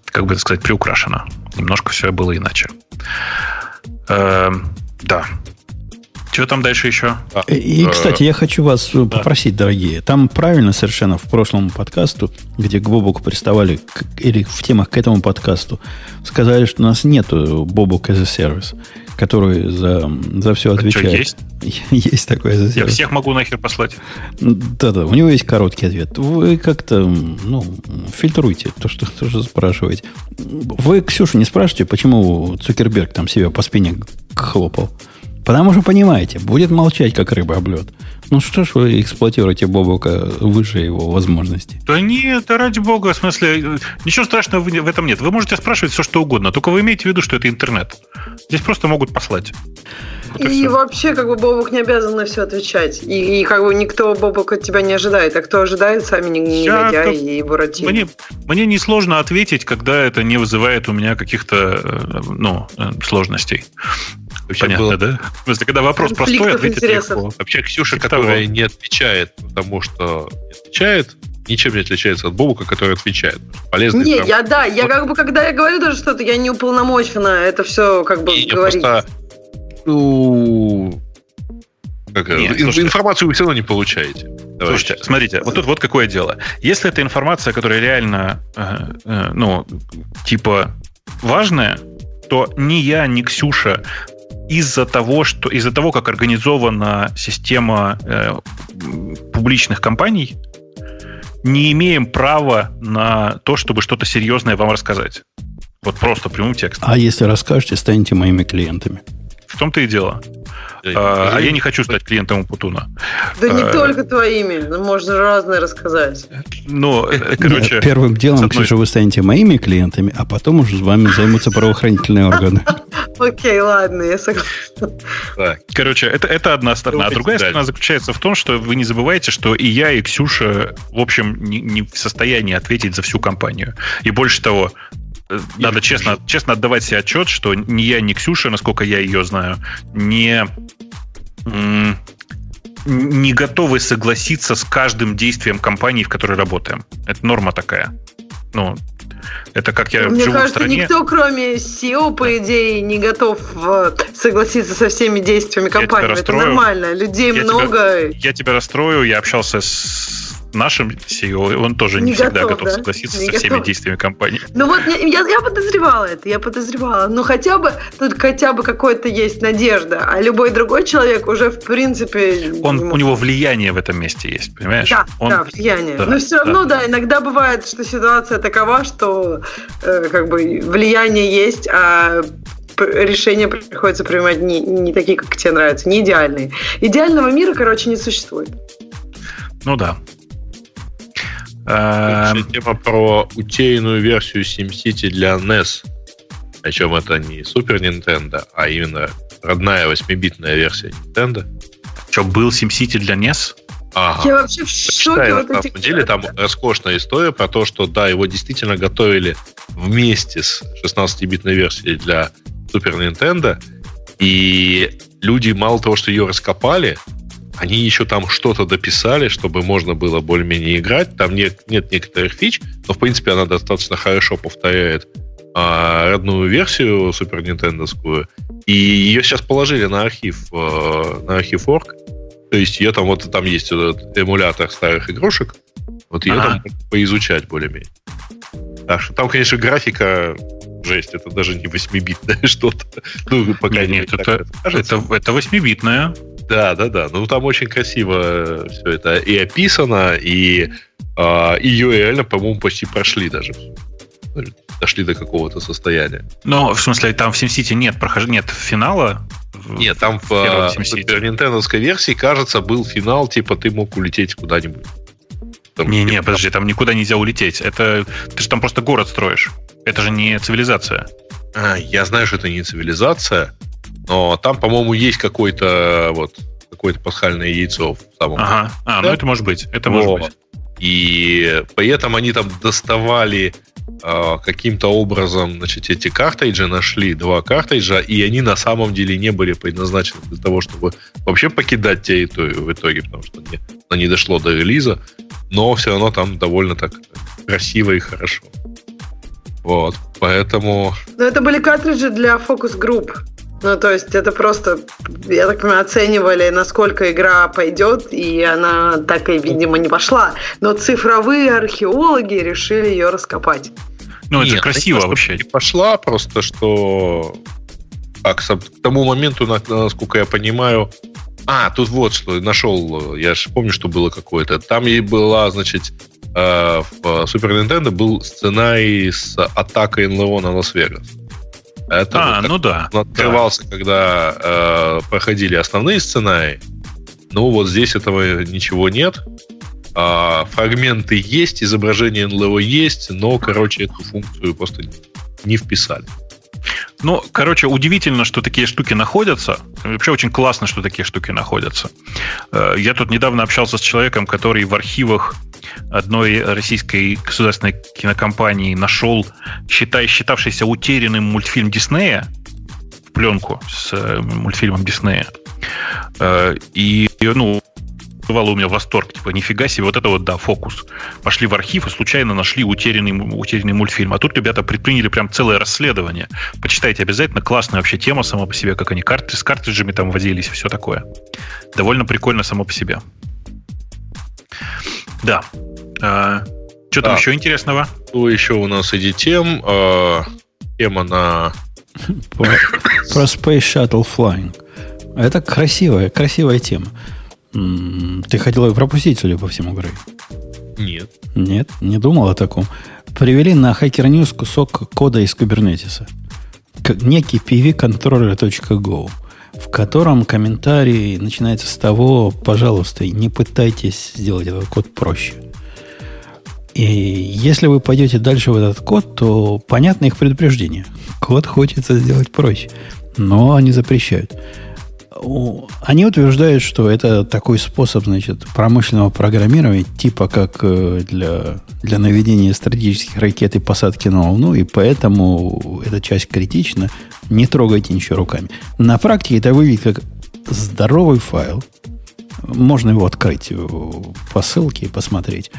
как бы сказать, приукрашено. Немножко все было иначе. Да. Что там дальше еще? А, и, э, кстати, я хочу вас да. попросить, дорогие. Там правильно совершенно в прошлом подкасту, где к Бобуку приставали, к, или в темах к этому подкасту, сказали, что у нас нету Бобук as a service, который за, за все отвечает. Что, есть? есть a service. Я всех могу нахер послать. Да-да, у него есть короткий ответ. Вы как-то, ну, фильтруйте то, что, то, что спрашиваете. Вы, Ксюша, не спрашивайте, почему Цукерберг там себя по спине хлопал. Потому что, понимаете, будет молчать, как рыба об лед. Ну что ж вы эксплуатируете Бобока выше его возможностей? Да нет, да ради бога, в смысле, ничего страшного в этом нет. Вы можете спрашивать все, что угодно, только вы имеете в виду, что это интернет. Здесь просто могут послать. И, вообще, как бы Бобок не обязан на все отвечать. И, и как бы никто Бобок от тебя не ожидает. А кто ожидает, сами негодяи и Буратино. Мне, мне несложно ответить, когда это не вызывает у меня каких-то э, ну, э, сложностей. Вообще Понятно, было... да? В смысле, когда вопрос простой, ответить легко. Вообще, Ксюша, которая не отвечает, потому что не отвечает, ничем не отличается от Бобука, который отвечает. Полезный Не, я да, я как бы, когда я говорю даже что-то, я не уполномочена это все как бы не, говорить. Просто, ну, как, Нет, слушайте, информацию вы все равно не получаете. Давайте. Слушайте, смотрите, вот тут вот какое дело. Если это информация, которая реально, э, э, ну, типа важная, то ни я, ни Ксюша из-за того, что из-за того, как организована система э, публичных компаний, не имеем права на то, чтобы что-то серьезное вам рассказать. Вот просто прямым текстом. А если расскажете, станете моими клиентами. В том-то и дело. А, а я не хочу стать клиентом Путуна. Да не а, только твоими, можно разное рассказать. Ну, э, короче... Нет, первым делом, одной... Ксюша, вы станете моими клиентами, а потом уже с вами займутся правоохранительные органы. Окей, ладно, я согласна. Короче, это, это одна сторона. А другая сторона заключается в том, что вы не забывайте, что и я, и Ксюша, в общем, не, не в состоянии ответить за всю компанию. И больше того, э, надо честно, честно отдавать себе отчет, что ни я, ни Ксюша, насколько я ее знаю, не, не готовы согласиться с каждым действием компании, в которой работаем. Это норма такая. Ну, это как я Мне живу кажется, в стране. никто, кроме SEO, по идее, не готов э, согласиться со всеми действиями компании. Это нормально. Людей я много. Тебя, я тебя расстрою. Я общался с нашим CEO, он тоже не, не всегда готов, готов да? согласиться не со всеми действиями компании. Ну вот я, я подозревала это, я подозревала. Ну хотя бы тут хотя бы какой-то есть надежда, а любой другой человек уже в принципе. Он у него влияние в этом месте есть, понимаешь? Да, он, да, влияние. Да, Но все равно, да. да, иногда бывает, что ситуация такова, что э, как бы влияние есть, а решения приходится принимать не, не такие, как тебе нравятся, не идеальные. Идеального мира, короче, не существует. Ну да. Эм... Тема про утерянную версию SimCity для NES. Причем это не Super Nintendo, а именно родная 8-битная версия Nintendo. Что, был SimCity для NES? Ага. Я вообще в шоке. Вот на самом деле там роскошная история про то, что да, его действительно готовили вместе с 16-битной версией для Super Nintendo, и люди мало того, что ее раскопали, они еще там что-то дописали, чтобы можно было более-менее играть. Там нет, нет некоторых фич, но, в принципе, она достаточно хорошо повторяет а, родную версию Супер Нинтендовскую. И ее сейчас положили на архив, а, на архив орг. То есть ее там вот там есть этот эмулятор старых игрушек. Вот ее ага. там поизучать более-менее. Так что там, конечно, графика жесть. Это даже не 8-битное что-то. Ну, пока нет, нет это, это, это 8-битное. Да, да, да. Ну, там очень красиво все это и описано, и э, ее реально, по-моему, почти прошли даже. Дошли до какого-то состояния. Но, в смысле, там в SimCity нет прохождения, нет финала? Нет, там в, в Супер Нинтендовской версии, кажется, был финал, типа ты мог улететь куда-нибудь. Не-не, подожди, там никуда нельзя улететь. Это ты же там просто город строишь. Это же не цивилизация. А, я знаю, что это не цивилизация, но там, по-моему, есть какой-то вот какое-то пасхальное яйцо в самом. Ага. А, ну это может быть. Это может вот. быть. И при этом они там доставали э, каким-то образом, значит, эти картриджи, нашли два картриджа, и они на самом деле не были предназначены для того, чтобы вообще покидать территорию в итоге, потому что не, оно не дошло до релиза, но все равно там довольно так красиво и хорошо. Вот, поэтому... Но это были картриджи для фокус-групп. Ну, то есть это просто, я так понимаю, оценивали, насколько игра пойдет, и она так и, видимо, не пошла. Но цифровые археологи решили ее раскопать. Ну, это Нет, красиво не вообще. Не пошла, просто что так, к тому моменту, насколько я понимаю, а, тут вот что, нашел, я же помню, что было какое-то. Там и была, значит, э, в Супер Nintendo был сценарий с атакой НЛО на Лас-Вегас. Это а, вот, ну да. Он открывался, да. когда э, проходили основные сценарии. Ну, вот здесь этого ничего нет. А, фрагменты есть, изображение НЛО есть, но, короче, эту функцию просто не вписали. Ну, короче, удивительно, что такие штуки находятся. Вообще очень классно, что такие штуки находятся. Э, я тут недавно общался с человеком, который в архивах одной российской государственной кинокомпании нашел, считай, считавшийся утерянным мультфильм Диснея, в пленку с э, мультфильмом Диснея. Э, и, ну, вызывало у меня восторг. Типа, нифига себе, вот это вот, да, фокус. Пошли в архив и случайно нашли утерянный, утерянный мультфильм. А тут ребята предприняли прям целое расследование. Почитайте обязательно. Классная вообще тема сама по себе, как они карты с картриджами там возились и все такое. Довольно прикольно само по себе. Да. А, что там а, еще интересного? Что еще у нас среди тем? А, тема на... Про Space Shuttle Flying. Это красивая, красивая тема. Ты хотел ее пропустить, судя по всему, Грей? Нет. Нет, не думал о таком. Привели на Hacker News кусок кода из кубернетиса. Некий pvcontroller.go. в котором комментарий начинается с того, пожалуйста, не пытайтесь сделать этот код проще. И если вы пойдете дальше в этот код, то понятно их предупреждение. Код хочется сделать проще, но они запрещают. Они утверждают, что это такой способ значит, промышленного программирования, типа как э, для, для наведения стратегических ракет и посадки на Луну, и поэтому эта часть критична. Не трогайте ничего руками. На практике это выглядит как здоровый файл. Можно его открыть по ссылке и посмотреть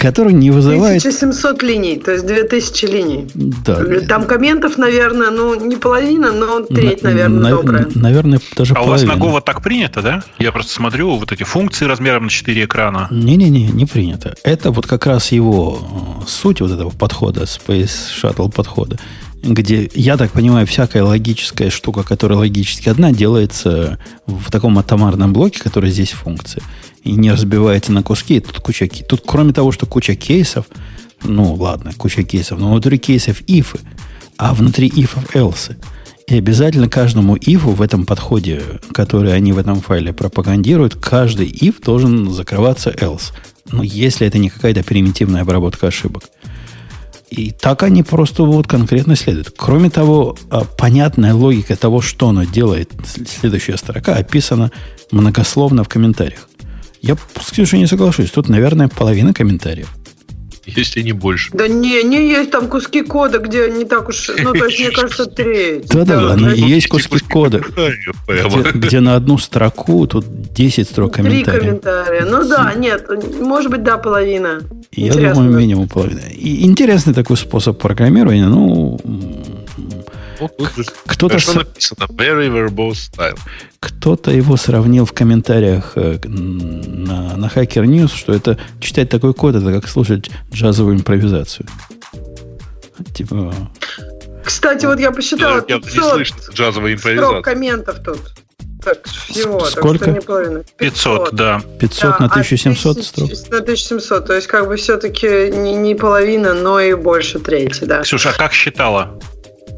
который не вызывает... 1700 линий, то есть 2000 линий. Да. Там комментов, наверное, ну, не половина, но треть, на, наверное, на, добрая. Наверное, даже А половина. у вас на Go так принято, да? Я просто смотрю вот эти функции размером на 4 экрана. Не-не-не, не принято. Это вот как раз его э, суть вот этого подхода, Space Shuttle подхода, где, я так понимаю, всякая логическая штука, которая логически одна, делается в таком атомарном блоке, который здесь функция и не разбивается на куски. И тут куча Тут, кроме того, что куча кейсов, ну, ладно, куча кейсов, но внутри кейсов ифы, а внутри ифов else. И обязательно каждому ифу в этом подходе, который они в этом файле пропагандируют, каждый if должен закрываться else. Ну, если это не какая-то примитивная обработка ошибок. И так они просто вот конкретно следуют. Кроме того, а, понятная логика того, что оно делает, следующая строка описана многословно в комментариях. Я с Ксюшей не соглашусь. Тут, наверное, половина комментариев. Если не больше. Да не, не есть там куски кода, где не так уж, ну, то есть, мне кажется, треть. Да-да, да, есть куски кода, где, где на одну строку тут 10 строк комментариев. Три комментария. Ну да, нет, может быть, да, половина. Я Интересно, думаю, минимум половина. И интересный такой способ программирования. Ну, кто-то с... написано very verbose style. Кто-то его сравнил в комментариях э, на, на Hacker News, что это читать такой код, это как слушать джазовую импровизацию. Типа... Кстати, вот я посчитала, я, 500 не слышно джазовой импровизации. комментов тут. Так, всего. Сколько? Так что 500, 500, да. 500 да, на 1700 а строк? На 1700, то есть как бы все-таки не, не половина, но и больше трети, да. Ксюша, а как считала?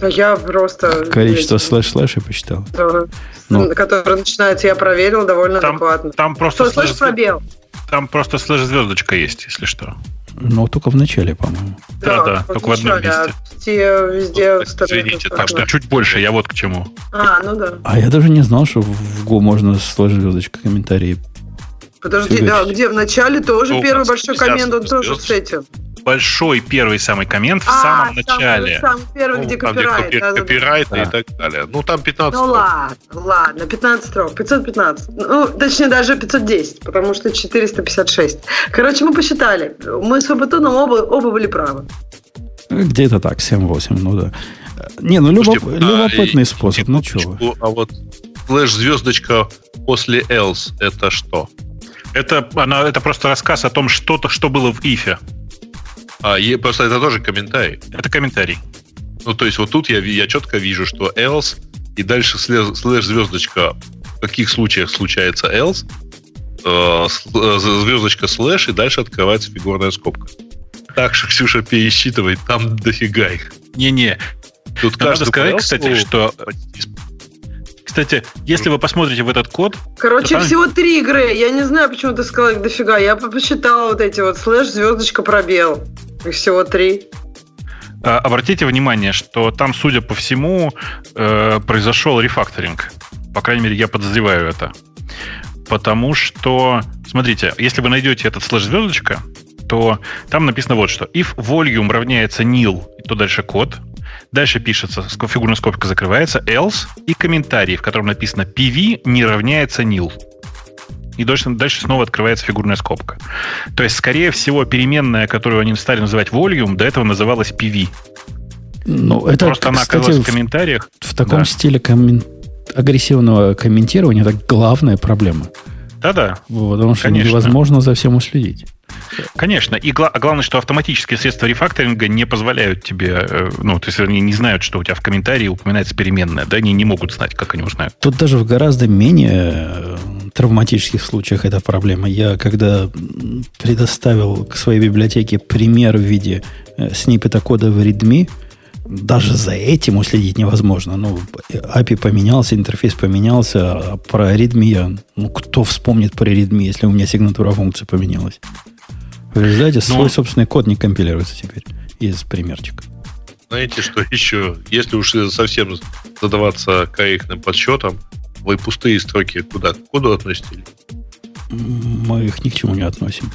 Я просто... Количество слэш-слэшей посчитал. Да. Ну, который начинается, я проверил довольно там, адекватно. Там просто слэш, слэш пробел. Там просто слэш-звездочка есть, если что. Ну, только в начале, по-моему. Да, да, только в одном месте. А везде, везде ну, Извините, так что чуть больше, я вот к чему. А, ну да. А я даже не знал, что в Go можно слэш-звездочка комментарии Подожди, да, где в начале тоже ну, первый большой коммент, он тоже с этим большой первый самый коммент в а, самом начале. Самый первый, ну, где там, копирайт. Где копи, копирайт да. и так далее. Ну, там 15 Ну, ладно, ладно, 15 строк, 515. Ну, точнее, даже 510, потому что 456. Короче, мы посчитали. Мы с Фабатоном оба, оба были правы. Где-то так, 7-8, ну да. Не, ну любоп... Слушайте, любопытный а, способ, ну что вы. А вот слэш-звездочка после else это что? Это, она, это просто рассказ о том, что-то, что было в ифе. А, и просто это тоже комментарий. Это комментарий. Ну, то есть вот тут я, я четко вижу, что else, и дальше слэш звездочка, в каких случаях случается else, э, э звездочка слэш, и дальше открывается фигурная скобка. Так что Ксюша пересчитывает, там дофига их. Не-не. Тут надо сказать, кстати, что кстати, если вы посмотрите в этот код... Короче, там... всего три игры. Я не знаю, почему ты сказал их дофига. Я посчитала вот эти вот слэш, звездочка, пробел. Их всего три. А, обратите внимание, что там, судя по всему, э, произошел рефакторинг. По крайней мере, я подозреваю это. Потому что, смотрите, если вы найдете этот слэш-звездочка, то там написано вот что. If volume равняется nil, то дальше код – Дальше пишется, фигурная скобка закрывается, else и комментарий, в котором написано PV не равняется nil. И дальше, дальше снова открывается фигурная скобка. То есть, скорее всего, переменная, которую они стали называть volume, до этого называлась PV. Ну, это, Просто она кстати, оказалась в комментариях. В таком да. стиле коммен... агрессивного комментирования это главная проблема. Да-да. Потому что Конечно. невозможно за всем уследить. Конечно. И гла- главное, что автоматические средства рефакторинга не позволяют тебе, э, ну, то есть они не знают, что у тебя в комментарии упоминается переменная, да, они не могут знать, как они узнают. Тут даже в гораздо менее э, травматических случаях эта проблема. Я когда предоставил к своей библиотеке пример в виде э, сниппета кода в readme, даже за этим уследить невозможно. Ну, API поменялся, интерфейс поменялся, а про readme, ну, кто вспомнит про readme, если у меня сигнатура функции поменялась? В результате Но... свой собственный код не компилируется теперь из примерчика. Знаете, что еще? Если уж совсем задаваться корректным подсчетом, вы пустые строки куда? К коду относите? Мы их ни к чему не относим.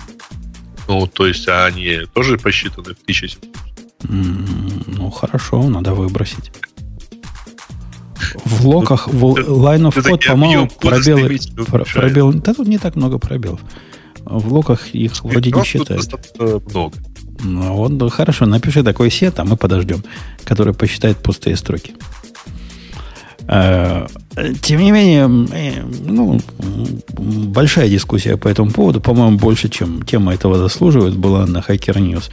Ну, то есть, а они тоже посчитаны в тысячи? Ну, хорошо, надо выбросить. В локах, в line of code, по-моему, пробелы, пробел, да тут не так много пробелов. В локах их вроде не считают. много. Ну, вот, хорошо, напиши такой сет, а мы подождем, который посчитает пустые строки. Э, тем не менее, э, ну, большая дискуссия по этому поводу, по-моему, больше, чем тема этого заслуживает, была на Hacker News.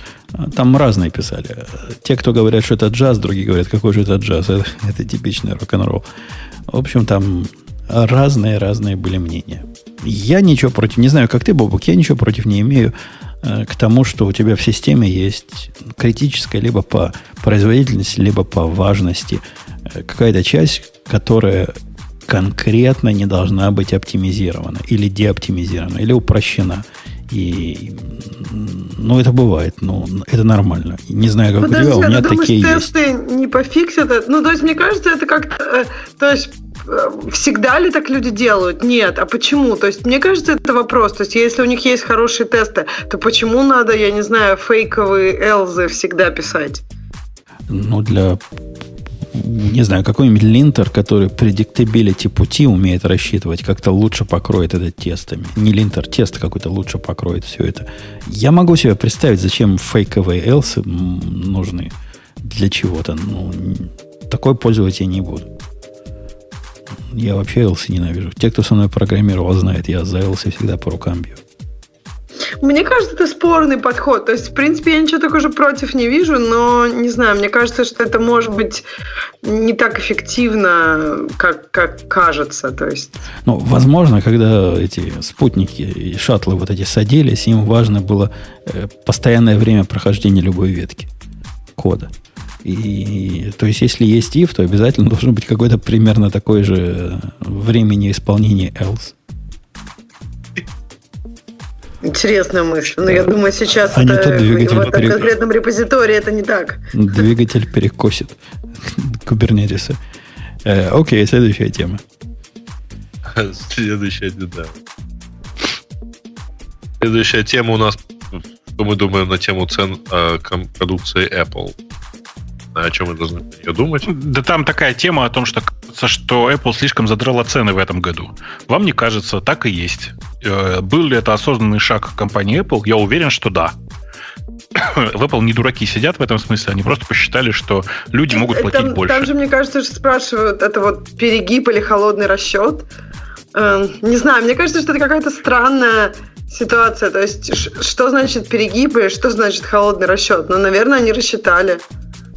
Там разные писали. Те, кто говорят, что это джаз, другие говорят, какой же это джаз. Это, это типичный рок-н-ролл. В общем, там разные-разные были мнения. Я ничего против, не знаю, как ты, Бобук, я ничего против не имею э, к тому, что у тебя в системе есть критическая либо по производительности, либо по важности какая-то часть, которая конкретно не должна быть оптимизирована или деоптимизирована, или упрощена. И, ну, это бывает, ну, это нормально. Не знаю, как Подожди, у тебя, у меня думаешь, такие тесты есть. не пофиксят это? Ну, то есть, мне кажется, это как-то... Э, то есть, э, всегда ли так люди делают? Нет. А почему? То есть, мне кажется, это вопрос. То есть, если у них есть хорошие тесты, то почему надо, я не знаю, фейковые элзы всегда писать? Ну, для не знаю, какой-нибудь линтер, который предиктабилити пути умеет рассчитывать, как-то лучше покроет это тестами. Не линтер, тест какой-то лучше покроет все это. Я могу себе представить, зачем фейковые элсы нужны для чего-то. Ну, такой пользоваться я не буду. Я вообще элсы ненавижу. Те, кто со мной программировал, знают, я за элсы всегда по рукам бью. Мне кажется, это спорный подход. То есть, в принципе, я ничего такого же против не вижу, но не знаю, мне кажется, что это может быть не так эффективно, как, как кажется. То есть... Ну, возможно, когда эти спутники и шаттлы вот эти садились, им важно было э, постоянное время прохождения любой ветки кода. И, то есть, если есть if, то обязательно должен быть какой-то примерно такой же времени исполнения else. Интересная мысль. Но я думаю, сейчас а это, в этом перек... конкретном репозитории это не так. Двигатель перекосит кубернетиса. Э, окей, следующая тема. Следующая, да. Следующая тема у нас, что мы думаем на тему цен э, продукции Apple. О чем мы должны ее думать? Да там такая тема о том, что кажется, что Apple слишком задрала цены в этом году. Вам не кажется, так и есть. Э, был ли это осознанный шаг компании Apple? Я уверен, что да. в Apple не дураки сидят в этом смысле, они просто посчитали, что люди могут платить там, больше. Там же, мне кажется, что спрашивают, это вот перегиб или холодный расчет. Э, не знаю, мне кажется, что это какая-то странная ситуация. То есть, что значит перегиб и что значит холодный расчет? Ну, наверное, они рассчитали.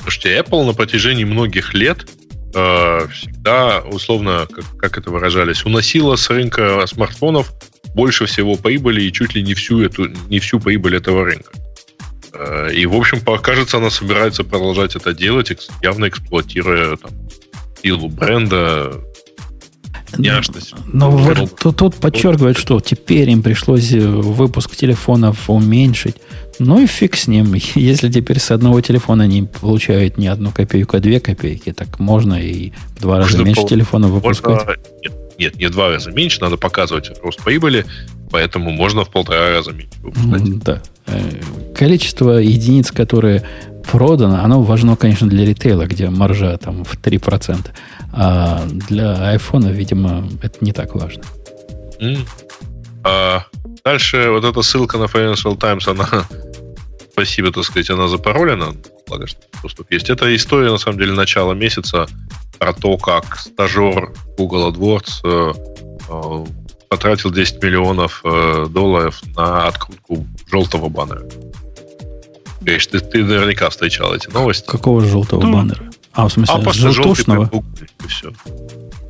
Слушайте, Apple на протяжении многих лет э, всегда, условно, как, как это выражались, уносила с рынка смартфонов больше всего прибыли и чуть ли не всю эту, не всю прибыль этого рынка. Э, и, в общем, кажется, она собирается продолжать это делать, явно эксплуатируя там, силу бренда, няшность. Но вот тут, тут подчеркивает, что теперь им пришлось э, выпуск телефонов уменьшить. Ну и фиг с ним. Если теперь с одного телефона они получают не одну копейку, а две копейки, так можно и в два раза меньше пол... телефонов выпускать. Можно... Нет, нет, не в два раза меньше, надо показывать рост прибыли, поэтому можно в полтора раза меньше выпускать. Да. Э, количество единиц, которые продано, оно важно, конечно, для ритейла, где маржа там в 3%. А для айфона, видимо, это не так важно. Mm. А дальше вот эта ссылка на Financial Times, она, спасибо, так сказать, она запаролена, благо, что доступ есть. Это история, на самом деле, начала месяца про то, как стажер Google AdWords э, э, потратил 10 миллионов э, долларов на открутку желтого баннера. Говоришь, ты, ты наверняка встречал эти новости. Какого желтого ну, баннера? А, в смысле, а просто желтушного? желтый и все.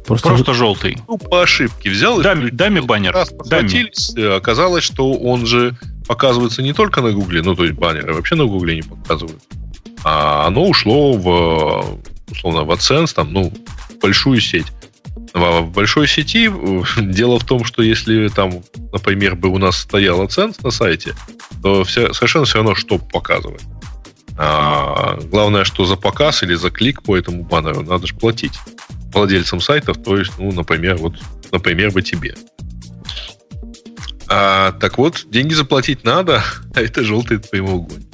Просто, просто желтый. Ну, по ошибке взял. Даме, даме баннер. Раз даме. Оказалось, что он же показывается не только на Гугле, ну, то есть баннеры вообще на Гугле не показывают. а оно ушло в, условно, в AdSense, там, ну, в большую сеть. В большой сети дело в том, что если там, например, бы у нас стоял AdSense на сайте, то все, совершенно все равно, что показывает. А, главное, что за показ или за клик по этому баннеру надо же платить владельцам сайтов, то есть, ну, например, вот, например, бы тебе. А, так вот, деньги заплатить надо, а это желтый прямоугольник.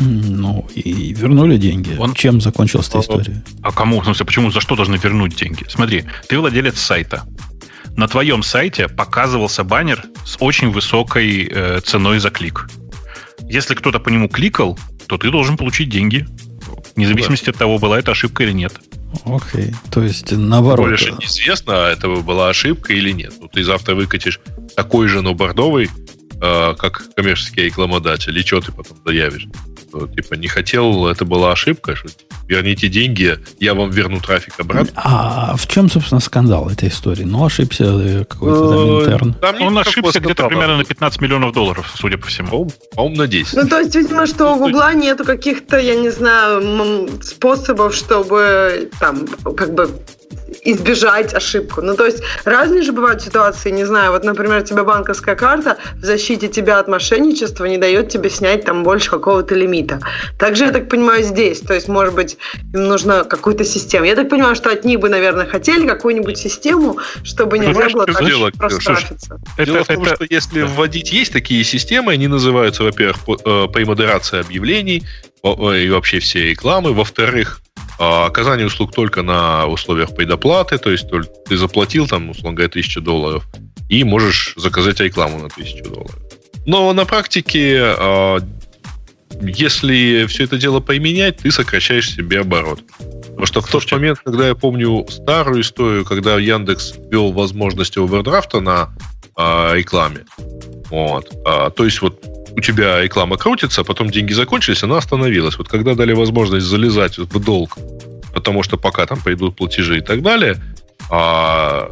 Ну, и вернули деньги. Он... Чем закончилась эта история? А кому? В смысле, почему? За что должны вернуть деньги? Смотри, ты владелец сайта. На твоем сайте показывался баннер с очень высокой э, ценой за клик. Если кто-то по нему кликал, то ты должен получить деньги. Вне зависимости да. от того, была это ошибка или нет. Окей. То есть, наоборот. Больше неизвестно, это была ошибка или нет. Ну, ты завтра выкатишь такой же, но бордовый, э, как коммерческий рекламодатель, и что ты потом заявишь? Что, типа, не хотел, это была ошибка, что верните деньги, я вам верну трафик обратно. А в чем, собственно, скандал этой истории? Ну, ошибся э, какой-то там э, интерн. Там Он ошибся где-то примерно на 15 миллионов долларов, судя по всему. По-моему, на 10. Ну, то есть, видимо, что у Гугла нету каких-то, я не знаю, способов, чтобы там, как бы избежать ошибку. Ну, то есть разные же бывают ситуации, не знаю, вот, например, у тебя банковская карта в защите тебя от мошенничества не дает тебе снять там больше какого-то лимита. Также, я так понимаю, здесь, то есть, может быть, им нужна какую-то систему. Я так понимаю, что от них бы, наверное, хотели какую-нибудь систему, чтобы нельзя ну, было так дело, проштрафиться. Дело в том, это... что если вводить есть такие системы, они называются, во-первых, по модерации объявлений и вообще все рекламы, во-вторых, а оказание услуг только на условиях предоплаты, то есть ты заплатил там, условно говоря, 1000 долларов, и можешь заказать рекламу на 1000 долларов. Но на практике, а, если все это дело поменять, ты сокращаешь себе оборот. Потому что в тот момент, когда я помню старую историю, когда Яндекс ввел возможность овердрафта на а, рекламе, вот, то есть вот у тебя реклама крутится, а потом деньги закончились, она остановилась. Вот когда дали возможность залезать в долг, потому что пока там пойдут платежи и так далее, а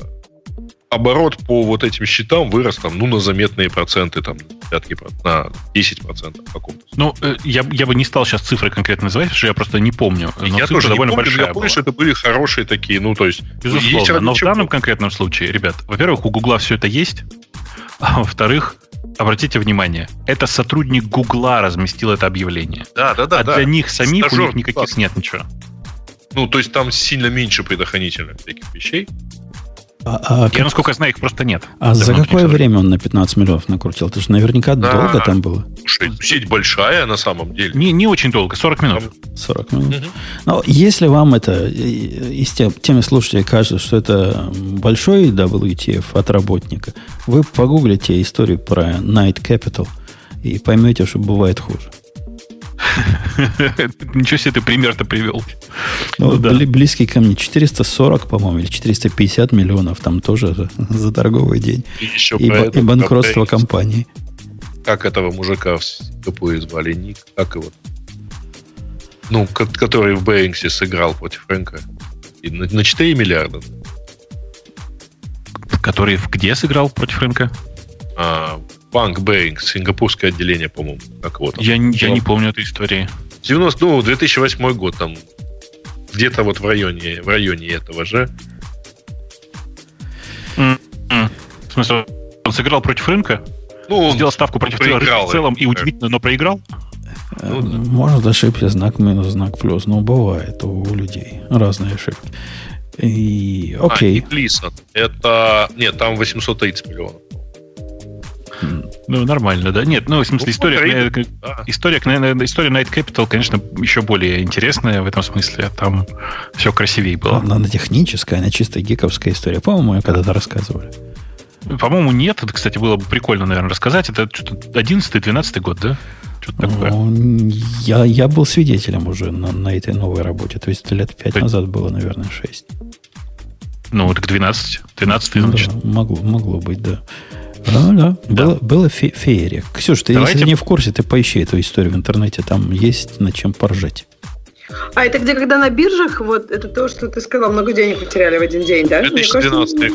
оборот по вот этим счетам вырос там, ну, на заметные проценты, там, пятки, на 10% каком-то. Ну, э, я, я бы не стал сейчас цифры конкретно называть, потому что я просто не помню. Но я тоже довольно не помню, большая я помню, была. что это были хорошие такие, ну, то есть... Безусловно, но в данном конкретном случае, ребят, во-первых, у Гугла все это есть, а во-вторых, обратите внимание, это сотрудник Гугла разместил это объявление. Да, да, да. А да. для них самих Стажер, у них никаких класс. нет ничего. Ну, то есть там сильно меньше предохранительных таких вещей. А, а, Я, как... насколько знаю, их просто нет. А за какое время он на 15 миллионов накрутил? Это же наверняка да. долго там было. Слушай, сеть большая на самом деле. Не, не очень долго, 40 минут. 40 минут. Угу. Но если вам это, из тем, теми слушателей кажется, что это большой WTF от работника, вы погуглите историю про Night Capital и поймете, что бывает хуже. Ничего себе ты пример-то привел. Ну, ну, да. Близкий ко мне 440, по-моему, или 450 миллионов там тоже за, торговый день. И, еще и, и банкротство про... компании. Как этого мужика в Сингапуре звали? Ник? Как его? Ну, который в Бэрингсе сыграл против Фрэнка. И на, на 4 миллиарда. Который в где сыграл против Фрэнка? А, Банк Бэринг, сингапурское отделение, по-моему. Как вот. Я, я не помню этой истории. 90, ну, 2008 год, там, где-то вот в районе, в районе этого же. Mm-hmm. В смысле, он сыграл против рынка? Ну, он сделал ставку против проиграл, в целом и удивительно, но проиграл? Ну, да. Может ошибся знак минус, знак плюс. Но бывает у, у людей разные ошибки. И, окей. А, и Gleason. Это... Нет, там 830 миллионов. Ну, нормально, да. Нет, ну, в смысле, ну, история, э, история, история Night Capital, конечно, еще более интересная в этом смысле. Там все красивее было. Она, она техническая, она чисто гиковская история. По-моему, ее когда-то рассказывали. По-моему, нет. Это, кстати, было бы прикольно, наверное, рассказать. Это что-то 11-12 год, да? Что-то такое. Ну, я, я был свидетелем уже на, на этой новой работе. То есть лет 5 назад было, наверное, 6. Ну, так 12. 12 значит. Да, могло, могло быть, да. Да, да. да. Было, было фе- феерия. Ксюш, ты Давайте... если не в курсе, ты поищи эту историю в интернете. Там есть над чем поржать. А это где, когда на биржах, вот это то, что ты сказал, много денег потеряли в один день, да? 2012.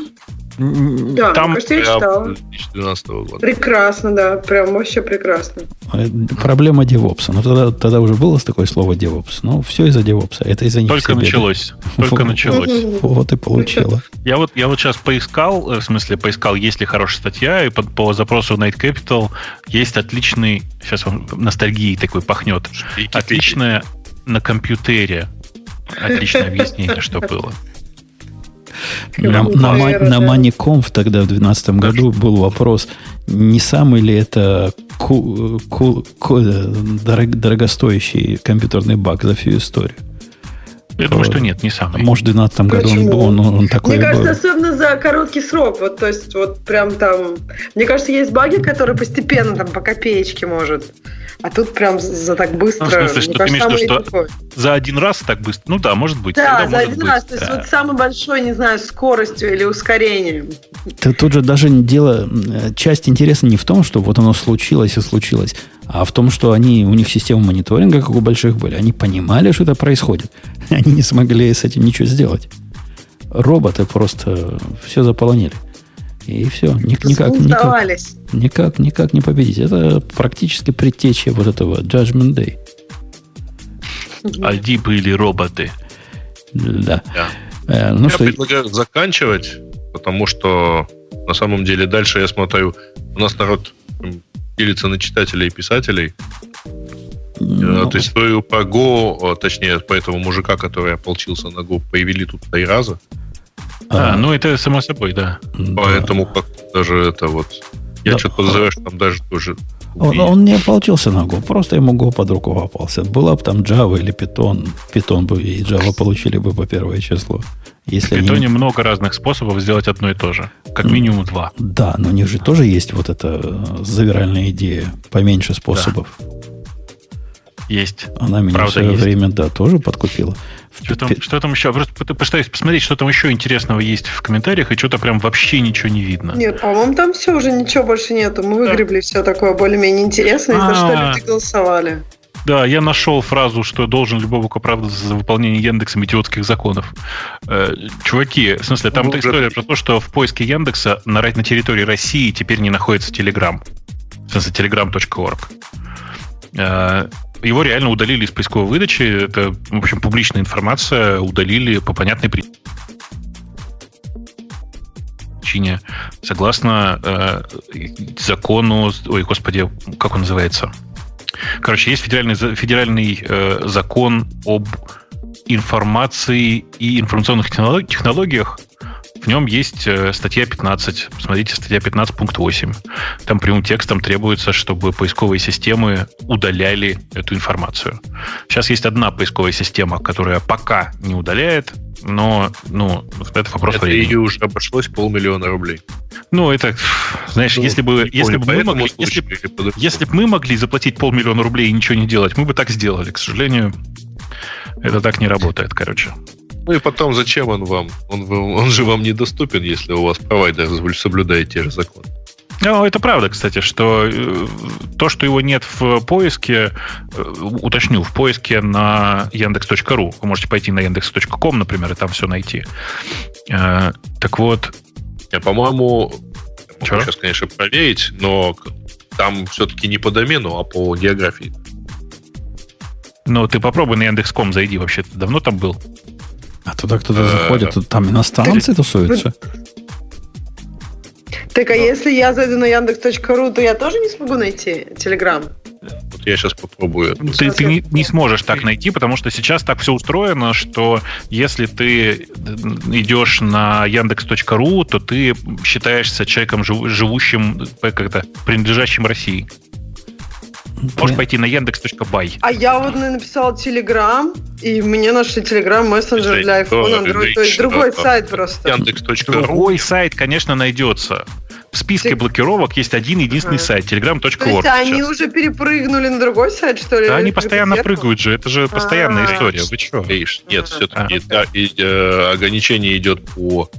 Да, Там кажется, я читала. 2012 года. Прекрасно, да. Прям вообще прекрасно. Э, Проблема девопса. Ну, тогда, тогда уже было такое слово девопс. Ну, все из-за девопса. Это из-за них только началось. Только началось. Вот и получило. Я вот, я вот сейчас поискал, э, в смысле, поискал, есть ли хорошая статья, и по, по запросу Night Capital есть отличный, сейчас вам ностальгией такой пахнет, отличное на компьютере. Отличное объяснение, что было. На, на, на. Манекомф тогда в 2012 году был вопрос, не самый ли это ку- ку- ку- э, дорог- дорогостоящий компьютерный баг за всю историю. Я думаю, что нет, не самый. Может, в 2012 году он, был, он, он такой Мне и был. кажется, особенно за короткий срок. Вот, то есть, вот прям там. Мне кажется, есть баги, которые постепенно там по копеечке может. А тут прям за так быстро. Ну, в смысле, Мне что ты кажется, имеешь в виду, самый что такой. За один раз так быстро? Ну да, может быть. Да, Тогда за один быть, раз. То есть да. вот самый большой, не знаю, скоростью или ускорением. Ты- Тут же даже дело, э, часть интереса не в том, что вот оно случилось и случилось, а в том, что они, у них система мониторинга, как у больших были, они понимали, что это происходит. Они не смогли с этим ничего сделать. Роботы просто все заполонили. И все, Ник- никак, никак, никак, никак не победить. Это практически предтеча вот этого Judgment Day. Альди были роботы. Да. Да. Э, ну я что, предлагаю заканчивать, потому что на самом деле дальше я смотрю, у нас народ делится на читателей и писателей. ну, Э, То есть историю по Go, э, точнее, по этому мужика, который ополчился на Go, появили тут три раза. А, а, ну это само собой, да. да. Поэтому как даже это вот... Я Да. что-то подозреваю, что там даже тоже... Он, он не ополчился на Go, просто ему Go под руку попался. Была бы там Java или Python, Python бы и Java получили бы по первое число. В Если они- много разных способов сделать одно и то же. Как минимум два. Да, но у них же тоже есть вот эта э, завиральная идея, поменьше способов. Есть. Она меня Правда, в свое есть. время, да, тоже подкупила. Что там, что там еще? Просто пыт- пытаюсь посмотреть, что там еще интересного есть в комментариях, и что-то прям вообще ничего не видно. Нет, по-моему, там все уже ничего больше нету. Мы выгребли все такое более-менее интересное, за что А. люди голосовали. Да, я нашел фразу, что должен любого оправдываться за выполнение Яндексом идиотских законов. Э, чуваки, в смысле, там Ну, эта история про то, что в поиске Яндекса на, на территории России теперь не находится Telegram. В смысле, telegram.org. Э, его реально удалили из поисковой выдачи. Это, в общем, публичная информация. Удалили по понятной причине. согласно э, закону, ой, господи, как он называется? Короче, есть федеральный, федеральный э, закон об информации и информационных технолог- технологиях. В нем есть э, статья 15. Смотрите, статья 15, пункт 8. Там прямым текстом требуется, чтобы поисковые системы удаляли эту информацию. Сейчас есть одна поисковая система, которая пока не удаляет, но ну, это вопрос Это времени. уже обошлось полмиллиона рублей. Ну, это, знаешь, Ну, если бы, если бы мы могли, если, если бы мы могли заплатить полмиллиона рублей и ничего не делать, мы бы так сделали. К сожалению, это так не работает, короче. Ну и потом, зачем он вам? Он, он же вам недоступен, если у вас провайдер соблюдает те же законы. Ну, это правда, кстати, что э, то, что его нет в поиске, э, уточню, в поиске на яндекс.ру. Вы можете пойти на яндекс.ком, например, и там все найти. Э, Так вот, Я, по-моему, сейчас, конечно, проверить, но там все-таки не по домену, а по географии. ну, ты попробуй на Яндекс.ком зайди вообще. Ты давно там был? А туда кто-то Э, заходит, тут там иностранцы тусуются. Так, а если я зайду на Яндекс.ру, то я тоже не смогу найти Телеграм? Вот я сейчас попробую. это. Ты, ты не, не сможешь так найти, потому что сейчас так все устроено, что если ты идешь на яндекс.ру, то ты считаешься человеком, жив- живущим, э, как это, принадлежащим России. Можешь пойти на яндекс.бай. А я вот написала Телеграм, и мне нашли Телеграм мессенджер для iPhone, Android. То есть другой сайт просто. Яндекс.ру. Другой сайт, конечно, найдется. В списке блокировок есть один единственный сайт, То есть telegram.org. они сейчас. уже перепрыгнули на другой сайт, что ли? Да, они постоянно прыгают же, это же постоянная А. история. Вы что? Нет, все-таки э, ограничение идет по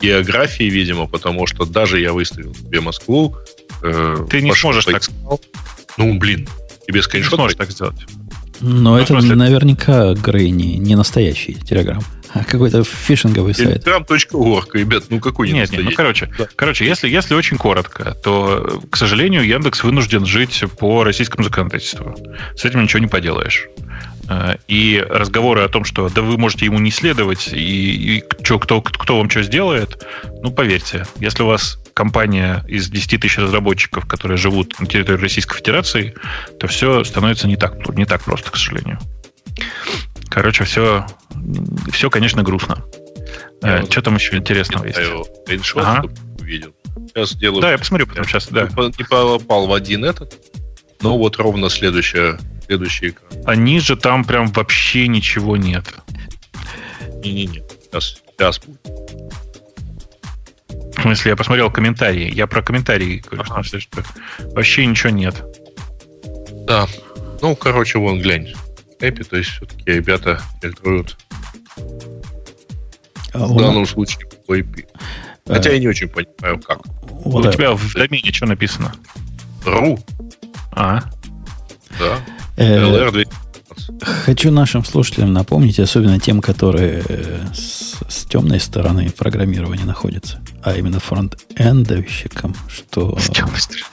географии, видимо, потому что даже я выставил себе Москву. э, Ты не сможешь так. Ну, блин, тебе не скриншот сможешь дать? так сделать. Но Ну, это в смысле- наверняка, Грей, не, не настоящий Телеграм. А какой-то фишинговый сайт. Telegram.org, ребят, ну какой Нет, нет, ну короче, да. короче если, если очень коротко, то, к сожалению, Яндекс вынужден жить по российскому законодательству. С этим ничего не поделаешь. Э, и разговоры о том, что да вы можете ему не следовать, и, и что, кто, кто вам что сделает, ну, поверьте, если у вас компания из 10 тысяч разработчиков, которые живут на территории Российской Федерации, то все становится не так, не так просто, к сожалению. Короче, все, все конечно, грустно. Я э, что там еще интересного есть? Скриншот, ага. увидел. Сейчас делаю. Да, я посмотрю потом сейчас, да. Не попал в один этот, но вот ровно следующее, следующий экран. А ниже там прям вообще ничего нет. Не-не-не, сейчас, сейчас будет. В смысле, я посмотрел комментарии. Я про комментарии говорю, ага. что вообще ничего нет. Да. Ну, короче, вон, глянь. Эпи, то есть все-таки ребята фильтруют а в данном случае по IP. А... Хотя я не очень понимаю, как. Вот У тебя в домене что написано? Ру. А. Да. LR Хочу нашим слушателям напомнить, особенно тем, которые э, с, с темной стороны программирования находятся, а именно фронт-эндовщикам, что... С темной стороны.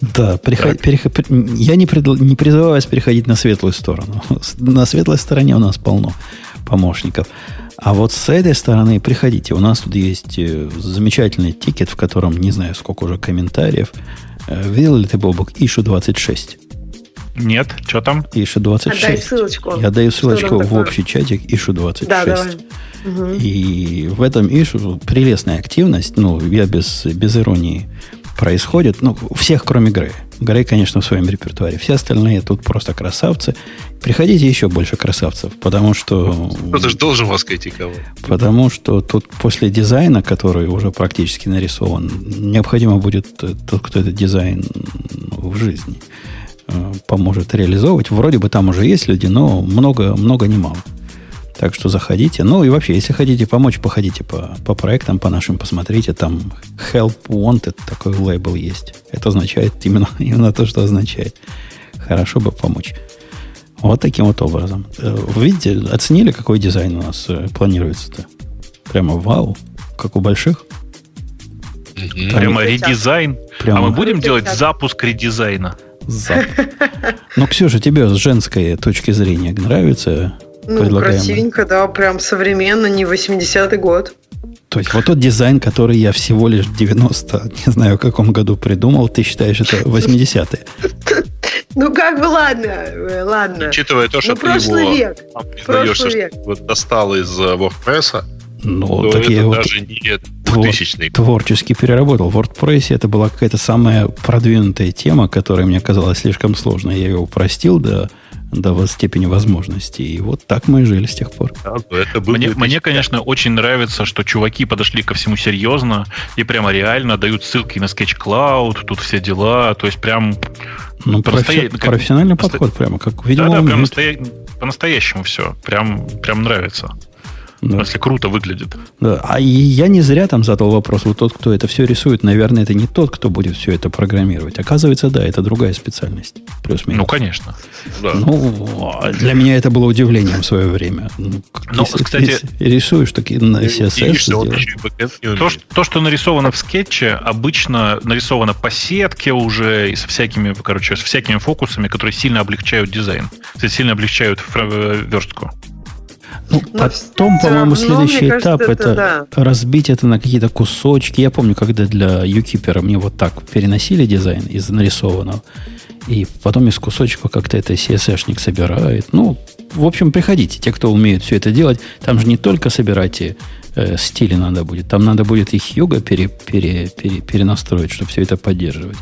Да, переход, переход, я не, пред, не призываю вас переходить на светлую сторону. На светлой стороне у нас полно помощников. А вот с этой стороны приходите. У нас тут есть э, замечательный тикет, в котором не знаю сколько уже комментариев. Э, видел ли ты, Бобок, Ишу 26? Нет, что там? Ишу 26. Отдай ссылочку. Я даю ссылочку в общий чатик Ишу 26. Да, давай. Угу. И в этом Ишу прелестная активность, ну, я без, без иронии, происходит, ну, всех, кроме Грея. Грей, конечно, в своем репертуаре. Все остальные тут просто красавцы. Приходите еще больше красавцев, потому что... Кто-то же должен вас критиковать. Потому что тут после дизайна, который уже практически нарисован, необходимо будет тот, кто этот дизайн в жизни поможет реализовывать. Вроде бы там уже есть люди, но много, много не мало. Так что заходите. Ну и вообще, если хотите помочь, походите по, по проектам, по нашим, посмотрите. Там Help Wanted такой лейбл есть. Это означает именно, именно то, что означает. Хорошо бы помочь. Вот таким вот образом. Э, вы видите, оценили, какой дизайн у нас э, планируется-то? Прямо вау, как у больших. Прямо редизайн. Прямо... А мы будем делать запуск редизайна? Зап... Ну, Ксюша, тебе с женской точки зрения нравится ну, красивенько, да, прям современно, не 80-й год. То есть вот тот дизайн, который я всего лишь 90, не знаю, в каком году придумал, ты считаешь, это 80-е? Ну, как бы, ладно, э, ладно. Учитывая то, что ну, ты прошлый его век. Прошлый век. Вот достал из э, WordPress, ну, то так это я даже вот не 2000 Творчески переработал. В WordPress это была какая-то самая продвинутая тема, которая мне казалась слишком сложной. Я ее упростил до до степени возможностей. И вот так мы и жили с тех пор. Да, это мне, мне, конечно, очень нравится, что чуваки подошли ко всему серьезно и прямо реально дают ссылки на Sketch Cloud, тут все дела. То есть прям... Ну, профи- как, профессиональный подход прямо, как видимо. Да, да, прям настоя... по-настоящему все. Прям, прям нравится. Да. Если круто выглядит. Да. А я не зря там задал вопрос. Вот тот, кто это все рисует, наверное, это не тот, кто будет все это программировать. Оказывается, да, это другая специальность. Плюс-минус. Ну, конечно. Да. Ну, для меня это было удивлением в свое время. Ну, ну если, кстати... Если рисуешь такие на CSS, то, что, то, что нарисовано в скетче, обычно нарисовано по сетке уже и со всякими, короче, с всякими фокусами, которые сильно облегчают дизайн. Сильно облегчают верстку. Ну, потом, по-моему, следующий кажется, этап это, это да. разбить это на какие-то кусочки. Я помню, когда для юкипера мне вот так переносили дизайн из нарисованного, и потом из кусочка как-то это CSS-шник собирает. Ну, в общем, приходите, те, кто умеет все это делать. Там же не только собирать э, стили надо будет, там надо будет и Хьюга пере, пере, пере, перенастроить, чтобы все это поддерживать.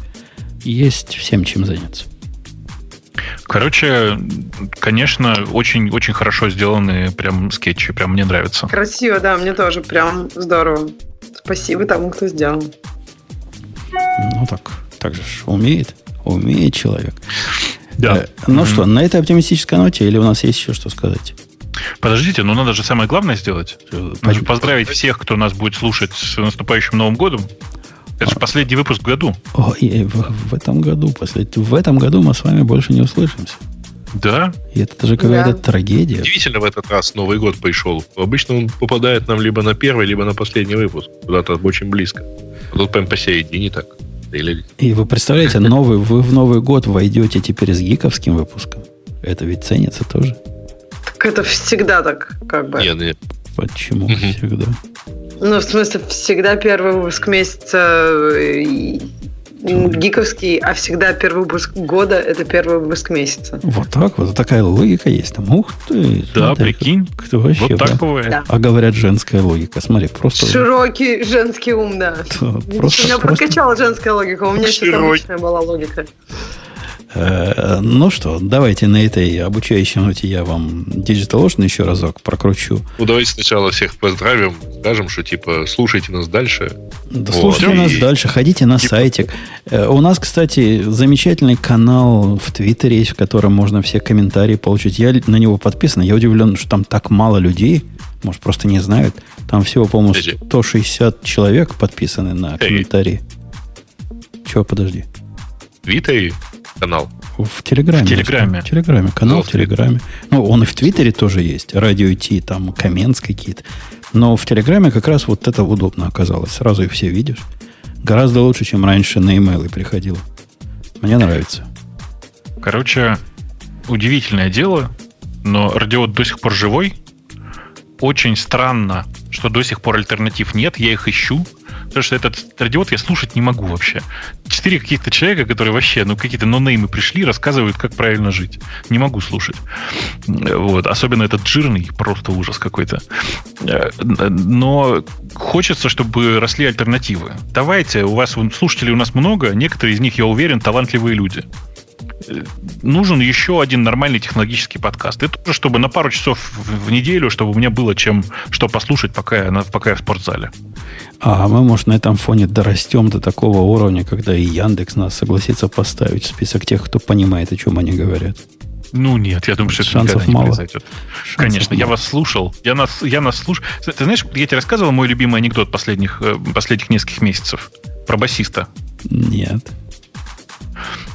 Есть всем чем заняться. Короче, конечно, очень, очень хорошо сделаны прям скетчи, прям мне нравится. Красиво, да, мне тоже прям здорово. Спасибо тому, кто сделал. Ну так, так же умеет, умеет человек. Да. Э, ну mm-hmm. что, на этой оптимистической ноте или у нас есть еще что сказать? Подождите, ну надо же самое главное сделать. Хочу поздравить всех, кто нас будет слушать с наступающим Новым годом. Это же последний выпуск в году. О, и в, в этом году, послед... в этом году мы с вами больше не услышимся. Да. И это же какая-то Да. трагедия. Удивительно в этот раз Новый год пришел. Обычно он попадает нам либо на первый, либо на последний выпуск. Куда-то очень близко. А тут прям посередине так. Или... И вы представляете, новый, вы в Новый год войдете теперь с гиковским выпуском. Это ведь ценится тоже. Так это всегда так, как бы. Нет, нет. Почему всегда? Ну, в смысле, всегда первый выпуск месяца э, гиковский, а всегда первый выпуск года это первый выпуск месяца. Вот так вот. Такая логика есть там. Ух ты. Да, смотри, прикинь. Кто вообще, Вот так да? бывает. Да. А говорят, женская логика. Смотри, просто... Широкий женский ум, да. Да, просто- меня просто- прокачала женская логика, у меня сейчас Широкий. обычная была логика. Э, Ну что, давайте на этой обучающей ноте я вам Digital Ocean еще разок прокручу. Ну, давайте сначала всех поздравим. Скажем, что типа слушайте нас дальше. Да Вот. слушайте нас И- дальше, ходите на сайтик. Э, У нас, кстати, замечательный канал в Твиттере есть, в котором можно все комментарии получить. Я на него подписан. Я удивлен, что там так мало людей. Может, просто не знают. Там всего, по-моему, Подожди. 160 человек подписаны на Эй. комментарии. Чего, подожди. Твиттере канал. В Телеграме. В Телеграме. В Телеграме. Канал в Телеграме. Ну, он и в Твиттере тоже есть. Радио Ти, там, комментс какие-то. Но в Телеграме как раз вот это удобно оказалось. Сразу их все видишь. Гораздо лучше, чем раньше на имейлы приходило. Мне нравится. Короче, удивительное дело, но радиот до сих пор живой. Очень странно, что до сих пор альтернатив нет, я их ищу. Потому что этот радиот я слушать не могу вообще. Четыре каких-то человека, которые вообще, ну, какие-то нонеймы пришли, рассказывают, как правильно жить. Не могу слушать. Вот. Особенно этот жирный, просто ужас какой-то. Э, Но хочется, чтобы росли альтернативы. Давайте, у вас слушателей у нас много, некоторые из них, я уверен, талантливые люди нужен еще один нормальный технологический подкаст. И тоже, чтобы на пару часов в, неделю, чтобы у меня было чем что послушать, пока я, пока я в спортзале. А мы, может, на этом фоне дорастем до такого уровня, когда и Яндекс нас согласится поставить в список тех, кто понимает, о чем они говорят. Ну нет, я думаю, что это Шансов никогда не мало. произойдет. Конечно, я мало. вас слушал. Я нас, я нас слушал. Ты знаешь, я тебе рассказывал мой любимый анекдот последних, э, последних нескольких месяцев про басиста. Нет.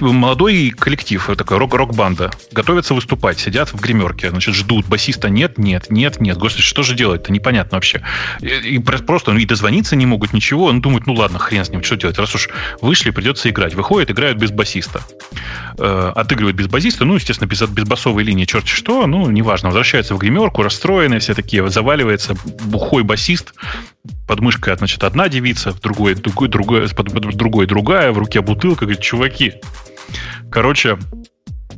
молодой коллектив, такой рок- рок-банда, готовятся выступать, сидят в гримерке, значит, ждут. Басиста нет, нет, нет, нет. Господи, что же делать-то? Непонятно вообще. И, и про- просто ну, и дозвониться не могут, ничего. Он думает, ну ладно, хрен с ним, что делать? Раз уж вышли, придется играть. Выходят, играют без басиста. Э, отыгрывают без басиста, ну, естественно, без, без басовой линии, черт что, ну, неважно. Возвращаются в гримерку, расстроенные все такие, заваливается бухой басист, под мышкой, значит, одна девица, другой, другой, другой, под, под другой другая, в руке бутылка, говорит, чуваки. Короче,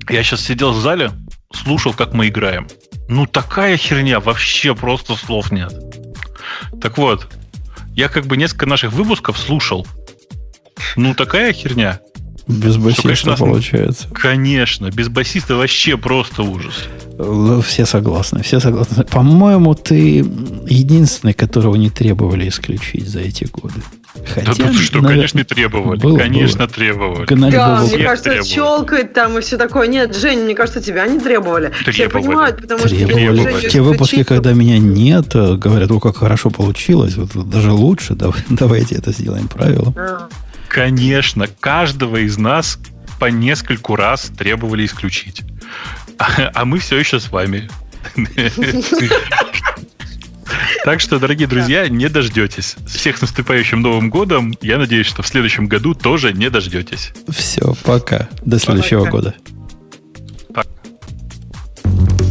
я сейчас сидел в зале, слушал, как мы играем. Ну, такая херня, вообще просто слов нет. Так вот, я как бы несколько наших выпусков слушал. Ну, такая херня. Без басиста конечно, нас- получается. Конечно, без басиста вообще просто ужас. Все согласны, все согласны. По-моему, ты единственный, которого не требовали исключить за эти годы. Да тут что, наверное, конечно, требовали. было, конечно, было. требовали. гнали Да, бы мне всех кажется, требовали. щелкает там и все такое. Нет, Жень, мне кажется, тебя не требовали. Все Требовали. понимают, потому что Требовали. если требовали. Те выпуски, когда меня нет, э, говорят, о, как хорошо получилось, вот, даже лучше, дав- давайте это сделаем правило. А, Конечно, каждого из нас по нескольку раз требовали исключить. А, а мы все еще с вами. Так что, дорогие друзья, не дождетесь. Всех с наступающим Новым годом. Я надеюсь, что в следующем году тоже не дождетесь. Все, пока. До следующего Пока. года.